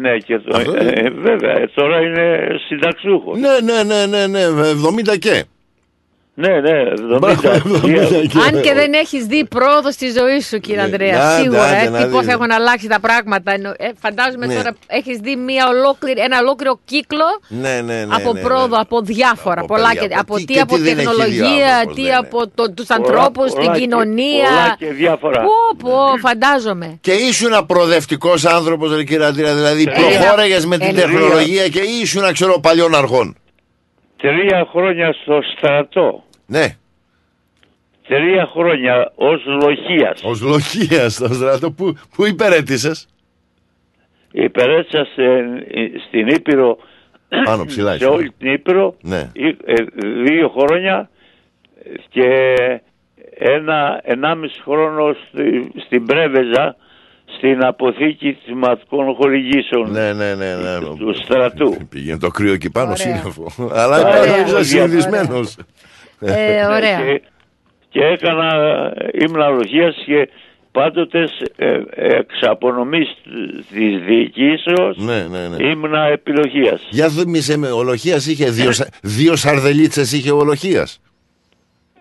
Ναι, και το, Αυτό ε, είναι. ε, βέβαια, ε, τώρα είναι συνταξούχος. Ναι, ναι, ναι, ναι, ναι, 70 και. Ναι, ναι, 70. Αν και δεν έχεις δει πρόοδο στη ζωή σου, κύριε Ναι, Ανδρέα, άντε, σίγουρα. άντε, ε, να τι δεις. πώς έχουν αλλάξει τα πράγματα. Εννο- Ε, φαντάζομαι Ναι. τώρα έχεις δει μια ολόκληρη, ένα ολόκληρο κύκλο Ναι, ναι, ναι. από ναι, πρόοδο, ναι. από διάφορα. Από πολλά παιδιά, και, από από τι τι, και από τι δεν έχει δει ο τεχνολογία, άνθρωπος, τι ναι, ναι. από το, τους Πολλά- ανθρώπους, πολλά την και- κοινωνία. πολλά και διάφορα. Πω, πω, φαντάζομαι. Και ήσουν προοδευτικός άνθρωπος, ρε κύριε Αντρέα. Δηλαδή Ε, προχώραγες με την ε, τεχνολογία και ήσουν, ξέρω, παλιών αργών. Τρία χρόνια στο στρατό. Ναι. Τρία χρόνια ως λοχίας. Ω λοχεία στο στρατό, πού, πού υπηρέτησε. Υπερέτησα σε- στην Ήπειρο, Πάνω ψηλά σε ήσουν. όλη την Ήπειρο, Ναι. ε, ε, δύο χρόνια και ένα, ενάμιση χρόνο στη- στην Πρέβεζα, στην αποθήκη θυματικών χορηγήσεων Ναι, ναι, ναι. ναι. του στρατού. Πήγαινε το κρύο εκεί πάνω, Ωραία. σύννεφο. Αλλά Ωραία. ήταν συνηθισμένος. Ε, ωραία. Και, και έκανα, ήμουν αλογίας και πάντοτε ε, ε, εξ απονομής της διοικήσεως Ναι, ναι, ναι. ήμουνα επιλογίας. Για θυμίσαι με, ο Λοχίας είχε δύο, σα- δύο σαρδελίτσες είχε ο Λοχίας.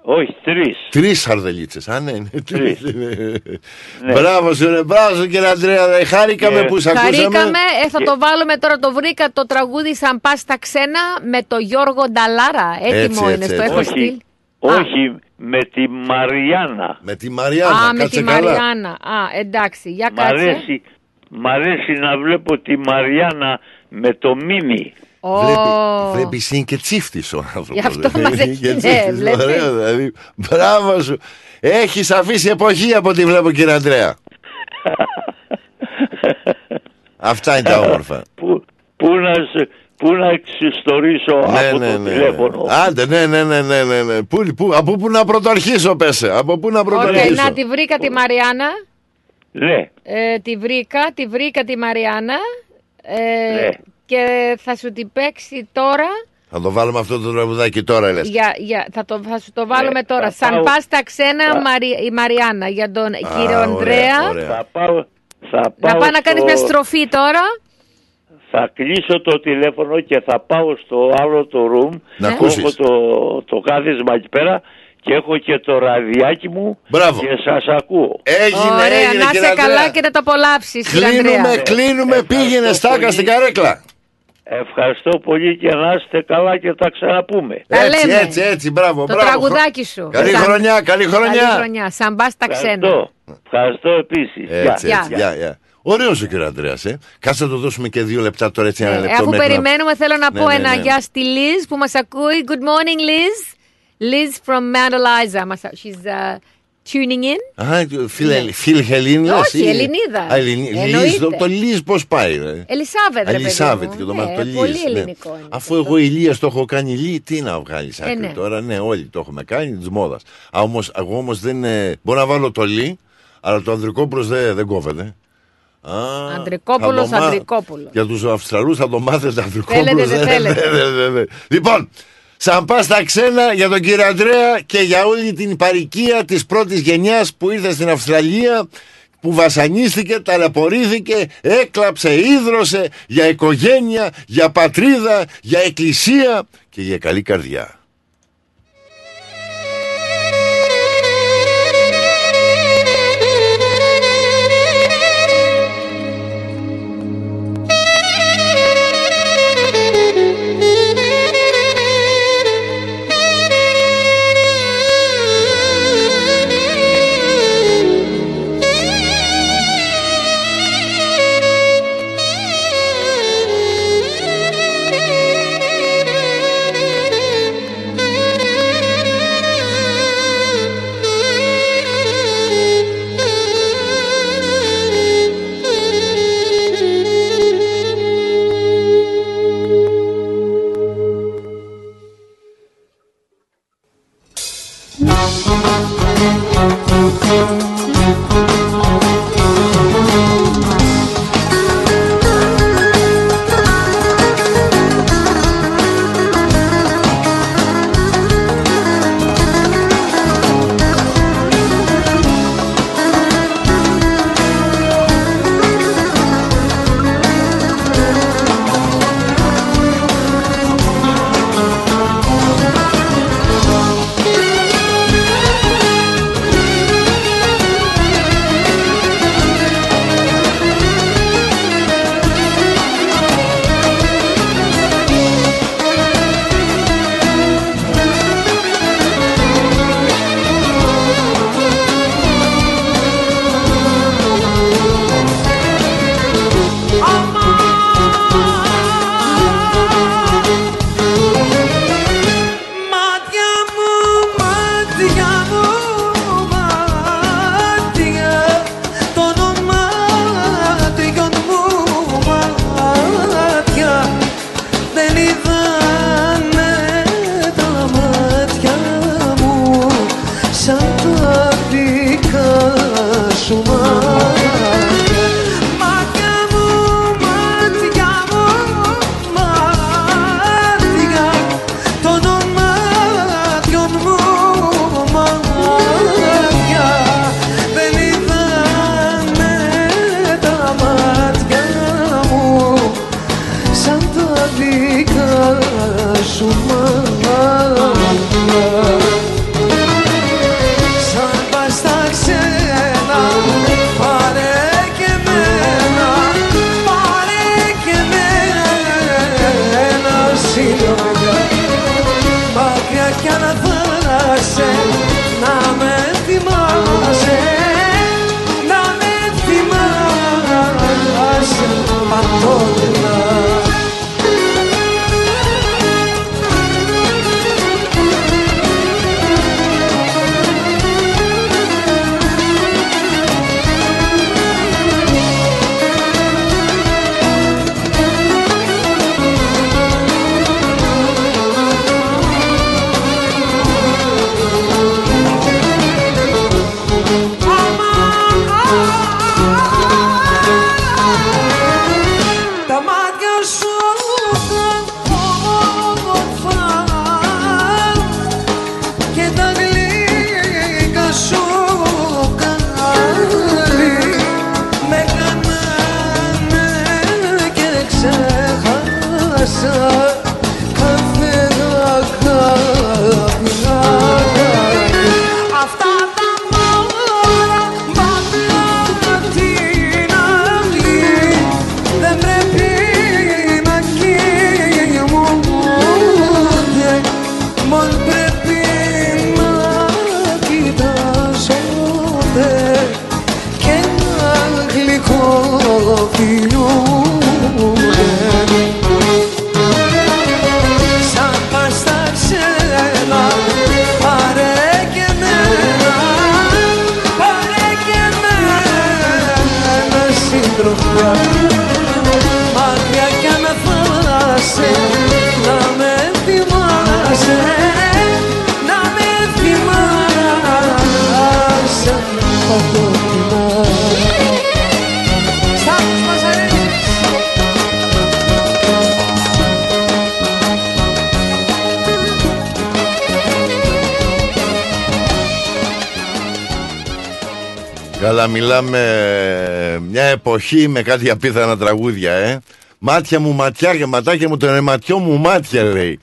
Όχι, τρεις. Τρεις σαρδελίτσες. Α, ναι, ναι. Τρεις. Ναι. Μπράβο σου, ρε, μπράβο σου κύριε Αντρέα. Ε, Χάρηκαμε Και- που σε ακούσαμε. Χαρήκαμε, ε, θα Και- το βάλουμε τώρα, το βρήκα το τραγούδι σαν πας στα ξένα με το Γιώργο Νταλάρα. Έτοιμο Έτσι, είναι, έτσι, στο έτσι. έχω στείλει. Όχι, με τη Μαριάννα. Με τη Μαριάννα, Α, με κάτσε τη καλά. Μαριάννα. Α, εντάξει, για Μ' κάτσε. αρέσει, μ' αρέσει να βλέπω τη Μαριάννα με το μίμη. Ω. Βλέπεις, βλέπεις είναι και τσίφτης ο άνθρωπος. Γι' αυτό μας Είναι έχει- και ναι, τσίφτης, βλέπεις. ωραίο, δηλαδή. Μπράβο σου. Έχεις αφήσει εποχή από ό,τι βλέπω κύριε Αντρέα. (laughs) Αυτά είναι τα όμορφα. Πού, πού να, σε- πού να εξιστορήσω ναι, από ναι, το ναι. τηλέφωνο. Άντε, ναι, ναι, ναι, ναι, ναι, ναι. Πού, πού, από πού να πρωτοαρχίσω, πέσε. Από πού να Ωραία, πρωτοαρχίσω. να τη βρήκα τη Μαριάννα. Ναι, Ε, τη βρήκα, τη βρήκα τη Μαριάννα. Ε, Ναι. Και θα σου την παίξει τώρα. Θα το βάλουμε αυτό το τραγουδάκι τώρα, λες. Για, για, θα, το, θα σου το βάλουμε Ναι, τώρα. θα Σαν πάω- πας στα ξένα θα- Μαρι- η Μαριάννα για τον κύριο ωραία, Ανδρέα. ωραία. θα πάω, θα Να πάω πάει να κάνεις στο- μια στροφή τώρα. Θα κλείσω το τηλέφωνο και θα πάω στο άλλο το room. Να που ακούσεις. Έχω το, το κάθισμα εκεί πέρα και έχω και το ραδιάκι μου Μπράβο. και σας ακούω. Έγινε, Ωραία, έγινε, να κύριε είσαι καλά Αντρέα. και να το απολαύσεις, κύριε Κλείνουμε, Ανδρέα. κλείνουμε, Ευχαριστώ πήγαινε στάκα πολύ. στην καρέκλα. Ευχαριστώ πολύ και να είστε καλά και τα ξαναπούμε. Τα Έτσι, λέμε. έτσι, έτσι, μπράβο, Το μπράβο. τραγουδάκι σου. Καλή Σαν- χρονιά, καλή χρονιά. Καλή χρονιά. Σαν πας στα ξένα. Ευχαριστώ. Ευχαριστώ επίσης. Έτσι, Γεια. έτσι, γεια, γεια. Ωραίος ο κύριο Αντρέα, ε. Κάτσε να το δώσουμε και δύο λεπτά τώρα, έτσι ένα Ε, λεπτό. Αφού μέχρι να- περιμένουμε, θέλω να Ναι, πω ναι, ένα ναι. γεια στη Liz που μας ακούει. Good morning, Liz. Liz from Mount Eliza. Μας- She's uh, tuning in; Α, φίλε, φίλ Χελίν λες, Ναι. Όχι, ή- Ελληνίδα. Α, Ελληνί- Εννοείται. Λίζ, το, το Λίζ πώς πάει, ρε; Ελισάβετ, ρε παιδί Ελισάβετ μου. και το Ναι, μάτι το Λίζ. Πολύ ναι. ελληνικό είναι. Αφού εγώ Ηλίας το έχω κάνει Λί, τι να βγάλεις άκρη ναι. τώρα. Ναι, όλοι το έχουμε κάνει της μόδας. Εγώ όμως δεν. ε, Μπορώ να βάλω το Λί, αλλά το ανδρικό προς δεν, δεν κόβεται. Α, Ανδρικόπουλος, θα το μά- Ανδρικόπουλος. Για τους Αυστραλούς θα το μάθετε ανδρικό Θέλετε, προς, δεν ναι, θέλετε. ναι, ναι, ναι. Λοιπόν, σαν πά στα ξένα για τον κύριο Αντρέα και για όλη την παροικία της πρώτης γενιάς που ήρθε στην Αυστραλία που βασανίστηκε, ταλαιπωρήθηκε, έκλαψε, ίδρωσε για οικογένεια, για πατρίδα, για εκκλησία και για καλή καρδιά. Μια εποχή με κάτι απίθανα τραγούδια, ε. Μάτια μου ματιά και ματάκια μου το ματιό μου μάτια λέει.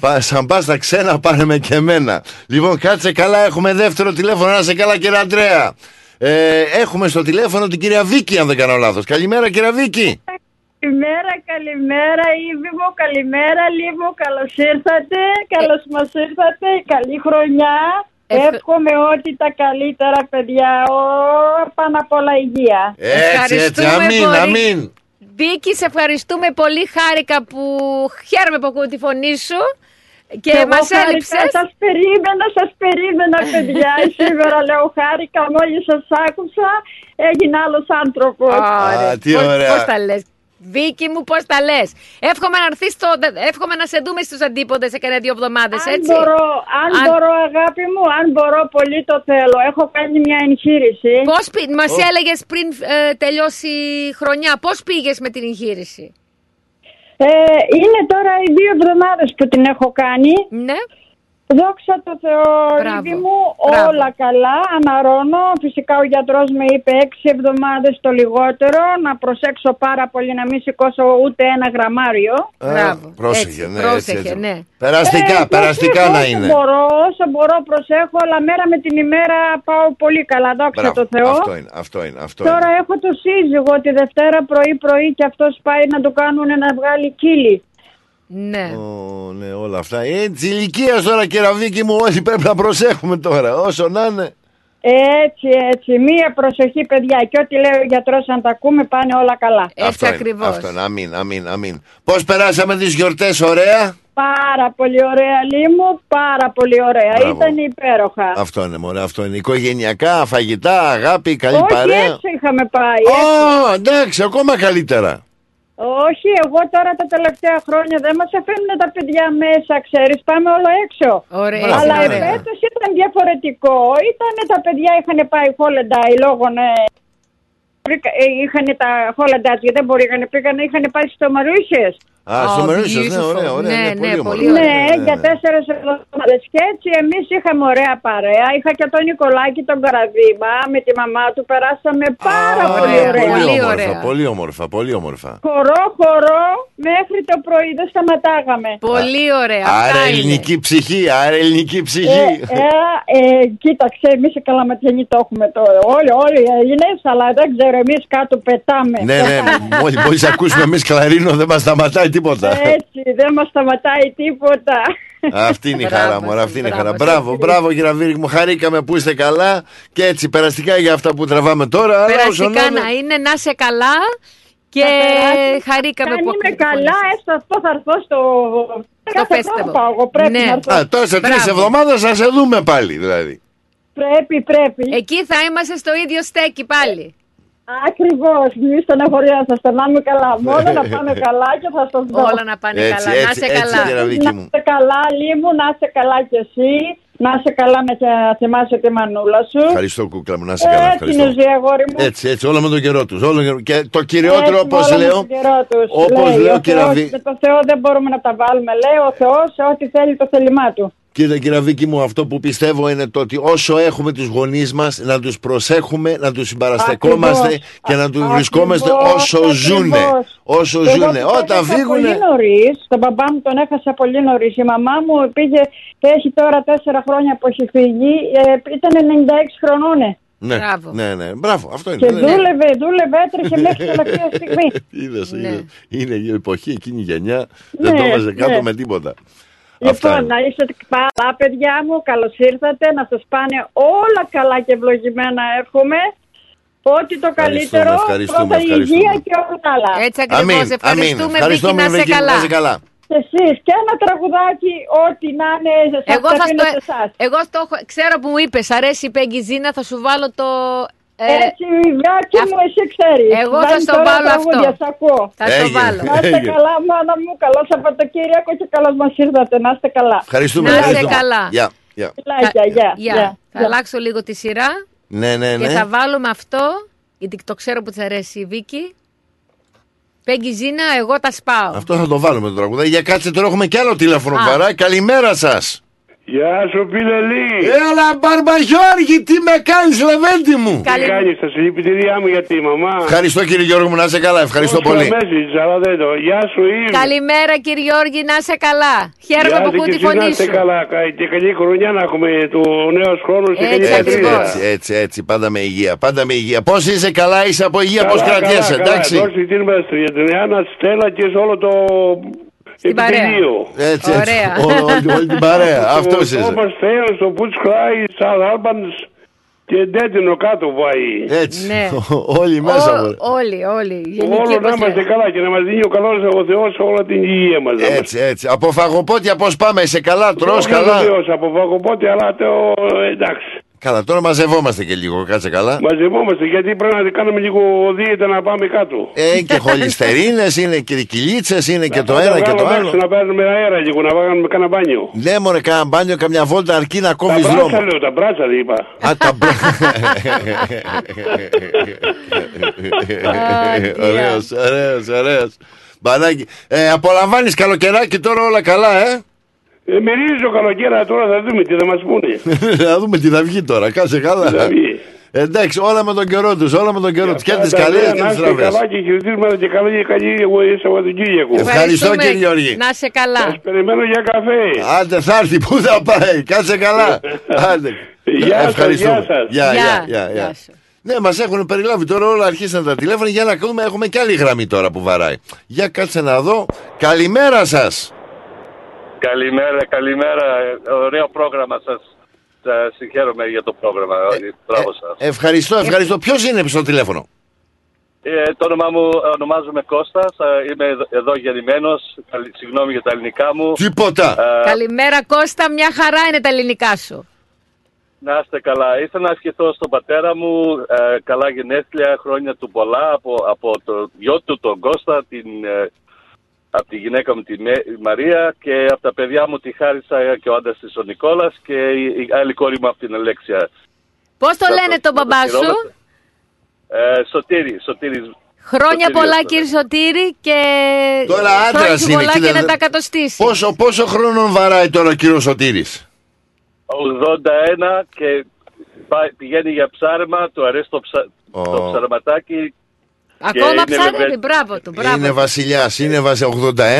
Πα, σαν πας στα ξένα πάνε με και εμένα. Λοιπόν, κάτσε καλά, έχουμε δεύτερο τηλέφωνο. Να σε καλά, κύριε Αντρέα. Ε, έχουμε στο τηλέφωνο την κυρία Βίκη, αν δεν κάνω λάθος. Καλημέρα, κυρία Βίκη. Καλημέρα, καλημέρα, Ήβη μου, καλημέρα, Λίμου, καλώς ήρθατε, καλώς μας ήρθατε, καλή χρονιά. Ευχ- Εύχομαι ότι τα καλύτερα παιδιά, ο, πάνω απ' όλα υγεία. Έτσι, έτσι, Ευχαριστούμε αμήν, πολύ. αμήν. Βίκη, σε ευχαριστούμε πολύ. Χάρηκα που χαίρομαι που ακούω τη φωνή σου και Εγώ μας χάρηκα, έλειψες. Σας περίμενα, σας περίμενα παιδιά. (laughs) Σήμερα λέω χάρηκα, μόλις σας άκουσα, έγινα άλλος άνθρωπος. Ωραία. τι Πώς- ωραία. Πώς τα λες; Βίκη μου, πώς τα λες; Εύχομαι να έρθεις στο... Εύχομαι να σε δούμε στους αντίποδες σε κανένα δύο εβδομάδες, Αν έτσι; μπορώ, αν, μπορώ αγάπη μου, αν μπορώ πολύ το θέλω. Έχω κάνει μια εγχείρηση. Πώς πη- μας έλεγες πριν ε, τελειώσει η χρονιά, πώς πήγες με την εγχείρηση; Ε, είναι τώρα οι δύο εβδομάδες που την έχω κάνει. Ναι. Δόξα τω Θεώ, Μπράβο. Ήβη μου, Μπράβο. όλα καλά, αναρώνω. Φυσικά ο γιατρός με είπε έξι εβδομάδες το λιγότερο, να προσέξω πάρα πολύ να μην σηκώσω ούτε ένα γραμμάριο. Α, Πρόσεχε, Έτσι, ναι, πρόσεχε, έτσι, έτσι. ναι. Περαστικά, Ε, περαστικά προσέχω να όσο είναι. Μπορώ, όσο μπορώ προσέχω, αλλά μέρα με την ημέρα πάω πολύ καλά, δόξα Μπράβο, τω Θεώ. Αυτό είναι, αυτό είναι. Αυτό Τώρα είναι. έχω το σύζυγο τη Δευτέρα πρωί-πρωί και αυτός πάει να του κάνουν να βγάλει κύλι. Ναι. Ω, ναι, όλα αυτά. Ε, της ηλικίας τώρα, κεραβίκη μου, όλοι πρέπει να προσέχουμε τώρα. Όσο να είναι. Έτσι, έτσι. Μία προσοχή, παιδιά. Και ό,τι λέει ο γιατρός, αν τα ακούμε, πάνε όλα καλά. αυτό Είναι, αυτό είναι. Αμήν, αμήν, αμήν. Πώς περάσαμε τις γιορτές, ωραία; Πάρα πολύ ωραία, Λίμου. Πάρα πολύ ωραία. Μπράβο. Ήταν υπέροχα. Αυτό είναι, μωρέ, αυτό είναι. Οικογενειακά, φαγητά, αγάπη, καλή Όχι, παρέα. έτσι είχαμε πάει. Ω, εντάξει, ακόμα καλύτερα. Όχι, εγώ τώρα τα τελευταία χρόνια δεν μας αφήνουν τα παιδιά μέσα, ξέρεις, πάμε όλο έξω. Ωραία, Αλλά έτσι, ωραία. εφέτος ήταν διαφορετικό. Ήταν τα παιδιά είχαν πάει Holiday λόγω ναι, βρήκα- ε, είχαν τα Holiday γιατί δεν μπορούσαν, πήγαν, είχαν πάει στο Μαρούσιες. Α, στο Μερίσιο, ναι, ωραία, ωραία. Ναι, Ναι, ναι, πολύ πολύ ωραία. Ναι, Ναι, ναι, για ναι. τέσσερι εβδομάδες. Και έτσι εμείς είχαμε ωραία παρέα. Είχα και τον Νικολάκη τον Καραδίμα με τη μαμά του. Περάσαμε πάρα Α, πολύ ωραία. Πολύ όμορφα, ωραία. πολύ όμορφα, πολύ όμορφα. Χορό, χορό, μέχρι το πρωί δεν σταματάγαμε. Πολύ ωραία. Άρα Αυτά είναι. ελληνική ψυχή, άρα ελληνική Ε, ψυχή. ε, ε, κοίταξε, εμείς οι καλαματιανοί το έχουμε τώρα. Όλοι, όλοι οι Έλληνες, αλλά δεν ξέρω, εμείς κάτω πετάμε. ναι, ναι, (laughs) μόλι μόλις ακούσουμε εμείς κλαρίνο δεν μας σταματάει τίποτα. Έτσι, δεν μας σταματάει τίποτα. Αυτή είναι η χαρά Μπράβο, μου, αυτή είναι η χαρά. μπράβο, Μπράβο, έτσι. μπράβο κύριε Βίρικ μου, χαρήκαμε που είστε καλά και έτσι περαστικά για αυτά που τραβάμε τώρα. αλλά όσο Περαστικά είναι- να είναι, να σε καλά και Να περάσει. χαρήκαμε Αν που είμαι ακούτε τη φωνή καλά, σας. έστω αυτό θα έρθω στο. Κάθε festival. χρόνο πάω, εγώ πρέπει Ναι. να έρθω. Α, τώρα σε τρεις Μπράβο. εβδομάδες θα σε δούμε πάλι δηλαδή. Πρέπει, πρέπει. Εκεί θα είμαστε στο ίδιο στέκι πάλι. Ακριβώς, μη στεναχωριάσαστε, να είμαι καλά. (laughs) Μόνο να πάμε καλά και θα σας δω. Όλα να πάνε Έτσι, καλά. να έτσι, είσαι έτσι, καλά. κύριε Βίκη Να μου. είσαι καλά, Λίμου, να είσαι καλά κι εσύ. Να είσαι καλά με να θυμάσαι τη μανούλα σου. Ευχαριστώ κούκλα μου, να είσαι καλά. Έτσι είναι Ευχαριστώ. ζωή, αγόρι μου. Έτσι, έτσι, όλο με τον καιρό τους. Και το κυριότερο, Έτσι, όπως όλα με λέω, τον καιρό τους. όπως Λέει, λέω, ο κύριε Θεός, Βί- Με το Θεό δεν μπορούμε να τα βάλουμε. Λέει ο Θεός σε ό,τι θέλει το θέλημά του. Κοίτα κύριε Βίκη μου, αυτό που πιστεύω είναι το ότι όσο έχουμε τους γονείς μας να τους προσέχουμε, να τους συμπαραστεκόμαστε Ακριβώς. και να τους Α- βρισκόμαστε ακριβώς, όσο ακριβώς. ζουνε. Όσο Εγώ ζουνε. τους Όταν έχασα φύγουνε... Πολύ νωρίς. Τον μπαμπά μου τον έχασα πολύ νωρίς. Η μαμά μου πήγε, έχει τώρα τέσσερα χρόνια που έχει φύγει. Ε, ήταν 96 χρονών. ε. Ναι, ναι, ναι, μπράβο, αυτό είναι. Και ναι. δούλευε, δούλευε, έτρεχε μέχρι τελευταία (laughs) στιγμή. Είδες, Ναι. είδες. Είναι η εποχή, εκείνη η γενιά, δεν Ναι, το έβαζε κάτω ναι. με τίποτα. Αυτά Λοιπόν, είναι. να είστε καλά, παιδιά μου. Καλώς ήρθατε. Να σας πάνε όλα καλά και ευλογημένα, εύχομαι. Ό,τι το καλύτερο. ευχαριστούμε, πρώτα η ευχαριστούμε. υγεία και όλα τα άλλα. Έτσι ακριβώς. Αμήν, Ευχαριστούμε, αμήν. Ευχαριστούμε, Βίκυ, να είσαι Βίκυ, καλά. να είσαι καλά. Και εσείς και ένα τραγουδάκι, ό,τι να είναι, σας Εγώ θα αφήνω στο. σε εσάς. Εγώ στο έχω- ξέρω που μου είπες, αρέσει η Πέγγι Ζήνα, θα σου βάλω το. Ε, Έτσι, Βάκη μου, εσύ ξέρεις. Εγώ θα Βάζεις στο τώρα βάλω τραγούδια, αυτό. σ' ακούω. Θα το Έγινε, βάλω. Να είστε έγινε. καλά, μάνα μου. Καλό Σαββατοκύριακο και καλώς μας ήρθατε. Να είστε καλά. Ευχαριστούμε. Να είστε ευχαριστούμε. καλά. Γεια, γεια. Φιλάκια, γεια. Γεια. γεια. Θα αλλάξω λίγο τη σειρά Ναι, ναι, και ναι. θα βάλουμε αυτό, γιατί το ξέρω που της αρέσει η Βίκη. Πέγγι Ζήνα, εγώ τα σπάω. Αυτό θα το βάλουμε το τραγουδάκι. Για κάτσε τώρα έχουμε κι άλλο τηλέφωνο Α. παρά. Καλημέρα σας. Γεια σου, Πιλελή. Έλα, Μπαρμπαγιώργη, τι με κάνεις, Λεβέντη μου; Τι κάνεις, τα συλληπιτήριά μου για τη μαμά. Ευχαριστώ κύριε Γιώργο μου, να είσαι καλά. Ευχαριστώ πολύ. Message, αλλά δεν το. Γεια σου, Ιβ. Καλημέρα κύριε Γιώργη, να είσαι καλά. Χαίρομαι Γεια που σου ακούω και τη εσύ να φωνή είστε σου. καλά. Κα- Και καλή χρονιά να έχουμε το νέος χρόνο και καλή Έτσι πατρίδα. ακριβώς. Έτσι, έτσι, έτσι, πάντα με υγεία. Πάντα με υγεία. Πώς είσαι καλά, είσαι από υγεία, πώς κρατιέσαι, εντάξει. Δώσε την μας για την Ιάννα, Στέλλα και σε όλο το παρέα. επιτελείο. Έτσι, έτσι. Ωραία. Όλο- όλη- όλη την παρέα. Αυτός Το είσαι. Thomas Theos, το Butch Cry, South Albans και Ντέτινο κάτω πάει. Έτσι. Ναι. (laughs) Όλοι μέσα. μωρέ. Ό- Όλοι, όλοι. Γενική Όλο να όπως είμαστε λέμε. καλά και να μας δίνει ο καλός ο Θεός όλα την υγεία μας. Έτσι, έτσι. Από φαγοπότια πώς πάμε, είσαι καλά, τρως Όχι καλά; βεβαίως, από βαγοπότη, αλλά το εντάξει. Καλά, τώρα μαζευόμαστε και λίγο, κάτσε καλά. Μαζευόμαστε γιατί πρέπει να κάνουμε λίγο δίαιτα να πάμε κάτω. Ε, και χολυστερίνες, είναι και κυλίτσες, είναι και το Να ένα και βγάλουμε το έξω, άλλο. Να παίρνουμε αέρα λίγο, να βάλουμε κανένα μπάνιο. Ναι, μωρέ, κάνα μπάνιο, καμιά βόλτα αρκεί να Τα κόβεις μπράτσα δρόμο. λέω, τα μπράτσα δεν είπα. Α, τα Ωραίος, ωραίος, ωραίος. Μπανάκι. Ε, απολαμβάνεις καλοκαιράκι τώρα όλα καλά, ε; Ε, μυρίζει το καλοκαίρι, τώρα θα δούμε τι θα μας πούνε. (laughs) Να δούμε τι θα βγει τώρα, κάτσε καλά. Τι θα βγει. Εντάξει, όλα με τον καιρό τους, όλα με τον καιρό τους. Και τις Τα καλές νέα, και Να τις είστε στραβές. καλά και χαιρετίσματα και καλή καλή Σαββατοκύριακο. Ευχαριστώ, Ευχαριστούμε. κύριε Γιώργη. Να είσαι καλά. Σας περιμένω για καφέ. Άντε θα έρθει, πού θα πάει, κάτσε καλά. (laughs) Άντε. Γεια σας, Ευχαριστούμε. γεια σας. Γεια, Γεια, γεια, γεια, γεια γεια. σου. Ναι, μας έχουν περιλάβει τώρα όλα. Αρχίσαν τα τηλέφωνα για να ακούμε. Έχουμε και άλλη γραμμή τώρα που βαράει. Για κάτσε να δω. Καλημέρα σας. Καλημέρα, καλημέρα. Ε, Ωραίο πρόγραμμα σας. Σας συγχαίρομαι για το πρόγραμμα. Μπράβο σας. Ευχαριστώ, ευχαριστώ. Ποιος είναι στο τηλέφωνο; Ε, το όνομά μου ονομάζομαι Κώστας. Ε, Είμαι εδώ- εδώ γεννημένος. Καλη- Συγγνώμη για τα ελληνικά μου. Τίποτα. Ε, Καλημέρα Κώστα, μια χαρά είναι τα ελληνικά σου. να είστε καλά. Ήθελα να ευχηθώ στον πατέρα μου ε, καλά γενέθλια, χρόνια του πολλά από, από το γιο του τον Κώστα, την, ε, από τη γυναίκα μου τη Με- Μαρία και από τα παιδιά μου τη Χάρισα και ο άντρας της ο Νικόλας και η, η άλλη κόρη μου από την Αλέξια. Πώς το Θα λένε το- τον θα το μπαμπά σου; χαιρόμαστε. Ε, Σωτήρη, Σωτήρης. Χρόνια Σωτήριος πολλά το κύριε Σωτήρη και Τώρα χρόνια άντρας σου είναι. πολλά κοίτας, και να δε- τα κατοστήσεις. Πόσο, πόσο χρόνο βαράει τώρα ο κύριος Σωτήρης; 81 και πάει- πηγαίνει για ψάρεμα, του αρέσει το, ψα... το ψαρεματάκι. Ακόμα είναι ψάρευε, βέβαια- μπράβο του, μπράβο. Είναι του. βασιλιάς, είναι βασι...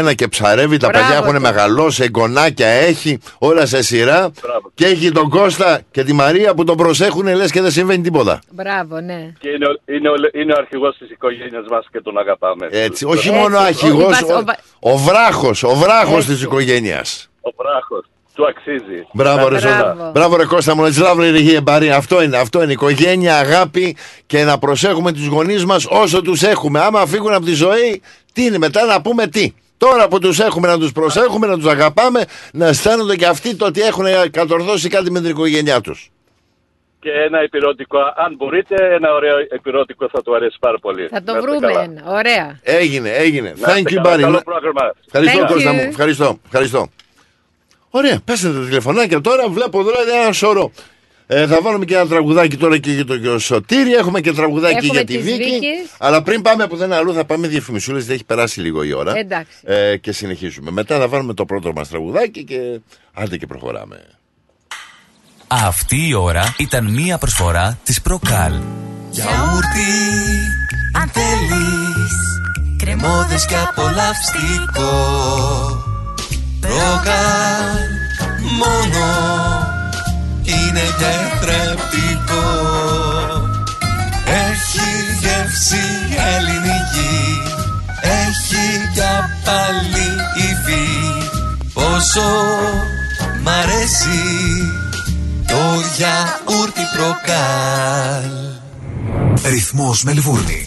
81 και ψαρεύει. Τα Μπράβο παιδιά έχουν του. μεγαλώσει, εγγονάκια έχει, όλα σε σειρά. Μπράβο. Και έχει τον Κώστα και τη Μαρία που τον προσέχουν, λες και δεν συμβαίνει τίποτα. Μπράβο, ναι. Και είναι, ο- είναι, ο, είναι ο αρχηγός της οικογένειας μας και τον αγαπάμε. Έτσι, όχι Έτσι, μόνο ο- αρχηγός, ο- ο, ο, βράχος, ο βράχος της οικογένειας. Ο βράχος. Του αξίζει. Μπράβο, ρε Ζώνα. Μπράβο, ρε Κώστα μου, it's lovely to hear, buddy. Αυτό είναι, αυτό είναι. Οικογένεια, αγάπη και να προσέχουμε τους γονείς μας όσο τους έχουμε. Άμα φύγουν από τη ζωή, τι είναι μετά να πούμε τι. Τώρα που τους έχουμε να τους προσέχουμε, να τους αγαπάμε, να αισθάνονται και αυτοί το ότι έχουν κατορθώσει κάτι με την οικογένειά τους. Και ένα υπηρώτικο, αν μπορείτε, ένα ωραίο υπηρώτικο θα του αρέσει πάρα πολύ. Θα το Να είστε βρούμε καλά. ένα. Ωραία. Έγινε, έγινε. Να είστε Thank you, καλά. buddy. Καλό πρόγραμμα. Ευχαριστώ, Thank Κώστα you. μου. Ευχαριστώ, ευχαριστώ. Ωραία, πέστε τα τηλεφωνάκια τώρα. Βλέπω εδώ είναι ένα σώρο. Ε, θα βάλουμε και ένα τραγουδάκι τώρα και για το και ο Σωτήρη. Έχουμε και τραγουδάκι Έχουμε για τη της Βίκη. Βίκης. Αλλά πριν πάμε από δεν αλλού, θα πάμε διαφημισούλε. Δεν έχει περάσει λίγο η ώρα. Εντάξει. Ε, και συνεχίζουμε. Μετά θα βάλουμε το πρώτο μας τραγουδάκι και άντε και προχωράμε. Αυτή η ώρα ήταν μία προσφορά της Προκάλ. Γιαούρτι, αν θέλεις Κρεμόδες και απολαυστικό Προκάλ, μόνο Είναι τετρεπτικό Έχει γεύση ελληνική Έχει για πάλι υφή. Πόσο μ' αρέσει Το γιαούρτι προκάλ Ρυθμός Μελβούρνη.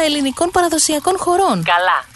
ελληνικών παραδοσιακών χορών. Καλά.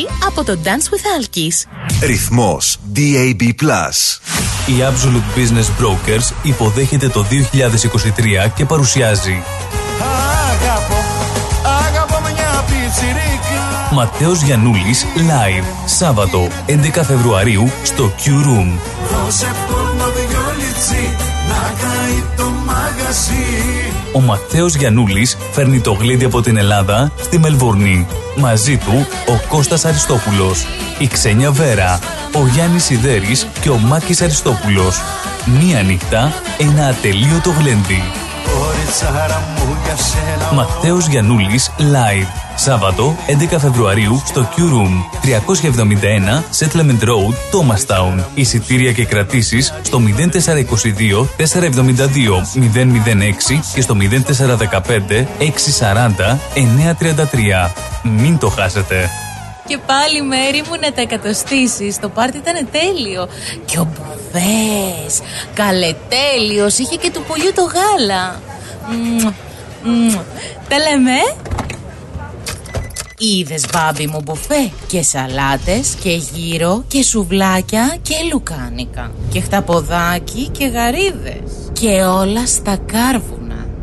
Manasi από το Dance with Alkis. Ρυθμός DAB+. Η Absolute Business Brokers υποδέχεται το 2023 και παρουσιάζει Αγαπώ, αγαπώ μια πιτσιρίκα Ματέος Γιαννούλης Live Σάββατο 11 Φεβρουαρίου στο Q Room Δώσε πόρμα δυο λιτσί να καεί το μαγαζί Ο Ματέος Γιαννούλης φέρνει το γλέντι από την Ελλάδα στη Μελβορνή. Μαζί του ο Κώστας Αριστόπουλος, η Ξένια Βέρα, ο Γιάννης Σιδέρης και ο Μάκης Αριστόπουλος. Μία νύχτα, ένα ατελείωτο γλέντι. Κοριτσάρα μου για σένα Ματέος Γιαννούλης Live. Σάββατο 11 Φεβρουαρίου στο Q Room 371 Settlement Road, Thomastown. Εισιτήρια και κρατήσεις στο 0422 472 006 και στο 0415 640 933. Μην το χάσετε. Και πάλι μέρη μου να τα εκατοστήσεις. Το πάρτι ήταν τέλειο. Και ο Μπουφές Καλετέλειος Είχε και του πολιού το γάλα. Μμμ, μμμ. Τα λέμε. Είδες μπάμπι μου μπουφέ Και σαλάτες και γύρο Και σουβλάκια και λουκάνικα Και χταποδάκι και γαρίδες. Και όλα στα κάρβουνα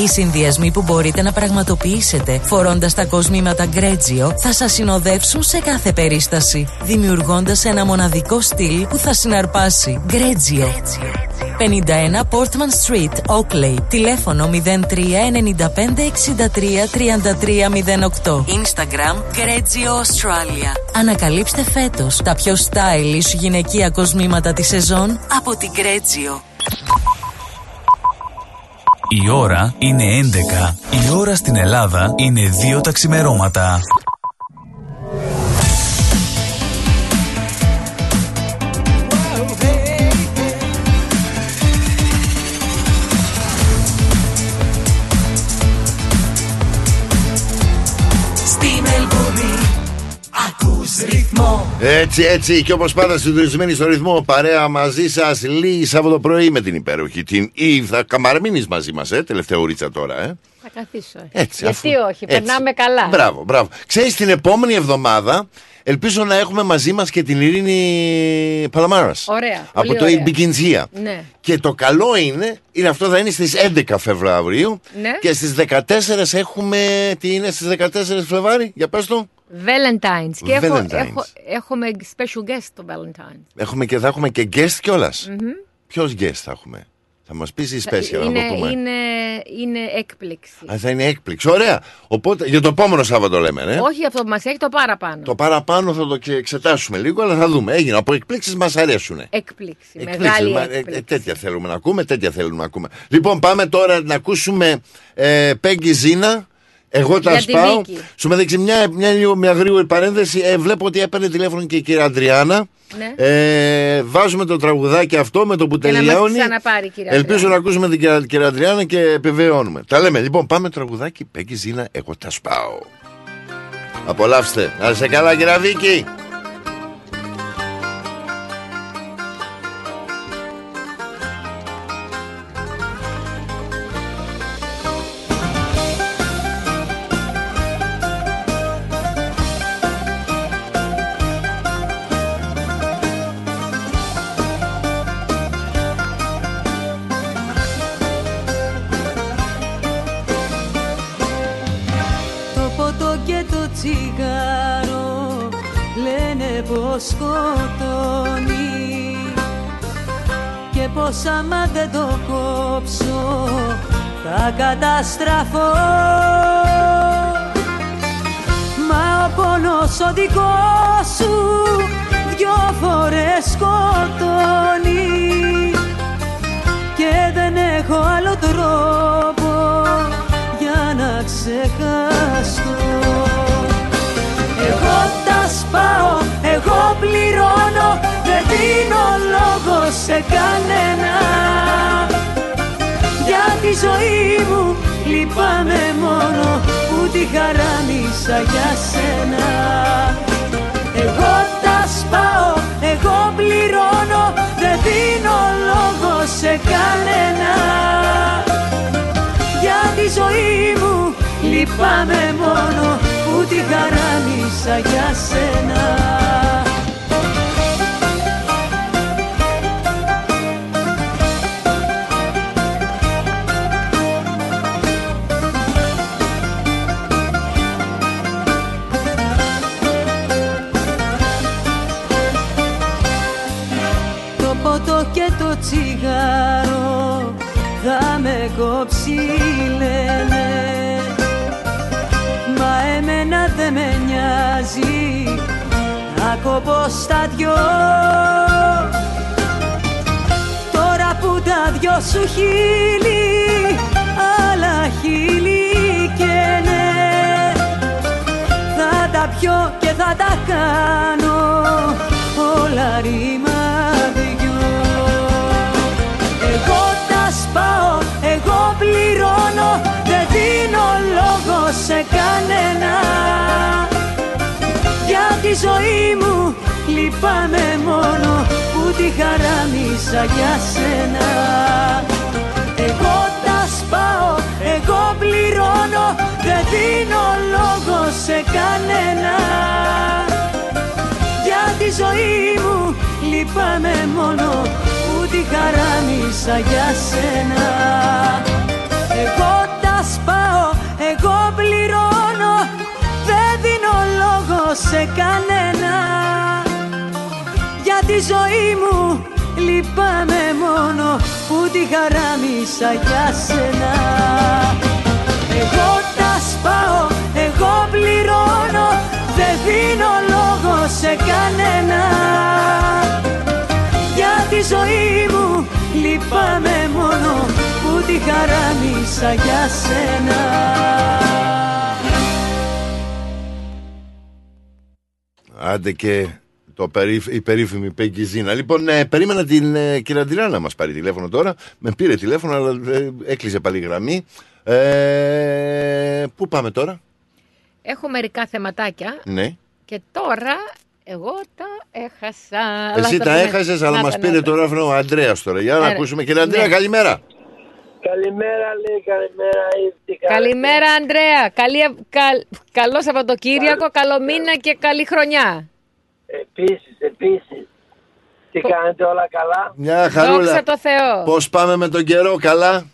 Οι συνδυασμοί που μπορείτε να πραγματοποιήσετε φορώντας τα κοσμήματα Γκρέτζιο θα σας συνοδεύσουν σε κάθε περίσταση, δημιουργώντας ένα μοναδικό στυλ που θα συναρπάσει. Γκρέτζιο. 51 Portman Street, Oakley. Τηλέφωνο 03 95 63 33 08. Instagram Γκρέτζιο Australia. Ανακαλύψτε φέτος τα πιο stylish γυναικεία κοσμήματα της σεζόν από την Γκρέτζιο. Η ώρα είναι 11. Η ώρα στην Ελλάδα είναι 2 τα ξημερώματα. Έτσι, έτσι, και όπως πάντα συντονισμένοι στο ρυθμό, παρέα μαζί σας, λίγη Σάββατο πρωί με την υπέροχη. Την Eve, θα καμαρμείνει μαζί μας, ε, τελευταία ουρίτσα τώρα, ε. Θα καθίσω. ε. Έτσι, Γιατί αφού- όχι, έτσι. περνάμε καλά. Μπράβο, μπράβο. Ξέρεις, την επόμενη εβδομάδα ελπίζω να έχουμε μαζί μας και την Ειρήνη Παλαμάρας. Ωραία. Από πολύ το ωραία. It Begins Here. Ναι. Και το καλό είναι, είναι αυτό θα είναι στις 11 Φεβρουαρίου Ναι. και στις 14 έχουμε, τι είναι στις 14 Φλεβάρι, για πες το. Valentine's. Και έχω, Valentine's. έχω, έχουμε special guest το Valentine's. Έχουμε και, θα έχουμε και guest κιόλας. Μμμ. Ποιος guest θα έχουμε; Θα μας πεις η special να είναι, το πούμε. είναι, είναι έκπληξη. Α, θα είναι έκπληξη. Ωραία. Οπότε για το επόμενο Σάββατο λέμε, ναι. Όχι αυτό που μας έχει το παραπάνω. Το παραπάνω θα το και εξετάσουμε λίγο, αλλά θα δούμε. Έγινε. Από εκπλήξεις μας αρέσουν. Έκπληξη. Εκπλήξεις, Μεγάλη μα, ε, έκπληξη. ε, τέτοια θέλουμε να ακούμε, τέτοια θέλουμε να ακούμε. Λοιπόν, πάμε τώρα να ακούσουμε ε, Πέγγι Ζήνα Εγώ τα Για τη σπάω. Βίκη. Σου μεταξύ μια, μια, λίγο μια γρήγορη παρένθεση. Ε, βλέπω ότι έπαιρνε τηλέφωνο και η κυρία Αντριάννα. Ναι. Ε, βάζουμε το τραγουδάκι αυτό με το που Και να μας τελειώνει. ξαναπάρει, κυρία Ελπίζω Αντριάννα. να ακούσουμε την κυρία, κυρία Αντριάννα και επιβεβαιώνουμε. Τα λέμε. Λοιπόν, πάμε τραγουδάκι. Πέγγι Ζήνα, εγώ τα σπάω. Απολαύστε. Να είσαι καλά, κυρία Βίκη. Πως άμα δεν το κόψω θα καταστραφώ. Μα ο πόνος ο δικός σου δυο φορές σκοτώνει και δεν έχω άλλο τρόπο για να ξεχάσω Εγώ τα σπάω, εγώ πληρώνω δεν δίνω λόγο σε κανένα. Για τη ζωή μου λυπάμαι μόνο που τη χαράμισα για σένα. Εγώ τα σπάω, εγώ πληρώνω Δεν δίνω λόγο σε κανένα. Για τη ζωή μου λυπάμαι μόνο Που τη χαράμισα για σένα λένε. Μα εμένα δεν με νοιάζει να κόβω στα δυο. Τώρα που τα δυο σου χείλη άλλα χείλη και ναι. Θα τα πιω και θα τα κάνω όλα ρήμα δεν δίνω λόγο σε κανένα. Για τη ζωή μου λυπάμαι μόνο που τη χαράμισα για σένα. Εγώ τα σπάω, εγώ πληρώνω Δεν δίνω λόγο σε κανένα. Για τη ζωή μου λυπάμαι μόνο Που τη χαράμισα για σένα Εγώ τα σπάω, εγώ πληρώνω. Δεν δίνω λόγο σε κανένα. Για τη ζωή μου λυπάμαι μόνο που τη χαράμισα για σένα. Εγώ τα σπάω, εγώ πληρώνω. Δεν δίνω λόγο σε κανένα. Για τη ζωή μου λυπάμαι μόνο που τη χαράμισα για σένα Άντε και το περίφ, η περίφημη Πέγκη Ζήνα. Λοιπόν, ε, περίμενα την ε, κυρία Αντιλάνα να μας πάρει τηλέφωνο τώρα. Με πήρε τηλέφωνο, αλλά ε, έκλεισε πάλι η γραμμή. Ε, πού πάμε τώρα, Έχω μερικά θεματάκια ναι. και τώρα εγώ τα έχασα. Αλλά Εσύ θα τα πούμε- έχασες, αλλά Να μας τα, πήρε να τα. το ράφινο ο Αντρέας τώρα. Για να Ε, ακούσουμε. Κύριε Αντρέα, ναι. καλημέρα. Καλημέρα, λέει, καλημέρα, ήρθη. Καλημέρα, Αντρέα. Καλή, καλ, καλό Σαββατοκύριακο, καλό μήνα και καλή χρονιά. Επίσης, επίσης. Τι κάνετε όλα καλά; Μια χαρούλα. Δόξα τω Θεώ. Πώς πάμε με τον καιρό, καλά;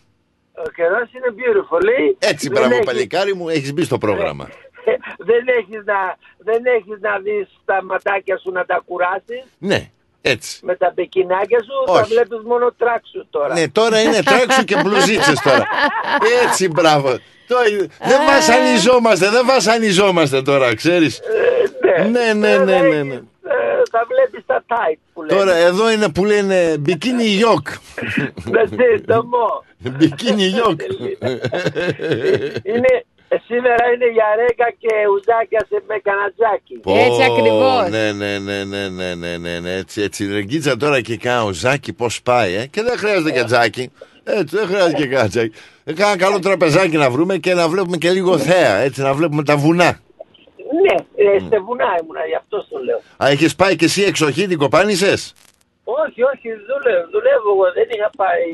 Ο καιρός είναι beautiful, λέει. Έτσι, Δεν μπράβο, έχεις- παλικάρι μου, έχεις μπει στο πρόγραμμα. (laughs) δεν, έχεις να, δεν έχεις να δεις τα ματάκια σου να τα κουράσεις; Ναι, έτσι. με τα πεκινάκια σου, θα Όχι. βλέπεις μόνο τράξου τώρα. Ναι, τώρα είναι τράξου και μπλουζίτσες τώρα. Έτσι, μπράβο. Το- δεν βασανιζόμαστε, δεν βασανιζόμαστε τώρα, ξέρεις. Ναι, ναι, ναι, ναι, ναι. Ε, θα βλέπεις τα tight που λένε. Τώρα εδώ είναι που λένε μπικίνι γιοκ. That's it, το μό. Μπικίνι γιοκ. είναι, Ε, σήμερα είναι για ρέκα και ουζάκια σε με κανατζάκι. Πω, Ναι, ναι, ναι, ναι, ναι, ναι, ναι, ναι, έτσι, έτσι. Ρεγκίτσα τώρα και κάνα ζάκι πώς πάει, ε; Και δεν χρειάζεται και τζάκι. Έτσι, δεν χρειάζεται και κάνα τζάκι. Ε, Κάνα καλό τραπεζάκι να βρούμε και να βλέπουμε και λίγο θέα, έτσι, να βλέπουμε τα βουνά. Ναι, ε, σε βουνά ήμουνα, γι' αυτό το λέω. Α, έχεις πάει και εσύ εξοχή, την κοπάνησες; Όχι, όχι, δουλεύω, δουλεύω εγώ. Δεν είχα πάει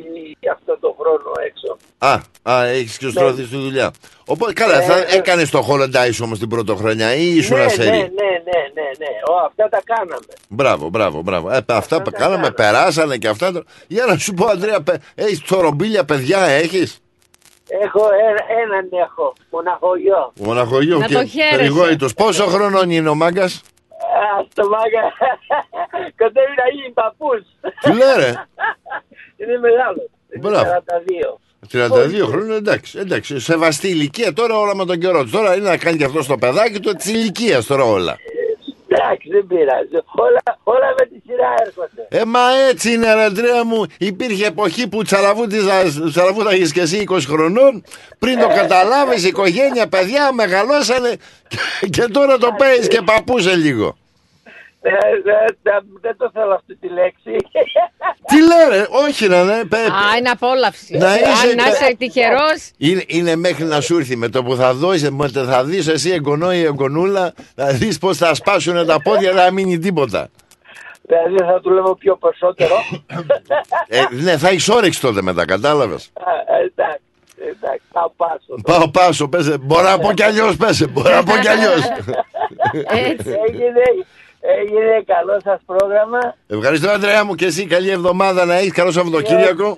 αυτό το χρόνο έξω. Α, α έχεις και στρώθει στη δουλειά. Οπότε, καλά, Ε, θα ε. έκανες το Hollandize όμως την πρωτοχρονιά ή ήσουν ναι, ναι, ασέρι. ναι, ναι, ναι, ναι. Ω, αυτά τα κάναμε. Μπράβο, μπράβο, μπράβο. Ε, αυτά που κάναμε, περάσανε και αυτά. το- Για να σου πω, Αντρέα, παι... έχεις τσορομπίλια παιδιά, έχεις; Έχω ένα, έναν έχω, μοναχογιό. Μοναχογείο Να και το χαίρεσαι. περιγόητος. Πόσο χρονών είναι ο μάγκας; Α, στο μάγκα, κοντεύει να γίνει παππούς. Τι λέει, ρε; Είναι μεγάλο. Είναι Μπράβο. 42. 32 χρόνια, εντάξει, εντάξει. Σεβαστή ηλικία τώρα όλα με τον καιρό του. Τώρα είναι να κάνει και αυτό στο παιδάκι του τη ηλικία τώρα όλα. Εντάξει, δεν πειράζει. Όλα, όλα με τη σειρά έρχονται. Ε, μα έτσι είναι, ρε Αντρέα μου. Υπήρχε εποχή που τσαλαβούτιζα- τσαλαβούταγες και εσύ 20 χρονών. Πριν το καταλάβεις, οικογένεια, παιδιά μεγαλώσανε. Και, και τώρα το παίζεις και παππούσε λίγο. Ε, δεν- δεν- Δεν το θέλω αυτή τη λέξη. Τι λέει, ρε, όχι να ναι. πε- Α, είναι απόλαυση. Να είσαι Αν να κα- είσαι τυχερός. Είναι, είναι μέχρι να σου έρθει με το που θα δώσεις, με το θα δεις εσύ εγγονό ή εγγονούλα, θα δεις πως θα σπάσουν τα πόδια, δεν θα μείνει τίποτα. Δηλαδή θα του λέω πιο περισσότερο. Ε, ναι, θα έχεις όρεξη τότε μετά, κατάλαβες; Α, Εντάξει, εντάξει, θα πάσω. Πάω πάσο, πέσε. Μπορώ να πω κι αλλιώς, πέσε. Μπορώ να πω κι αλλιώς. Έγινε, έγινε καλό σας πρόγραμμα Ευχαριστώ, Αντρέα μου, και εσύ. Καλή εβδομάδα να έχεις. Καλό Σαββατοκύριακο.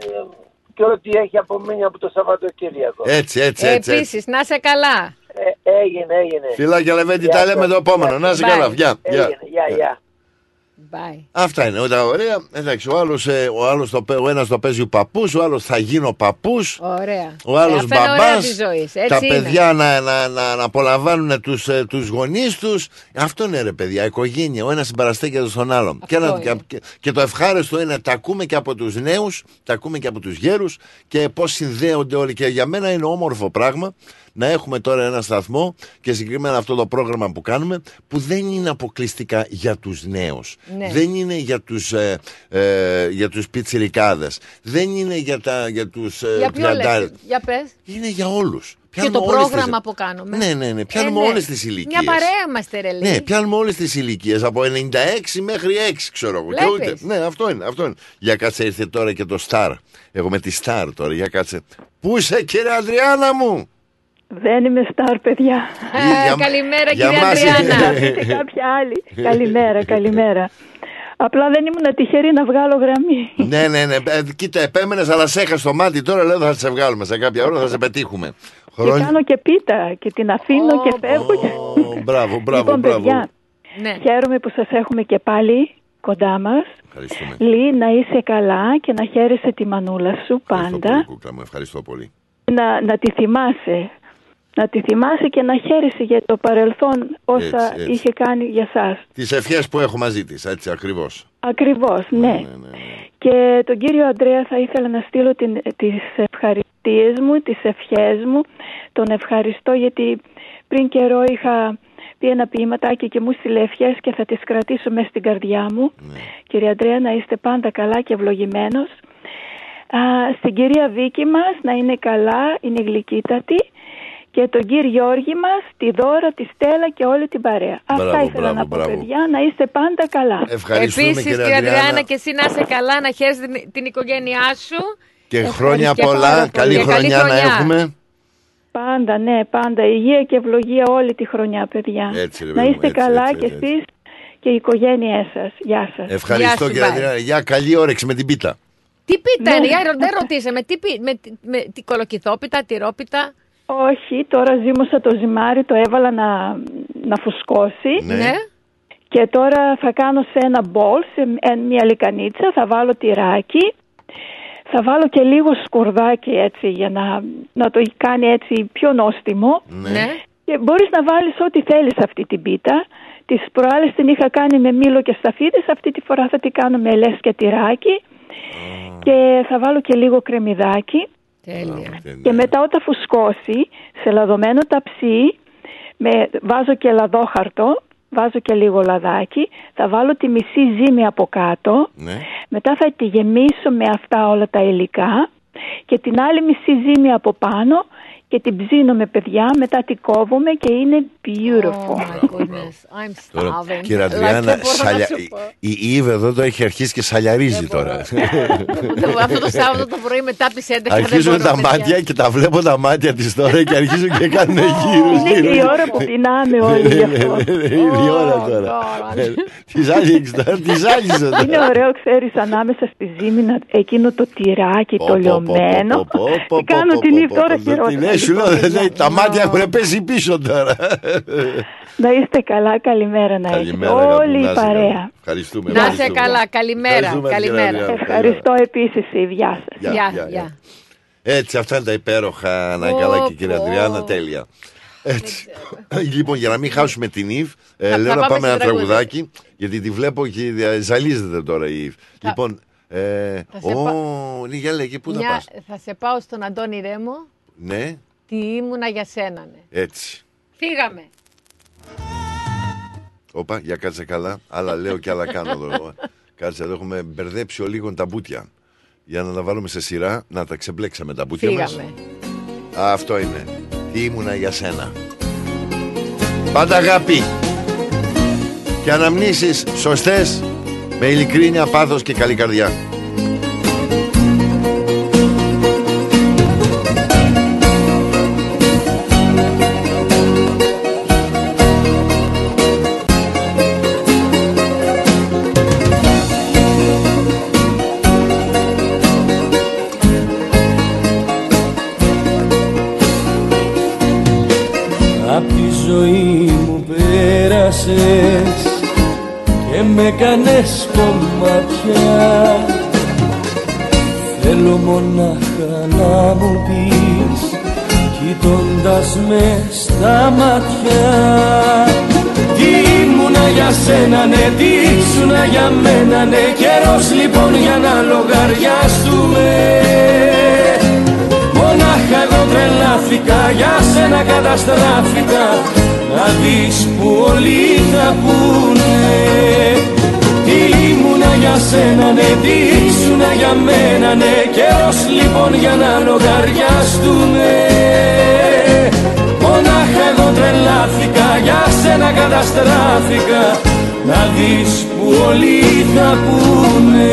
και ό,τι έχει απομείνει από το Σαββατοκύριακο. Έτσι, έτσι, έτσι. έτσι. Επίσης, να είσαι καλά. Ε, έγινε, έγινε. Φιλάκια, Λεβέντη, Γεια τα λέμε σας. το επόμενο. Να είσαι Bye. καλά. Γεια. γεια. Έγινε, γεια, γεια. Bye. Αυτά είναι όλα ωραία. Εντάξει, ο άλλος ο άλλος το, παί- ο ένας το παίζει ο παππούς, ο άλλος θα γίνω παππούς. Ωραία. Ο άλλος Ε, αυτά είναι μπαμπάς. ωραία της ζωής. Έτσι Τα είναι. παιδιά να, να, να, να απολαμβάνουν τους τους γονείς τους. Αυτό είναι ρε παιδιά. Οικογένεια. Ο ένας συμπαραστέκεται στον άλλον. Και, ένα- είναι. και, και το ευχάριστο είναι τα ακούμε και από τους νέους, τα ακούμε και από τους γέρους και πώς συνδέονται όλοι. Και για μένα είναι όμορφο πράγμα να έχουμε τώρα ένα σταθμό και συγκεκριμένα αυτό το πρόγραμμα που κάνουμε που δεν είναι αποκλειστικά για τους νέους. Ναι. Δεν είναι για τους, ε, ε, για τους πιτσιρικάδες. Δεν είναι για, τα, για τους ε, Για ποιο τριαντάρες. λέτε. Για πες. Είναι για όλους. Και Πιάνουμε το όλες πρόγραμμα τις- που κάνουμε. Ναι, ναι, ναι. Πιάνουμε Ε, ναι. όλες τις ηλικίες. Μια παρέα είμαστε, ρε Ναι, λέει. πιάνουμε όλες τις ηλικίες από 96 μέχρι 6, ξέρω εγώ. Και Βλέπεις. ούτε. Ναι, αυτό είναι, αυτό είναι. Για κάτσε ήρθε τώρα και το Star. Εγώ με τη Star τώρα, για κάτσε. Πού είσαι, κύριε Αντριάννα μου! Δεν είμαι στάρ, παιδιά. Ε, για- καλημέρα, για κυρία μας Αντριάννα. είναι. Είστε κάποια άλλη; καλημέρα, καλημέρα. Απλά δεν ήμουν τυχερή να βγάλω γραμμή. ναι, ναι, ναι. Ε, κοίτα, επέμενες, αλλά σε έχασε το μάτι. Τώρα λέω θα σε βγάλουμε σε κάποια ώρα, θα σε πετύχουμε. Και κάνω και πίτα και την αφήνω και φεύγω. και- Ω, μπράβο, μπράβο, λοιπόν, μπράβο. παιδιά, Ναι. χαίρομαι που σας έχουμε και πάλι κοντά μας. Ευχαριστούμε. Λύ, να είσαι καλά και να χαίρεσαι τη μανούλα σου Ευχαριστώ πολύ, πάντα. κούκλα μου. Ευχαριστώ πολύ. Να, να τη θυμάσαι. Να τη θυμάσαι και να χαίρεσαι για το παρελθόν όσα Έτσι, έτσι. είχε κάνει για σας. Τις ευχές που έχω μαζί της, έτσι ακριβώς. Ακριβώς, ναι. Και τον κύριο Αντρέα θα ήθελα να στείλω την, τις ευχαριστίες μου, τις ευχές μου. Τον ευχαριστώ γιατί πριν καιρό είχα πει ένα ποιηματάκι και μου στείλε ευχές και θα τις κρατήσω μέσα στην καρδιά μου. Κύριε Αντρέα να είστε πάντα καλά και ευλογημένος. Α, στην κυρία Βίκη μας να είναι καλά, είναι γλυκύτατη. Και τον κύριο Γιώργη μας, τη Δώρα, τη Στέλλα και όλη την παρέα. Αυτά Μπράβο, ήθελα μπράβο, να πω μπράβο. παιδιά, να είστε πάντα καλά. Ευχαριστούμε, Επίσης, κύριε κύριε Αντριάννα, Αντριάννα. και εσύ να είσαι καλά, να χαίρεσαι την, την οικογένειά σου. Και Ευχαριστώ χρόνια πάρα πολλά, πολύ. καλή Και καλή χρονιά να χρονιά. έχουμε. Πάντα, ναι, πάντα. Υγεία και ευλογία όλη τη χρονιά, παιδιά. Έτσι, ρε να παιδί μου, είστε έτσι, καλά έτσι, και έτσι, εσείς και οι οικογένειές σας. Γεια σας. Ευχαριστώ, κύριε Αντριάννα. Για καλή όρεξη με την πίτα. Τι πίτα Ναι. είναι, για, δεν ρωτήσαμε, τι πί, με, με, τι κολοκυθόπιτα, τυρόπιτα. Όχι, τώρα ζύμωσα το ζυμάρι, το έβαλα να, να φουσκώσει. Ναι. Και τώρα θα κάνω σε ένα μπολ, σε ε, μια λικανίτσα, θα βάλω τυράκι. Θα βάλω και λίγο σκουρδάκι έτσι για να, να το κάνει έτσι πιο νόστιμο. Ναι. Και μπορείς να βάλεις ό,τι θέλεις αυτή την πίτα. Τις προάλλες την είχα κάνει με μήλο και σταφίδες, αυτή τη φορά θα την κάνω με ελές και τυράκι. Και θα βάλω και λίγο κρεμμυδάκι. Τέλεια. Και μετά όταν φουσκώσει, σε λαδωμένο ταψί, με, βάζω και λαδόχαρτο, βάζω και λίγο λαδάκι, θα βάλω τη μισή ζύμη από κάτω, Ναι. μετά θα τη γεμίσω με αυτά όλα τα υλικά και την άλλη μισή ζύμη από πάνω και την ψήνω με παιδιά, μετά την κόβουμε και είναι beautiful. I'm (laughs) Τώρα, starving. κύριε Δηλαδή, Αντριάννα, δεν μπορώ να σαλια... σου πω. η η Ήβα εδώ το έχει αρχίσει και σαλιαρίζει τώρα. Αυτό το Σάββατο το πρωί μετά τις 11 δεν Αρχίζουν μπορώ, τα παιδιά. μάτια και τα βλέπω τα μάτια της τώρα και αρχίζουν και κάνουν γύρω. Είναι η ώρα που πεινάμε όλοι γι' αυτό. Είναι η ώρα τώρα. Τη άλλης τώρα, τη (laughs) άλλης Είναι τώρα. ωραίο, ξέρεις, ανάμεσα στη ζύμη να- εκείνο το τυράκι, το λιωμένο. Και κάνω την ύφη τώρα χειρότερα. Ναι, σου λέω, δεν λέει, τα μάτια έχουν πέσει πίσω τώρα. Να είστε καλά, καλημέρα να έχετε. Καλημέρα, αγάπη μου, Όλη να η είσαι καλά. παρέα. Ευχαριστούμε. Να είσαι ευχαριστούμε. καλά, καλημέρα, Ευχαριστούμε, καλημέρα. κύριε Αντριάννα. Ευχαριστώ επίσης, γεια σας. Γεια, Γεια, γεια, γεια. Έτσι, αυτά είναι τα υπέροχα. Να Πω, καλά και κύριε πω. Αντριάννα, τέλεια. Έτσι. (coughs) λοιπόν, για να μην χάσουμε την Ιβ, ε, Θα- λέω θα να πάμε πάμε σε ένα τραγούδι. τραγουδάκι, γιατί τη βλέπω και δια- ζαλίζεται τώρα η Ιβ. Λοιπόν, ε, Θα σε ω, πα- ναι, για λέγε, πού θα Μια- πας; θα σε πάω στον Αντώνη Ρέμο. Ναι, Τι ήμουνα για σένα, ναι. έτσι. Φύγαμε. Όπα, για κάτσε καλά. Άλλα λέω και άλλα κάνω εδώ. Κάτσε, εδώ έχουμε μπερδέψει ο λίγο τα μπουτια. Για να τα βάλουμε σε σειρά, να τα ξεμπλέξαμε τα μπουτια μας. Φύγαμε. Αυτό είναι. Τι ήμουνα για σένα. Πάντα αγάπη. Και αναμνήσεις σωστές με ειλικρίνεια, πάθος και καλή καρδιά. Με κάνες κομμάτια. Θέλω μονάχα να μου πεις κοιτώντας με στα μάτια. Τι ήμουνα για σένα ναι, τι ήσουνα για μένα ναι Καιρός λοιπόν για να λογαριαστούμε. Μονάχα εγώ τρελάθηκα, για σένα καταστράφηκα Να δεις που όλοι θα πούνε. Τι ήμουνα για σένα, ναι, τι ήσουνα για μένα, ναι. Καιρός λοιπόν για να λογαριαστούμε. Μονάχα εγώ τρελάθηκα, για σένα καταστράφηκα. Να δεις που όλοι θα πούνε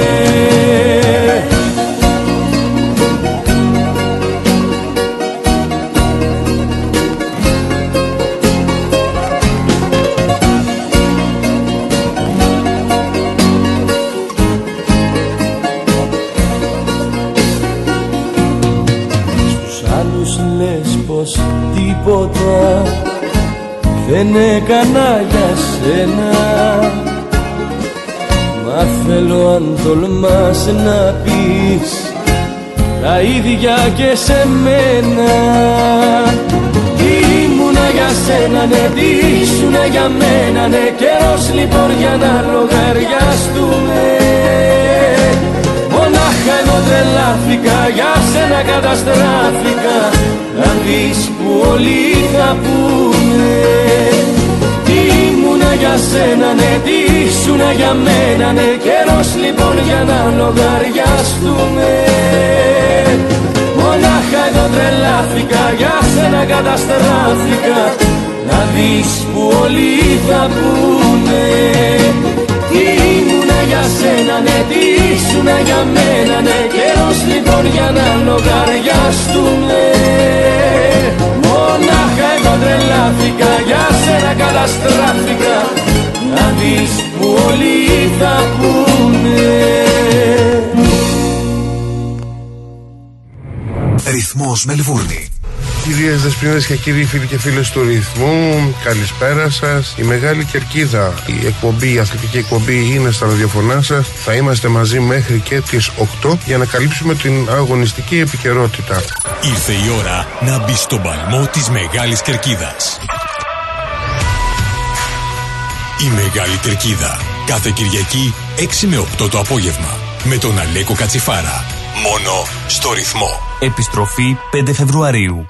τίποτα δεν έκανα για σένα. Μα θέλω αν τολμάς να πεις τα ίδια και σε μένα. Τι ήμουνα για σένα, ναι, τι ήσουνα για μένα, ναι Καιρός λοιπόν για να λογαριαστούμε Μονάχα εγώ τρελάθηκα, για σένα καταστράφηκα. Να δεις που όλοι θα πούνε. Τι ήμουνα για σένα, ναι, τι ήσουνα για μένα, ναι. Καιρός λοιπόν για να λογαριαστούμε. Μονάχα εγώ τρελάθηκα, για σένα καταστράφηκα. Να δεις που όλοι θα πούνε Τι ήμουνα για σένα, ναι, τι ήσουνα για μένα, ναι. Καιρός λοιπόν για να λογαριαστούμε. Μονάχα εγώ τρελάθηκα, για σένα καταστράφηκα. Να δεις που όλοι θα πούνε. Ρυθμός Μελβούρνη. Κυρίες Δεσποινίδε και κύριοι φίλοι και φίλες του ρυθμού, καλησπέρα σας. Η Μεγάλη Κερκίδα, η εκπομπή, η αθλητική εκπομπή είναι στα ραδιοφωνά σας. Θα είμαστε μαζί μέχρι και τις 8 για να καλύψουμε την αγωνιστική επικαιρότητα. Ήρθε η ώρα να μπει στον παλμό της Μεγάλης Κερκίδας. Η Μεγάλη Κερκίδα. Κάθε Κυριακή 6 με 8 το απόγευμα. Με τον Αλέκο Κατσιφάρα. Μόνο στο ρυθμό. Επιστροφή 5 Φεβρουαρίου.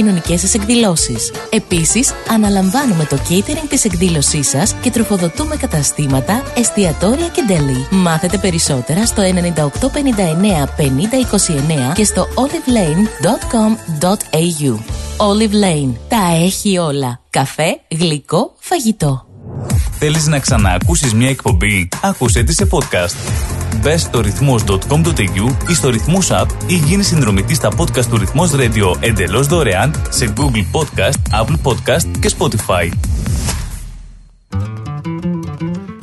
κοινωνικές σας εκδηλώσεις. Επίσης, αναλαμβάνουμε το catering της εκδήλωσής σας και τροφοδοτούμε καταστήματα, εστιατόρια και deli. Μάθετε περισσότερα στο 9859 5029 και στο olivelane.com.au. Olive Lane. Τα έχει όλα. Καφέ, γλυκό, φαγητό. Θέλεις να ξαναακούσεις μια εκπομπή; Άκουσέ τη σε podcast. Μπες στο ρυθμός.com.au ή στο ρυθμός app ή γίνει συνδρομητής στα podcast του ρυθμός radio εντελώς δωρεάν σε Google Podcast, Apple Podcast και Spotify.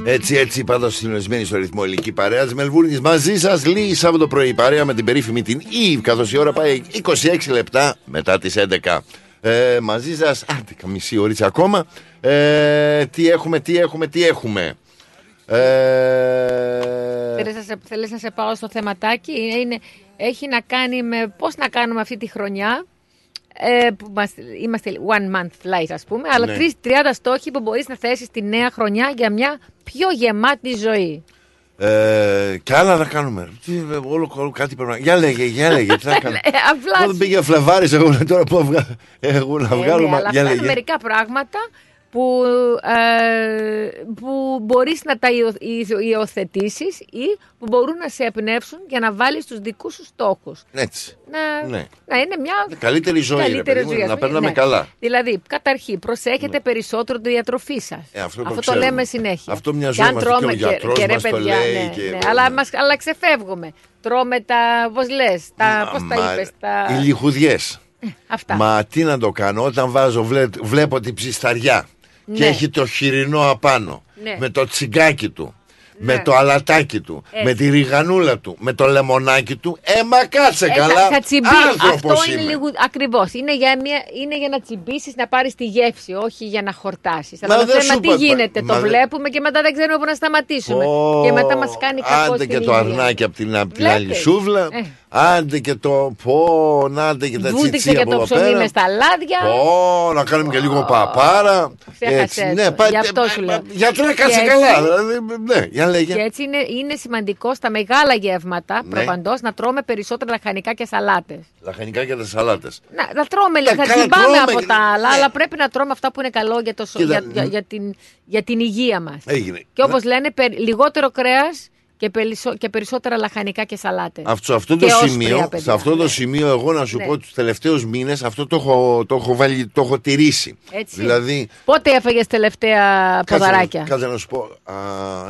Έτσι, έτσι, πάντως συντονισμένη στο ρυθμό ηλική παρέα της Μελβούρνης. Μαζί σας, λίγη Σάββατο πρωί παρέα με την περίφημη την Eve, καθώς η ώρα πάει 26 λεπτά μετά τις 11. Ε, μαζί σας, άντε, μισή ώριτσα ακόμα. Ε, τι έχουμε, τι έχουμε, τι έχουμε. Ε, Θέλεις να, σε, θέλεις να σε πάω στο θεματάκι; Είναι, έχει να κάνει με πώς να κάνουμε αυτή τη χρονιά. Ε, που μας, είμαστε one month life ας πούμε, αλλά Ναι. τρεις 30 στόχοι που μπορείς να θέσεις τη νέα χρονιά για μια πιο γεμάτη ζωή. ε, και άλλα να κάνουμε. Τι, ε, όλο, όλο κάτι πρέπει να. Για λέγε, για λέγε, τι θα (laughs) κάνουμε. Ε, απλά Εγώ δεν πήγε Φλεβάρης, εγώ λέω τώρα που βγα... εγώ να Ε, βγάλω. ναι, αλλά για αυτά είναι λέγε. μερικά πράγματα που, ε, που μπορείς να τα υιο- υιο- υιοθετήσεις ή που μπορούν να σε εμπνεύσουν για να βάλεις τους δικούς σου στόχους. Έτσι. Να, Ναι. να είναι μια Καλύτερη ζωή, ρε καλύτερη παιδί μου, ζωή, ας να πούμε. περνάμε Ναι. καλά. Δηλαδή, καταρχήν, προσέχετε περισσότερο τη διατροφή σας. Ε, αυτό το το, ξέρουμε. λέμε συνέχεια. Αυτό Και αν μοιαζόμαστε και ο τρώμε γιατρός μας το λέει ναι, και- ναι, αλλά, μας, αλλά ξεφεύγουμε. Τρώμε τα, πώς λες, τα, πώς τα Μα, είπες, τα... Οι λιχουδιές. Αυτά. Μα τι να το κάνω, όταν βάζω, βλέ- βλέπω την ψισταριά και Ναι. έχει το χοιρινό απάνω, Ναι. με το τσιγκάκι του, Ναι. με το αλατάκι του, Έτσι. με τη ριγανούλα του, με το λεμονάκι του, ε μα κάτσε Ε, καλά, θα, θα τσιμπεί. άνθρωπος Αυτό είναι είμαι. λίγο ακριβώς. Είναι, για μια- είναι για να τσιμπήσεις, να πάρεις τη γεύση, όχι για να χορτάσεις. Μα Αλλά το δεν θέμα σου τι είπα- γίνεται. μα το δεν- βλέπουμε και μετά δεν ξέρουμε πού να σταματήσουμε. Πω, Και μετά μας κάνει κακό Άντε στην και το υγεία. αρνάκι από την, απ' την άλλη Βλέπεις. σούβλα, Ε. άντε και το πω, να άντε και τα Βούτυξε τσιτσία και από το εδώ ψωμί πέρα. μες στα λάδια. Πω, να κάνουμε και λίγο παπάρα. Ξέχασες το. ναι, Γι' αυτό σου λέω. Γιατρέ, Και κάτσε έτσι- καλά. Δηλαδή, ναι, για λέγε. Και έτσι είναι, είναι σημαντικό στα μεγάλα γεύματα Ναι. προπαντός να τρώμε περισσότερα λαχανικά και σαλάτες. Λαχανικά και τα σαλάτες. Να, να τρώμε, Ναι, θα καλά, τσιμπάμε τρώμε από και- τα άλλα, ναι. αλλά πρέπει να τρώμε αυτά που είναι καλό για, το, σω- Κοίτα, για, για, μ. για την, για την υγεία μας. Έγινε. Και όπως λένε, περι- λιγότερο κρέας και, περισσο- και περισσότερα λαχανικά και σαλάτες. Αυτό, σε αυτό το Και όσπρια, σημείο, παιδιά, σε αυτό το ναι. σημείο εγώ να σου Ναι. πω τους τελευταίους μήνες αυτό το έχω, το έχω, βάλει, το έχω τηρήσει. Έτσι. Δηλαδή, Πότε έφαγες τελευταία κάτσε να- ποδαράκια; Κάτσε να σου πω. Α,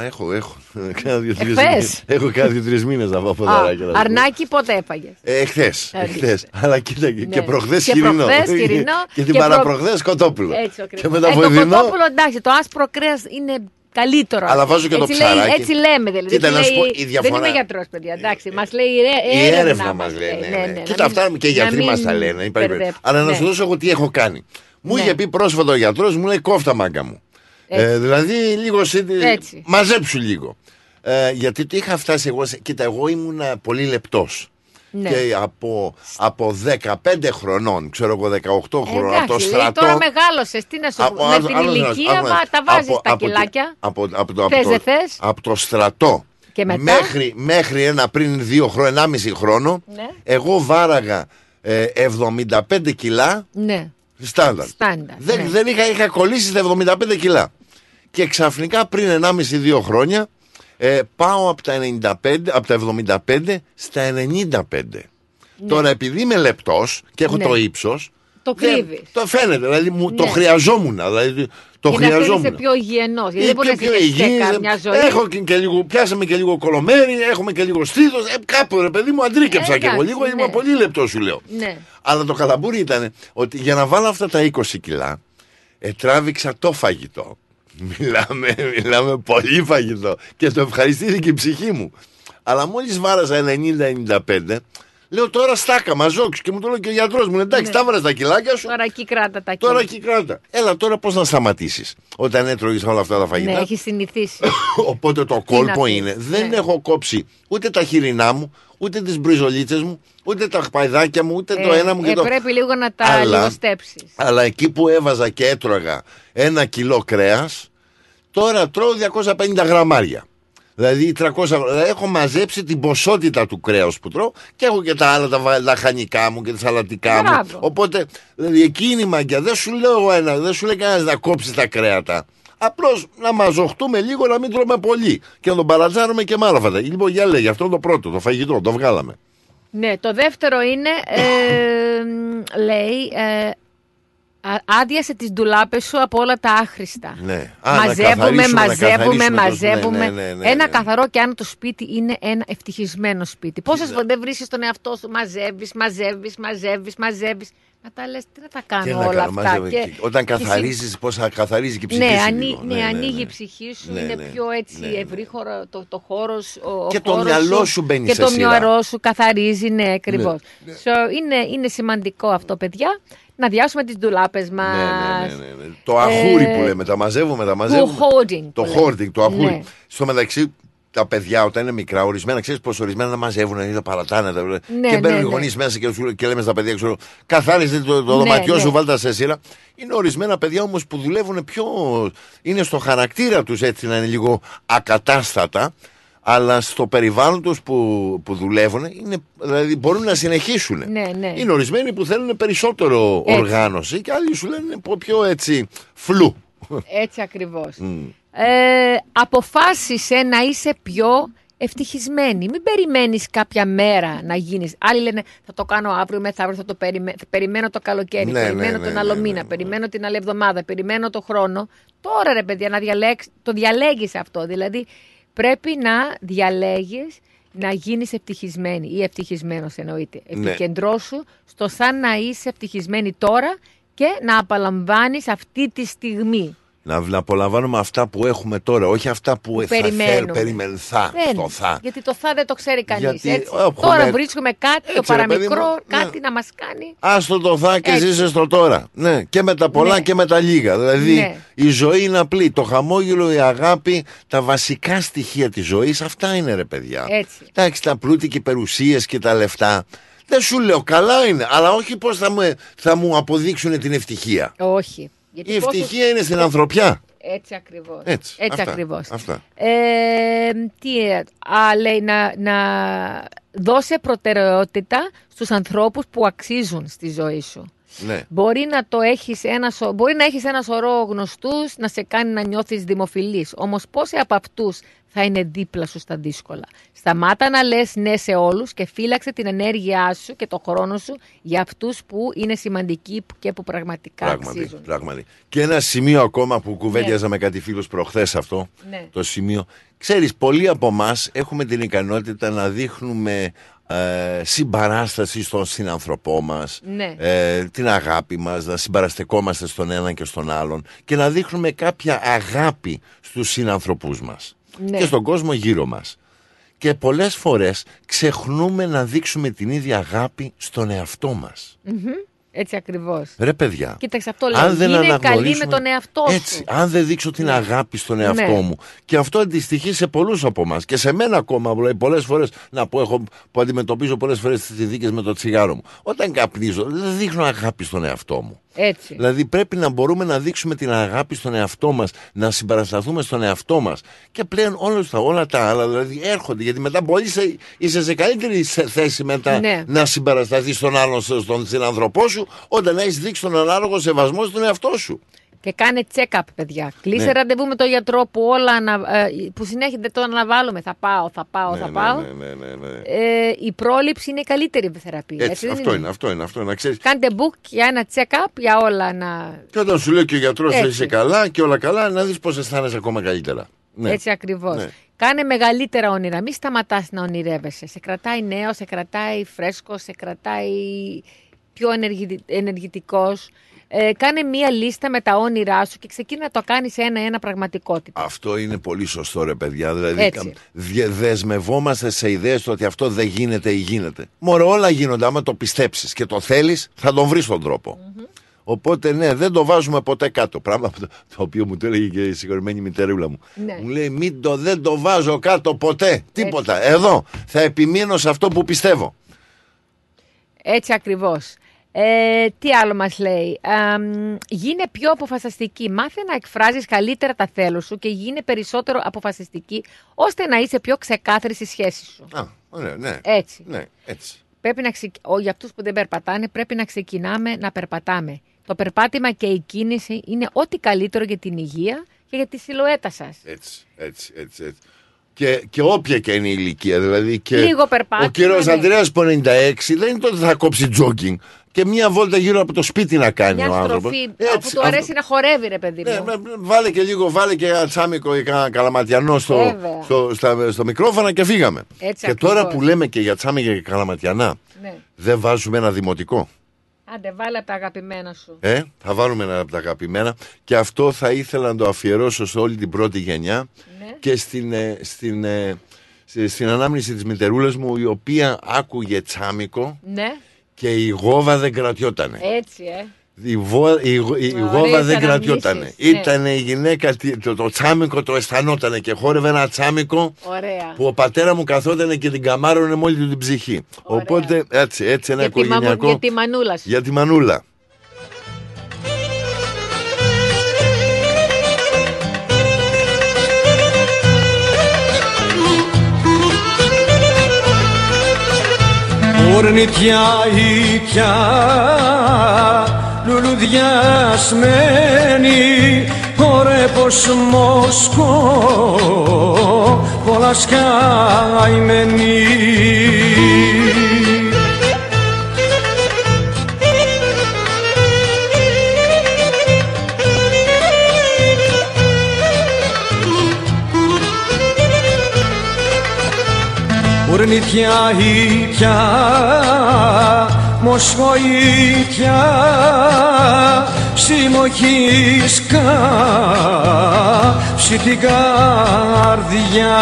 έχω, έχω. (laughs) Κάνα δύο-τρεις Εχθές. μήνες. Έχω κάνει δύο-τρεις μήνες να πάω Α, ποδαράκια. να σου πω. αρνάκι πότε έφαγες; Ε, χθες, Ε, εχθές. Αλλά κοίτα και, και Ναι. προχθές Και χοιρινό. προχθές χοιρινό (laughs) και την και προ- παραπροχθές κοτόπουλο. Έτσι ακριβώς. Και μετά ε, το βοηδινό. κοτόπουλο εντάξει, το άσπρο κρέας είναι καλύτερο. Αλλά βάζω και το έτσι λέει- ψαράκι. έτσι λέμε δηλαδή. Κοίτα, Έτσι να σου λέει- πω, η διαφορά- Δεν είμαι γιατρός παιδιά, εντάξει. Μας λέει η, ρε- Η έρευνα, έρευνα μας μας λέει. Ναι, Ναι, ναι. ναι, Κοίτα, να μην- αυτά και οι να γιατροί μας μην τα λένε. υπάρχει περίπτωση. μπερδεύουμε. Αλλά να Ναι. σου δώσω εγώ τι έχω κάνει. Μου Ναι. είχε πει πρόσφατα ο γιατρός, μου λέει κόφτα μάγκα μου. Έτσι. Ε, δηλαδή λίγο σε- Έτσι. μαζέψου λίγο. Ε, γιατί το είχα φτάσει εγώ. σε- Κοίτα, εγώ ήμουν πολύ λεπτός. Ναι. Και από, από 15 χρονών, ξέρω εγώ 18 χρονών, από το Εντάξει, λέει, στρατό. τώρα μεγάλωσες, τι να σου Από- πω, με άλλο- την άλλο- ηλικία άλλο- μα, τα βάζεις από- τα από το- κιλάκια. Από, από, το, από, Θες, το, δεν θες; από το στρατό Και μετά; μέχρι, μέχρι ένα πριν δύο χρόνια, ενάμιση χρόνο, Ναι. εγώ βάραγα ε, 75 κιλά Ναι, στάνταρ. στάνταρ. Δεν, ναι. δεν είχα, είχα κολλήσει στα 75 κιλά. Και ξαφνικά πριν 1,5-2 χρόνια ε, πάω από τα, 95, από τα 75 στα 95. Τώρα επειδή είμαι λεπτός και έχω Ναι. το ύψος Το δεν- κρύβεις. Το φαίνεται, δηλαδή μου, το Ναι. χρειαζόμουν. Δηλαδή, το Για να χρειαζόμουν. είσαι πιο υγιεινός, γιατί Ε, δεν μπορεί να πιο είσαι υγιής, μια ζωή. Έχω και, και λίγο, πιάσαμε και λίγο κολομέρι, έχουμε και λίγο στήθος. Ε, κάπου ρε παιδί μου αντρίκεψα Ε, και εγώ εντάξει, λίγο. ναι. Είμαι πολύ λεπτός σου λέω. Ναι. Αλλά το καλαμπούρι ήταν ότι για να βάλω αυτά τα 20 κιλά, ε, τράβηξα το φαγητό. Μιλάμε, μιλάμε πολύ φαγητό. Και το ευχαριστήθηκε η ψυχή μου. Αλλά μόλις βάραζα 90-95, λέω τώρα στάκα, μαζόξου. Και μου το λέει και ο γιατρός μου, εντάξει, Ναι. τα βάρε τα κιλάκια σου. Τώρα εκεί κράτα τα Τώρα κύλια. εκεί κράτα. Έλα τώρα πώς να σταματήσεις όταν έτρωγες όλα αυτά τα φαγητά; Ναι, έχεις συνηθίσει. (coughs) Οπότε το να κόλπο πεις, είναι. Δεν ναι. έχω κόψει ούτε τα χοιρινά μου, ούτε τις μπριζολίτσες μου, ούτε τα παϊδάκια μου, ούτε το Ε, ένα μου και ε, το. Πρέπει λίγο να τα Αλλά- λιγοστέψεις. Αλλά εκεί που έβαζα και έτρωγα ένα κιλό κρέας, τώρα τρώω 250 γραμμάρια. Δηλαδή, 300, δηλαδή έχω μαζέψει την ποσότητα του κρέους που τρώω και έχω και τα άλλα τα βα- λαχανικά μου και τα σαλατικά μου. Μπράβο. Οπότε, δηλαδή, εκείνη η μαγιά δεν σου λέω εγώ ένα, δεν σου λέει κανένας να κόψεις τα κρέατα. Απλώς να μαζοχτούμε λίγο, να μην τρώμε πολύ και να τον παρατζάρουμε και με άλλα φατα. Λοιπόν, για λέγε, αυτό είναι το πρώτο, το φαγητό, το βγάλαμε. Ναι, το δεύτερο είναι, ε, (coughs) μ, λέει, ε, α- άδειασε τις ντουλάπες σου από όλα τα άχρηστα. Ναι. Α, να μαζεύουμε, καθαρίσουμε, να μαζεύουμε, καθαρίσουμε το- μαζεύουμε. ναι, ναι, ναι, ναι, ένα ναι. καθαρό και αν το σπίτι είναι ένα ευτυχισμένο σπίτι. Πόσες φορέ δεν βρίσκεις τον εαυτό σου, μαζεύεις, μαζεύεις, μαζεύεις, μαζεύεις. Να τα λες, τι να τα κάνω Τι να όλα κάνω, αυτά. μαζεύω Και- εκεί. Όταν και συ- καθαρίζεις, πώ θα καθαρίζει και η ψυχή ναι, σου ανοί- λίγο. ναι, ανοίγει η ψυχή σου, Ναι, είναι ναι. πιο έτσι ευρύχωρο το, το χώρος ο, Και ο το χώρος μυαλό σου μπαίνει Και σε το σειρά. μυαλό σου καθαρίζει, ναι, ακριβώς. So, είναι, είναι σημαντικό αυτό, παιδιά, να διάσουμε τις ντουλάπες μα. Ναι, ναι, ναι, ναι. Το αχούρι που λέμε, τα μαζεύουμε, τα μαζεύουμε. hoarding Το που λέμε. hoarding, το αχούρι. Ναι. Στο μεταξύ, τα παιδιά όταν είναι μικρά, ορισμένα ξέρεις πω ορισμένα να μαζεύουν, ή τα παρατάνε. Τα... Ναι, και μπαίνουν ναι, οι ναι. γονείς μέσα και, σου- και λέμε στα παιδιά, ξέρω, καθάριζε το, το Ναι, δωματιό ναι. σου, βάλτε τα σε σειρά. Είναι ορισμένα παιδιά όμως που δουλεύουν πιο. είναι στο χαρακτήρα τους έτσι να είναι λίγο ακατάστατα. Αλλά στο περιβάλλον τους που, που δουλεύουν, είναι, δηλαδή μπορούν να συνεχίσουν. Ναι, ναι. Είναι ορισμένοι που θέλουν περισσότερο Έτσι. οργάνωση και άλλοι σου λένε πω πιο έτσι φλου. Έτσι ακριβώς. Μμ. Ε, αποφάσισε να είσαι πιο ευτυχισμένη. Μην περιμένεις κάποια μέρα να γίνεις. Άλλοι λένε θα το κάνω αύριο, μεθαύριο θα το περιμέ... θα περιμένω το καλοκαίρι, Ναι, περιμένω ναι, τον ναι, άλλο ναι, μήνα, περιμένω την άλλη εβδομάδα, περιμένω το χρόνο. Τώρα ρε παιδιά να διαλέξεις, το διαλέγεις αυτό. Δηλαδή πρέπει να διαλέγεις να γίνεις ευτυχισμένη ή ευτυχισμένος εννοείται. Ναι. Επικεντρώσου στο σαν να είσαι ευτυχισμένη τώρα και να απολαμβάνεις αυτή τη στιγμή. Να, να απολαμβάνουμε αυτά που έχουμε τώρα, όχι αυτά που, θα περιμένουμε. θέλ, περιμένουν, θα, Δεν, το θα. Γιατί το θα δεν το ξέρει κανείς. Γιατί, έχουμε- Τώρα βρίσκουμε κάτι, το Έτσι, ρε παιδί παραμικρό, μου, ναι. κάτι να μας κάνει. Άστο το θα και Έτσι. ζήσε στο τώρα. Ναι, και με τα πολλά Ναι. και με τα λίγα. Δηλαδή Ναι. η ζωή είναι απλή. Το χαμόγελο, η αγάπη, τα βασικά στοιχεία της ζωής, αυτά είναι ρε παιδιά. Έτσι. Εντάξει, τα πλούτη και οι περιουσίες και τα λεφτά. Δεν σου λέω, καλά είναι, αλλά όχι πώς θα μου, θα μου αποδείξουν την ευτυχία. Όχι. Γιατί Η πόσες- ευτυχία είναι στην ανθρωπιά. Έτσι ακριβώς. Έτσι. αυτά, ακριβώς. Αυτά. Ε, τι, ε, α, λέει, να, να δώσε προτεραιότητα στους ανθρώπους που αξίζουν στη ζωή σου. Ναι. Μπορεί να, το έχεις ένας, σω- μπορεί να έχεις ένας σωρό γνωστούς να σε κάνει να νιώθεις δημοφιλής. Όμως πόσοι από αυτούς θα είναι δίπλα σου στα δύσκολα; Σταμάτα να λες ναι σε όλους και φύλαξε την ενέργειά σου και το χρόνο σου για αυτούς που είναι σημαντικοί και που πραγματικά Πράγματι, αξίζουν. πράγματι. Και ένα σημείο ακόμα που κουβέντιαζα με κάτι φίλους προχθές αυτό, Ναι. το σημείο. Ξέρεις, πολλοί από εμάς έχουμε την ικανότητα να δείχνουμε ε, συμπαράσταση στον συνανθρωπό μας, Ναι. ε, την αγάπη μας, να συμπαραστεκόμαστε στον έναν και στον άλλον και να δείχνουμε κάποια αγάπη στους συνανθρωπούς μας Ναι. και στον κόσμο γύρω μας. Και πολλές φορές ξεχνούμε να δείξουμε την ίδια αγάπη στον εαυτό μας. Μμμ. Έτσι ακριβώς. Ρε παιδιά. Κοίταξε αυτό λέω. δεν Είναι καλή αναγνωρίσουμε- με τον εαυτό Έτσι, σου. αν δεν δείξω την αγάπη στον εαυτό Ναι. μου. Και αυτό αντιστοιχεί σε πολλούς από εμάς. Και σε μένα ακόμα. Δηλαδή, πολλές φορές να πω, έχω, που αντιμετωπίζω πολλές φορές τις δίκε με το τσιγάρο μου. Όταν καπνίζω, δεν δείχνω αγάπη στον εαυτό μου. Έτσι. Δηλαδή πρέπει να μπορούμε να δείξουμε την αγάπη στον εαυτό μας, να συμπαρασταθούμε στον εαυτό μας. Και πλέον όλα τα, όλα τα άλλα δηλαδή έρχονται. Γιατί μετά μπορείς είσαι, είσαι σε καλύτερη σε- θέση μετά Ναι. να συμπαρασταθείς στον άλλον, στον συνανθρωπό σου, όταν έχεις δείξει τον ανάλογο σεβασμό στον εαυτό σου. Και κάνε check-up, παιδιά. Κλείσε Ναι. ραντεβού με τον γιατρό που όλα ανα- ε, που συνέχεια δεν το αναβάλουμε. Θα πάω, θα πάω, θα Ναι, πάω. ναι, ναι, ναι, ναι. Ε, η πρόληψη είναι η καλύτερη θεραπεία. Έτσι, δεν αυτό είναι, αυτό είναι, αυτό είναι. Να ξέρεις. Κάντε book για ένα check-up για όλα να. Και όταν σου λέει και ο γιατρός Έτσι. είσαι καλά και όλα καλά, να δεις πώς αισθάνεσαι ακόμα καλύτερα. Ναι. Έτσι ακριβώς. Ναι. Κάνε μεγαλύτερα όνειρα. Μην σταματάς να ονειρεύεσαι. Σε κρατάει νέος, σε κρατάει φρέσκος, σε κρατάει πιο ενεργη... ενεργητικός. Ε, κάνε μία λίστα με τα όνειρά σου και ξεκίνα να το κάνεις ένα-ένα πραγματικότητα. Αυτό είναι πολύ σωστό, ρε παιδιά. Δηλαδή, Έτσι. δε- δεσμευόμαστε σε ιδέες ότι αυτό δεν γίνεται ή γίνεται. Μωρέ, όλα γίνονται. Άμα το πιστέψεις και το θέλεις, θα τον βρεις τον τροπο Οπότε, ναι, δεν το βάζουμε ποτέ κάτω. Πράγμα που το, το οποίο μου το έλεγε και η συγχωρημένη μητέρουλα μου. Ναι. Μου λέει, μην το, δεν το βάζω κάτω ποτέ. Τίποτα. Εδώ θα επιμείνω σε αυτό που πιστεύω. Έτσι ακριβώς. Ε, τι άλλο μας λέει; Αμ, γίνε πιο αποφασιστική. Μάθε να εκφράζεις καλύτερα τα θέλω σου και γίνε περισσότερο αποφασιστική ώστε να είσαι πιο ξεκάθαρη στη σχέση σου. Α, ωραία, ναι. Έτσι. Ναι, έτσι. Πρέπει να ξεκ... Ο, για αυτούς που δεν περπατάνε πρέπει να ξεκινάμε να περπατάμε. Το περπάτημα και η κίνηση είναι ό,τι καλύτερο για την υγεία και για τη σιλουέτα σας. Έτσι, έτσι, έτσι. έτσι. Και, και όποια και είναι η ηλικία. Δηλαδή και Λίγο περπάτημα, Ο κύριος ναι. Αντρέα που 96 δεν είναι το ότι θα κόψει τζόκινγκ. Και μία βόλτα γύρω από το σπίτι να κάνει Μια ο άνθρωπος. στροφή, αφού του αρέσει να χορεύει ρε παιδί μου. Βάλε και λίγο, βάλε και ένα τσάμικο ή κανένα καλαματιανό στο, Βέβαια. στο, στα, στο μικρόφωνο και φύγαμε. Έτσι και τώρα ακριβώς. που λέμε και για τσάμικα και καλαματιανά, Ναι. δεν βάζουμε ένα δημοτικό. Άντε βάλε από τα αγαπημένα σου. Ε, θα βάλουμε ένα από τα αγαπημένα και αυτό θα ήθελα να το αφιερώσω σε όλη την πρώτη γενιά Ναι. και στην, ε, στην, ε, στη- στην ανάμνηση της μητερούλας μου η οποία άκουγε τσάμικο Ναι, και η γόβα δεν κρατιότανε. έτσι ε. Η, βο- η, γο- η Ωραίες γόβα δεν αναμνήσεις, κρατιότανε. ναι. Ήταν η γυναίκα, τι- το, το τσάμικο το αισθανότανε και χόρευε ένα τσάμικο Ωραία. που ο πατέρα μου καθότανε και την καμάρωνε με όλη του την ψυχή. Οπότε έτσι, έτσι ένα Για τη, μαμου- οικογενειακό για τη μανούλα σου. για τη μανούλα. Ορνητιά ήτια λουλουδιασμένη Ωρε πως Μόσκο πολλά σκαημένη Ορνητιά ήτια Μοσχό ήτια Συμμοχής κάψει την καρδιά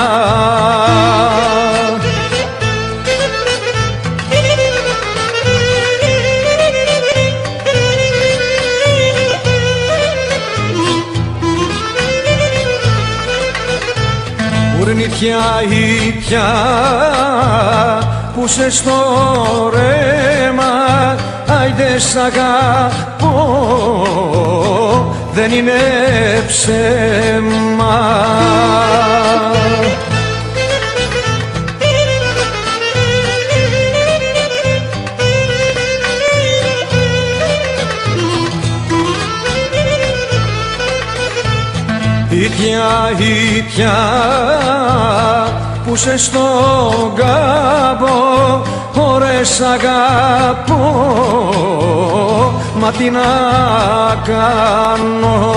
Ουρνητιά ήτια που σε στο ρέμα Άιντε σ' αγαπώ. Δεν είναι ψέμα. Ήτια, ήτια που σε στον κάμπο ώρες αγαπώ. Μα τι να κάνω.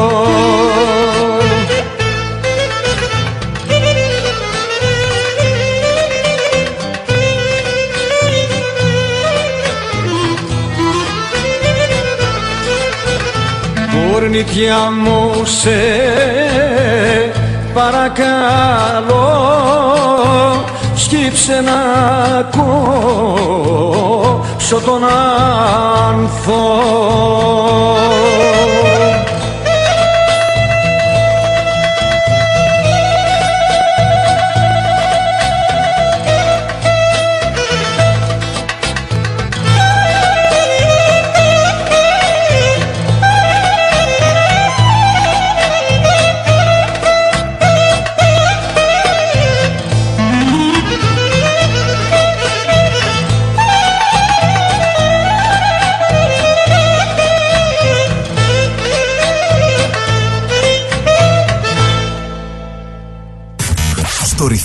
Ορνητιά μου σε παρακαλώ σκύψε να κόψω τον άνθο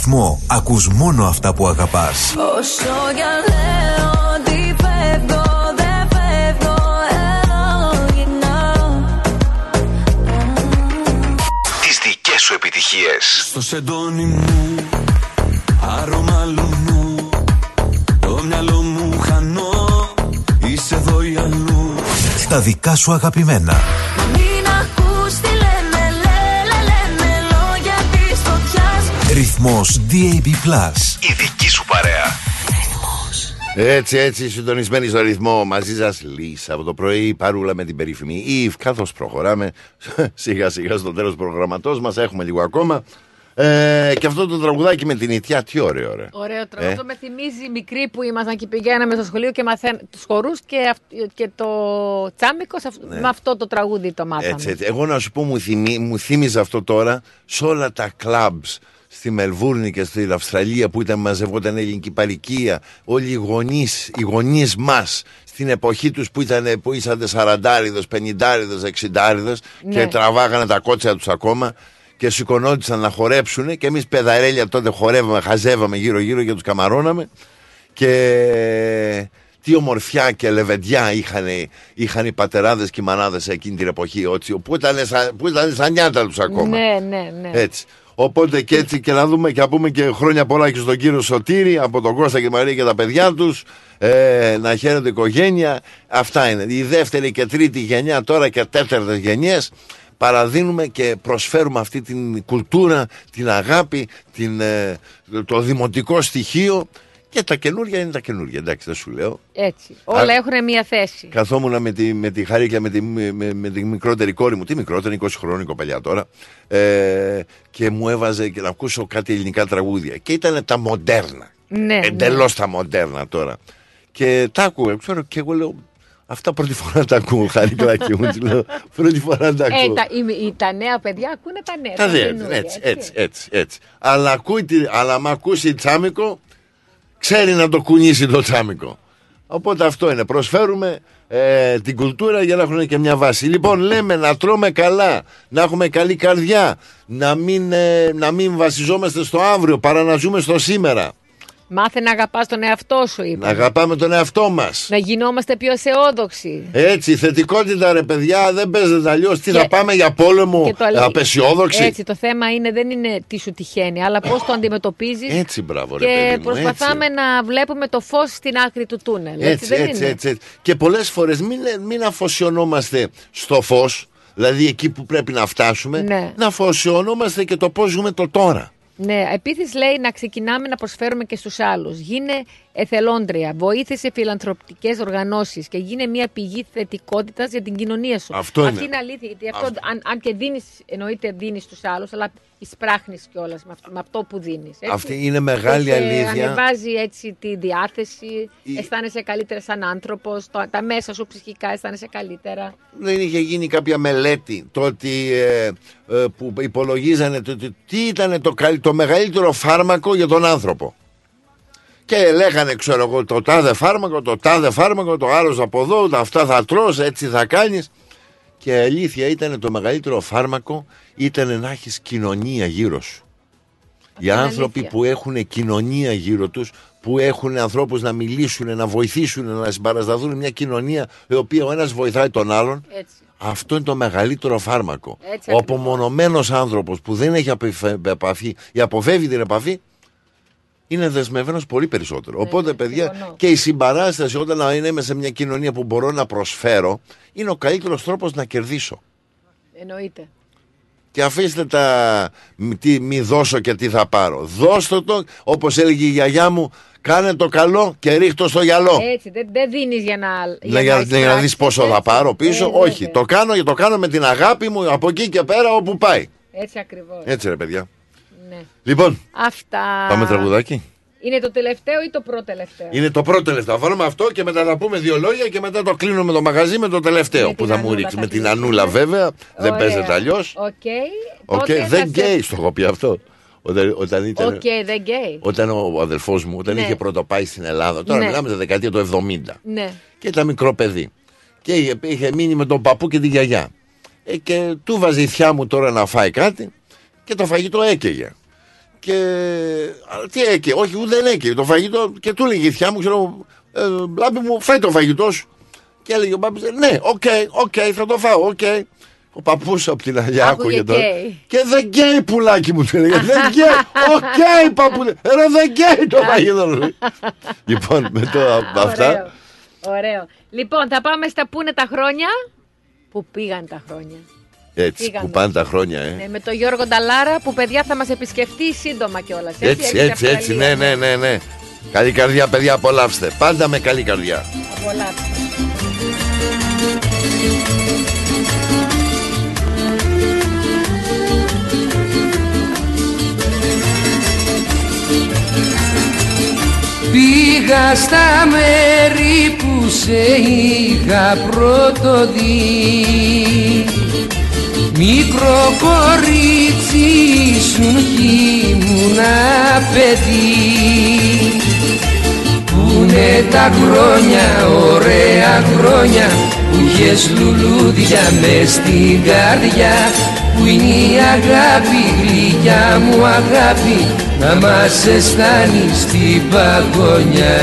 Στο ρυθμό ακούς μόνο αυτά που αγαπάς. Όσο για λέω ότι φεύγω, δεν φεύγω, εδώ γυρνάω Τις δικές σου επιτυχίες. Στο σεντόνι μου, άρωμα λουνού Το μυαλό μου χανώ, είσαι εδώ ή αλλού Τα δικά σου αγαπημένα. Ρυθμός DAB+. Η δική σου παρέα. Έτσι, έτσι, συντονισμένοι στο ρυθμό. Μαζί σας, Λύσα από το πρωί, η παρούλα με την περίφημη Ιβ. Καθώς προχωράμε (laughs) σιγά σιγά στο τέλος προγραμματός μας, έχουμε λίγο ακόμα. Ε, και αυτό το τραγουδάκι με την Ιτιά, τι ωραίο, ρε. Ωραίο τραγούδι. Ε. Αυτό με θυμίζει μικρή που ήμασταν και πηγαίναμε στο σχολείο και μαθαίναμε τους χορούς και, αυ- και το τσάμικο. σε αυ- Με αυτό το τραγούδι το μάθαμε. Ναι. Έτσι, έτσι. Εγώ να σου πω, μου, θυμί, μου θύμιζε αυτό τώρα σε όλα τα κλαμπς στη Μελβούρνη και στην Αυστραλία που ήταν μαζευόταν ελληνική παροικία. Όλοι οι γονείς, οι γονείς μας στην εποχή τους που, ήταν, που ήσαν 40, 50, 60 και Ναι. τραβάγανε τα κότσια τους ακόμα και σηκωνόντουσαν να χορέψουν και εμείς παιδαρέλια τότε χορεύαμε, χαζεύαμε γύρω γύρω και τους καμαρώναμε και τι ομορφιά και λεβεντιά είχαν, είχαν οι πατεράδες και οι μανάδες εκείνη την εποχή ότσι, που, ήταν, σαν- που ήταν σαν νιάτα τους ακόμα. Ναι, ναι, ναι. Έτσι. Οπότε και έτσι και να δούμε και να πούμε και χρόνια πολλά και στον κύριο Σωτήρη από τον Κώστα και τη Μαρία και τα παιδιά τους. Ε, να χαίρονται η οικογένεια. Αυτά είναι. Η δεύτερη και τρίτη γενιά τώρα και τέταρτες γενιές παραδίνουμε και προσφέρουμε αυτή την κουλτούρα την αγάπη την, ε, το δημοτικό στοιχείο και τα καινούργια είναι τα καινούργια εντάξει δεν σου λέω Έτσι. Όλα Α- έχουν μία θέση. Καθόμουν με τη, με τη Χαρίκλα, με τη, με, με τη μικρότερη κόρη μου, τι μικρότερη, 20 χρόνια κοπελιά τώρα, ε, και μου έβαζε και να ακούσω κάτι ελληνικά τραγούδια. Και ήταν τα μοντέρνα. Ναι. Εντελώς τα μοντέρνα τώρα. Και τα άκουγα, ξέρω, και εγώ λέω, αυτά πρώτη φορά τα ακούω, Χαρίκλακι μου. της λέω, πρώτη φορά τα Ε, ακούω. τα, οι- οι- τα νέα παιδιά ακούνε τα νέα. Τα τα δε, καινούργια, έτσι, έτσι, έτσι, έτσι. Αλλά, ακούει, τη- αλλά μ' ακούσει τσάμικο, ξέρει να το κουνήσει το τσάμικο. Οπότε αυτό είναι. Προσφέρουμε ε, την κουλτούρα για να έχουν και μια βάση. Λοιπόν, λέμε να τρώμε καλά, να έχουμε καλή καρδιά, να μην, ε, να μην βασιζόμαστε στο αύριο παρά να ζούμε στο σήμερα. Μάθε να αγαπάς τον εαυτό σου, είπα. Να αγαπάμε τον εαυτό μας. Να γινόμαστε πιο αισιόδοξοι. Έτσι, θετικότητα ρε παιδιά, δεν παίζεται αλλιώς. Τι Και- θα πάμε για πόλεμο, Και το- απεσιόδοξοι; Έτσι, το θέμα είναι δεν είναι τι σου τυχαίνει, αλλά πώς το αντιμετωπίζεις. Έτσι, μπράβο, ρε Και παιδί μου, προσπαθάμε να βλέπουμε το φως στην άκρη του τούνελ. Έτσι, Έτσι, δεν έτσι, είναι; έτσι, έτσι. Και πολλές φορές μην, μην αφοσιωνόμαστε στο φως, δηλαδή εκεί που πρέπει να φτάσουμε, Ναι. να αφοσιωνόμαστε και το πώς ζούμε το τώρα. Ναι, επίση λέει να ξεκινάμε να προσφέρουμε και στους άλλους. Γίνε εθελόντρια, βοήθησε φιλανθρωπικές οργανώσεις και γίνε μια πηγή θετικότητας για την κοινωνία σου. Αυτό Αυτή είναι. είναι αλήθεια. Γιατί αυτό, αν, αν και δίνεις, εννοείται δίνεις στου άλλους, αλλά εισπράχνεις κιόλας με, αυτό- με αυτό που δίνεις. Αυτή είναι μεγάλη αλήθεια. Ανεβάζει έτσι τη διάθεση, αισθάνεσαι καλύτερα σαν άνθρωπος, τα μέσα σου ψυχικά αισθάνεσαι καλύτερα. Δεν είχε γίνει κάποια μελέτη το ότι, ε, ε, που υπολογίζανε το, ότι τι ήταν το, καλ- το μεγαλύτερο φάρμακο για τον άνθρωπο. Και λέγανε, ξέρω εγώ, το τάδε φάρμακο, το τάδε φάρμακο, το άλλος από εδώ, τα αυτά θα τρως, έτσι θα κάνεις. Και αλήθεια ήταν το μεγαλύτερο φάρμακο ήταν να έχεις κοινωνία γύρω σου. Οι είναι άνθρωποι αλήθεια. που έχουν κοινωνία γύρω τους, που έχουν ανθρώπους να μιλήσουν, να βοηθήσουν, να συμπαρασταθούν μια κοινωνία η οποία ο ένας βοηθάει τον άλλον, Έτσι. αυτό είναι το μεγαλύτερο φάρμακο. Έτσι ο ακριβώς. απομονωμένος άνθρωπος που δεν έχει απεφε- επαφή ή αποφεύγει την επαφή, είναι δεσμευμένος πολύ περισσότερο. Οπότε, παιδιά, συμφωνώ. και η συμπαράσταση όταν είμαι σε μια κοινωνία που μπορώ να προσφέρω, είναι ο καλύτερος τρόπος να κερδίσω. Εννοείται. Και αφήστε τα μη, τι, μη δώσω και τι θα πάρω. Δώστε το, όπως έλεγε η γιαγιά μου, κάνε το καλό και ρίχτω στο γυαλό. Έτσι, δεν, δεν δίνεις για να. Να, για, για να εισπράξεις, δεις πόσο θα έτσι. πάρω πίσω. Ε, Όχι, βέβαια. το κάνω, το κάνω με την αγάπη μου από εκεί και πέρα όπου πάει. Έτσι ακριβώς. Έτσι ρε παιδιά. Ναι. Λοιπόν, Αυτά. πάμε τραγουδάκι. Είναι το τελευταίο ή το πρώτο τελευταίο. Είναι το πρώτο τελευταίο. Βάλουμε αυτό και μετά θα πούμε δύο λόγια και μετά το κλείνουμε το μαγαζί με το τελευταίο Με που την θα μου Ανούλα ρίξει. θα Με την κλείσουμε. Ανούλα βέβαια. Δεν Ωραία. παίζεται αλλιώς. Οκ. Οκ, Τότε θα δεν σε- καίει, στο έχω πει αυτό. Όταν, όταν ήταν. Οκ, δεν καίει. Όταν ο αδελφός μου, όταν Ναι. είχε πρώτο πάει στην Ελλάδα, τώρα Ναι. μιλάμε τη δεκαετία του 70 Ναι. και ήταν μικρό παιδί. Και είχε, είχε μείνει με τον παππού και τη γιαγιά. Ε, και του βάζει η θειά μου τώρα να φάει κάτι και το φαγητό έκαιγε. Και αλλά τι έκαιγε, όχι ούτε δεν έκαιγε το φαγητό και του έλεγε η θειά μου, ξέρω, ε, Λάμπη μου φάε το φαγητό σου. Και έλεγε ο παππούς, ναι, οκ, οκ, θα το φάω, οκ. Ο παππούς από την άλλη Άκουγε άκουγε τώρα. καίει. Και δεν καίει πουλάκι μου του έλεγε. Δεν καίει. Οκ, παππού. Ρε δεν καίει το φαγητό. λοιπόν, με το, αυτά. Ωραίο. Λοιπόν, θα πάμε στα που είναι τα χρόνια. Πού πήγαν τα χρόνια; Έτσι, Πήγαμε. που πάνε τα χρόνια, ε. Ναι, με τον Γιώργο Νταλάρα που παιδιά θα μας επισκεφτεί σύντομα κιόλας. Έτσι, έτσι, έτσι, ναι, ναι, ναι, ναι. Καλή καρδιά, παιδιά, απολαύστε. Πάντα με καλή καρδιά. Απολαύστε. Πήγα στα μέρη που σε είχα πρώτο δει Μικρό κορίτσι ήσουν κι ήμουνα παιδί Πούνε τα χρόνια, ωραία χρόνια Που είχες λουλούδια μες στην καρδιά. Που είναι η αγάπη, γλυκιά μου αγάπη Να μας αισθάνεις στην παγωνιά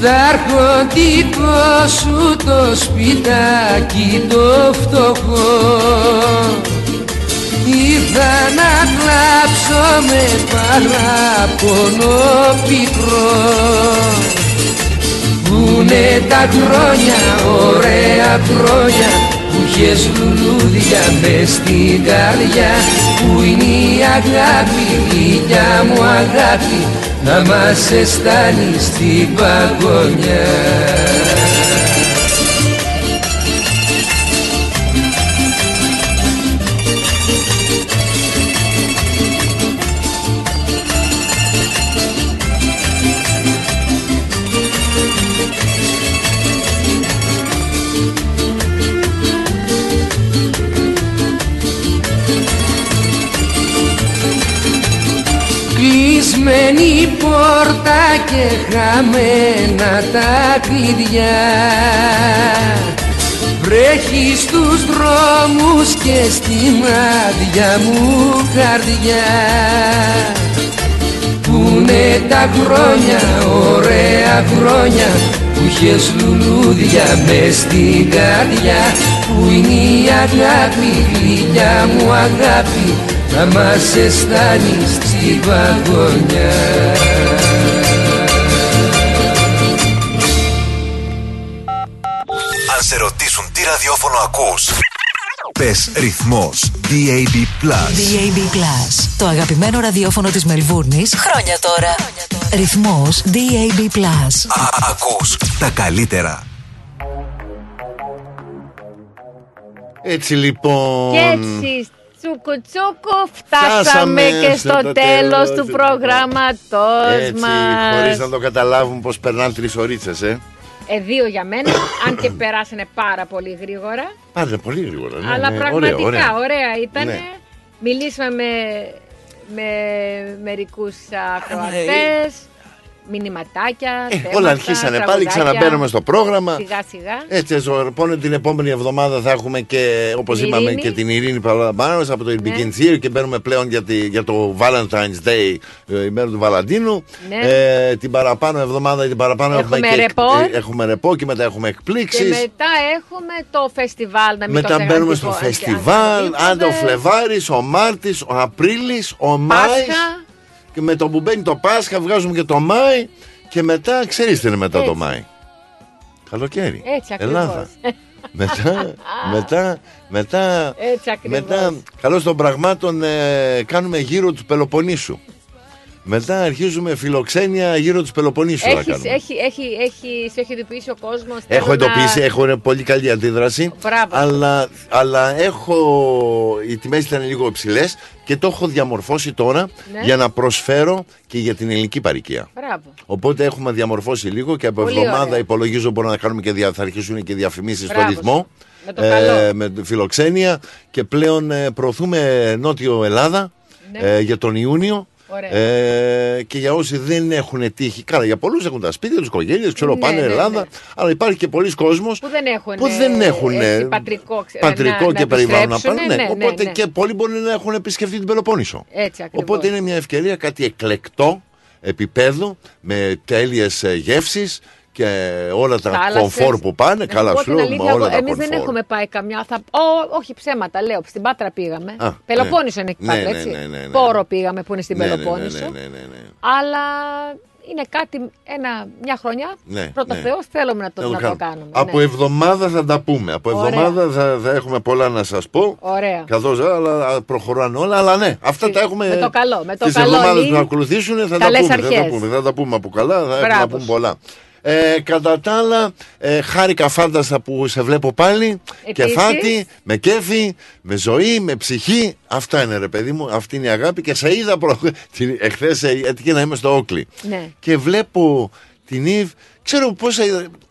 Στα αρχοντικό σου το σπιτάκι το φτωχό. Ήρθα να κλάψω με παράπονο πικρό. Πούνε τα χρόνια, ωραία χρόνια Που είχες λουλούδια μες στην καρδιά. Που είναι η αγάπη, γλυκιά μου αγάπη Να μας αισθάνει στην παγωνιά. Κλεισμένη πόρτα και χαμένα τα κλειδιά. Βρέχει στους δρόμους και στην άδεια μου καρδιά. Πούνε τα χρόνια, ωραία χρόνια Που είχες λουλούδια μες στην καρδιά. Που είναι η αγάπη, γλυκιά μου αγάπη Να μας αισθάνει στην παγωνιά ραδιόφωνο ακούς Πες ρυθμός DAB+. DAB Plus. Το αγαπημένο ραδιόφωνο της Μελβούρνης χρόνια τώρα. Ρυθμός DAB Plus. Α, ακούς τα καλύτερα. Έτσι λοιπόν. Και έτσι, τσούκου τσούκου, φτάσαμε Φτάσαμε και στο στο το τέλος τέλος του του προγραμματός Έτσι, μας. χωρίς να το καταλάβουν πως περνάνε τρεις ωρίτσες, ε. Ε, δύο για μένα, αν και περάσανε πάρα πολύ γρήγορα. Πάρε πολύ γρήγορα. Ναι, αλλά ναι, πραγματικά ωραία, ωραία, ωραία. ήταν. Ναι. Μιλήσαμε με, με μερικούς ακροατές, μηνυματάκια, Ε, θέματα, όλα αρχίσανε πάλι, τραγουδάκια. ξαναμπαίνουμε στο πρόγραμμα. Σιγά σιγά. Έτσι, λοιπόν, την επόμενη εβδομάδα θα έχουμε και, όπως Την είπαμε, Ειρήνη. και την Ειρήνη Παλαμπάνο από το Ναι. Begin Theory και μπαίνουμε πλέον για, τη- για το Valentine's Day, ε, η μέρα του Βαλαντίνου. Ναι. Ε, την παραπάνω εβδομάδα, την παραπάνω Έχουμε και, ρεπό. ε, έχουμε ρεπό και μετά έχουμε Και εκπλήξει. μετά έχουμε το φεστιβάλ. Να μην Μετά το μπαίνουμε αντιπο- στο αντι- φεστιβάλ, αντιποδε. άντε ο Φλεβάρης, ο Μάρτης, ο Απρίλης, ο Μάης. Πάσχα. Και με το που μπαίνει το Πάσχα βγάζουμε και το Μάη. Και μετά, ξέρεις τι είναι μετά το Έτσι. Μάη; Καλοκαίρι. Έτσι ακριβώς. Ελλάδα. μετά, (laughs) μετά, μετά, Έτσι ακριβώς. μετά, καλώς των πραγμάτων ε, κάνουμε γύρω του Πελοποννήσου. Μετά αρχίζουμε φιλοξένια γύρω του Πελοποννήσου να Έχεις, κάνουμε. έχει, έχει, έχει, σε έχει ειδοποιήσει ο κόσμος. Έχω εντοπίσει, έχω πολύ καλή αντίδραση. Μπράβο. Αλλά, αλλά έχω. Οι τιμές ήταν λίγο υψηλές και το έχω διαμορφώσει τώρα Ναι. για να προσφέρω και για την ελληνική παροικία. Μπράβο. Οπότε έχουμε διαμορφώσει λίγο και από Πολύ εβδομάδα ωραία. υπολογίζω μπορούμε να κάνουμε και δια, θα αρχίσουν και διαφημίσεις στο Μπράβο ρυθμό. Με το καλό. με τη φιλοξένεια και πλέον ε, προωθούμε Νότιο Ελλάδα Ναι. ε, για τον Ιούνιο Ωραία. Ε, και για όσοι δεν έχουν τύχει. Καλά, για πολλούς έχουν τα σπίτια τους, οικογένειε, ξέρω, Ναι, πάνε ναι, Ελλάδα. ναι. Αλλά υπάρχει και πολλοί κόσμος Που δεν έχουν, που δεν έχουν έτσι, πατρικό, ξε- πατρικό να- και να περιβάλλον να επιστρέψουν, πάνε. ναι, Ναι, ναι, οπότε ναι. και πολλοί μπορεί να έχουν επισκεφτεί την Πελοπόννησο. Έτσι ακριβώς. Οπότε είναι μια ευκαιρία κάτι εκλεκτό επίπεδο με τέλειες γεύσεις και όλα τα Θάλασσες. κομφόρ που πάνε. Να Καλά πω σου την λέω, αλήθεια, με όλα εγώ- τα εμείς δεν κομφόρ. έχουμε πάει καμιά. Θα... Ω, όχι ψέματα, λέω. Στην Πάτρα πήγαμε. Α, Πελοπόννησο είναι εκεί ναι, πάτρα, ναι, έτσι. ναι, ναι, ναι. Πόρο πήγαμε που είναι στην Ναι, ναι, ναι, Πελοπόννησο. ναι, ναι, ναι, ναι. Αλλά είναι κάτι, ένα, μια χρονιά. Ναι, Πρώτα ναι. Θεός θέλουμε να το, Να το να το κάνουμε. κάνουμε. Από ναι. εβδομάδα θα τα πούμε. Από Ωραία. εβδομάδα θα, θα έχουμε πολλά να σας πω. Ωραία. Καθώ αλλά προχωράνε όλα, αλλά ναι, αυτά τα έχουμε. Με το καλό, με το τις καλό, εβδομάδες Λί. που να ακολουθήσουν θα τα, Καλές πούμε, θα τα αρχές. πούμε. Θα τα πούμε από καλά, θα έχουμε να Μπράβο πούμε σου. πολλά. Ε, κατά τα άλλα, ε, χάρηκα φάνταστα που σε βλέπω πάλι. Και Επίσης. φάτη, με κέφι, με ζωή, με ψυχή. Αυτά είναι ρε παιδί μου, αυτή είναι η αγάπη. Και σε είδα προ... (laughs) την- εχθές ε, έτυχε να είμαι στο Όκλι. Ναι. Και βλέπω την Ιβ, ξέρω πώ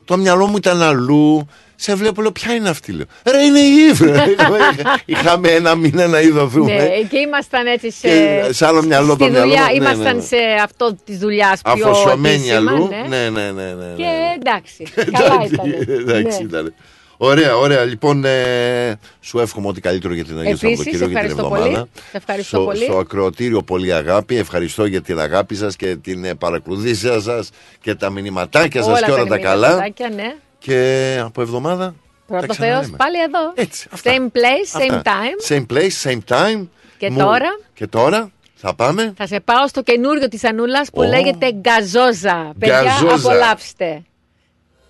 το μυαλό μου ήταν αλλού. Σε βλέπω, λέω, ποια είναι αυτή, λέω. Ρε, είναι η Ιβ. ρε. Είχαμε- (laughs) Είχαμε ένα μήνα να είδωθούμε. Ναι, και ήμασταν έτσι σε. Και σε άλλο μυαλό στη το μυαλό δουλειά, μου, ναι, ήμασταν ναι, ναι. σε αυτό της δουλειάς πιο Αφοσιωμένη επίσημα, αλλού. ναι. Ναι, ναι, ναι. ναι, ναι. Και (laughs) εντάξει, καλά ήταν. Εντάξει, ήταν. Ωραία, ωραία. Λοιπόν, ε, σου εύχομαι ό,τι καλύτερο για την Αγία Επίσης, Σαββατοκύριακο για την ευχαριστώ εβδομάδα. πολύ. Σε ευχαριστώ στο, πολύ. Στο ακροατήριο πολύ αγάπη. Ευχαριστώ για την αγάπη σας και την ε, παρακολουθήσια σας και τα μηνυματάκια σας και όλα τα καλά. μηνυματάκια, Ναι. Και από εβδομάδα. Πρώτος τα Θεός, ξαναλέμε. πάλι εδώ. Έτσι, αυτά. Same place, same Αυτά. time. Same place, same time. Και Μου- τώρα; Και τώρα θα πάμε. Θα σε πάω στο καινούριο της Ανούλας που Ω. λέγεται Γκαζόζα. Παιδιά, Γκαζόζα. απολαύστε.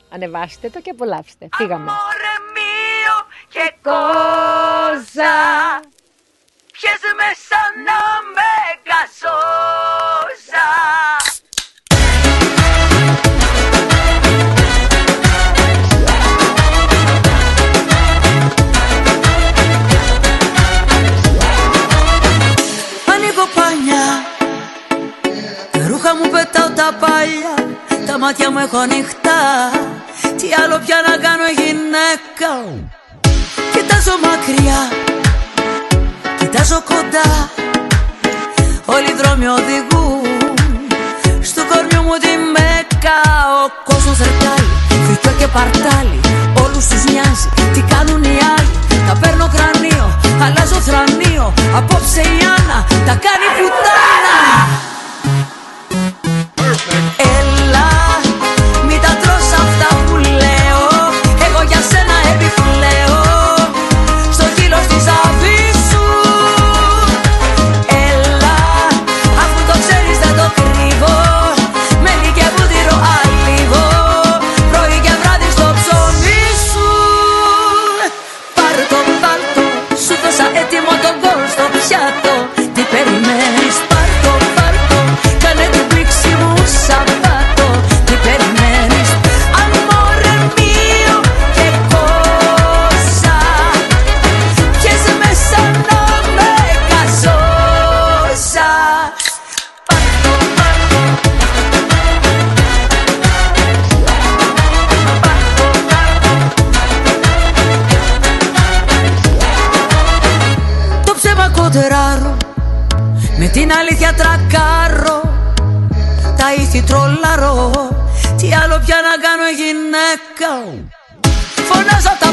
Ανεβάστε το και απολαύστε. Φύγαμε. και κόζα Πιες με σαν να με γαζόζα μάτια μου έχω ανοιχτά Τι άλλο πια να κάνω γυναίκα. Κοιτάζω μακριά Κοιτάζω κοντά. Όλοι οι δρόμοι οδηγούν Στο κορμιό μου τη μέκα. Ο κόσμος ρετάει Φρικιό και παρτάλι. Όλους τους νοιάζει Τι κάνουν οι άλλοι. Τα παίρνω κρανίο Αλλάζω θρανίο. Απόψε η Άννα Τα κάνει πουτάνα. Έλα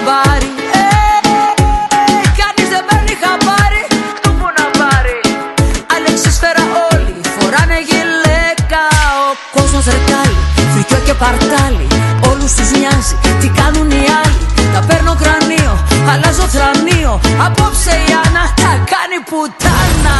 Φωνάζω τα μπάρι ε, ε, ε, Κανείς δεν παίρνει χαμπάρι. Του που να πάρει Αλεξίσφαιρα όλοι φοράνε γυλαίκα. Ο κόσμος ρετάει Φρικιό και παρτάλι. Όλους τους νοιάζει Τι κάνουν οι άλλοι. Τα παίρνω κρανίο Αλλάζω θρανίο. Απόψε η Άννα Τα κάνει πουτάνα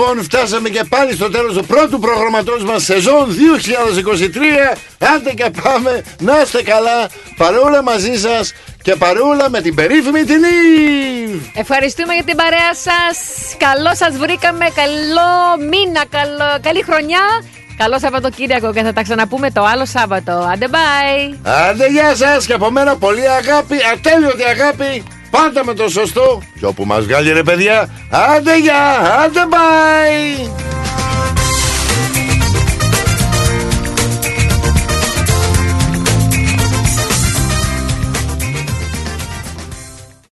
λοιπόν φτάσαμε και πάλι στο τέλος του πρώτου προγραμματός μας σεζόν 2023 Άντε και πάμε, να είστε καλά, παρούλα μαζί σας και παρούλα με την περίφημη την Eve. Ευχαριστούμε για την παρέα σας Καλό σας βρήκαμε, καλό μήνα, καλό, καλή χρονιά Καλό Σαββατοκύριακο και θα τα ξαναπούμε το άλλο Σάββατο. Άντε bye! Άντε γεια σας και από μένα πολύ αγάπη, ατέλειωτη αγάπη Πάντα με το σωστό. Και όπου μας βγάλει ρε παιδιά Άντε γεια, άντε bye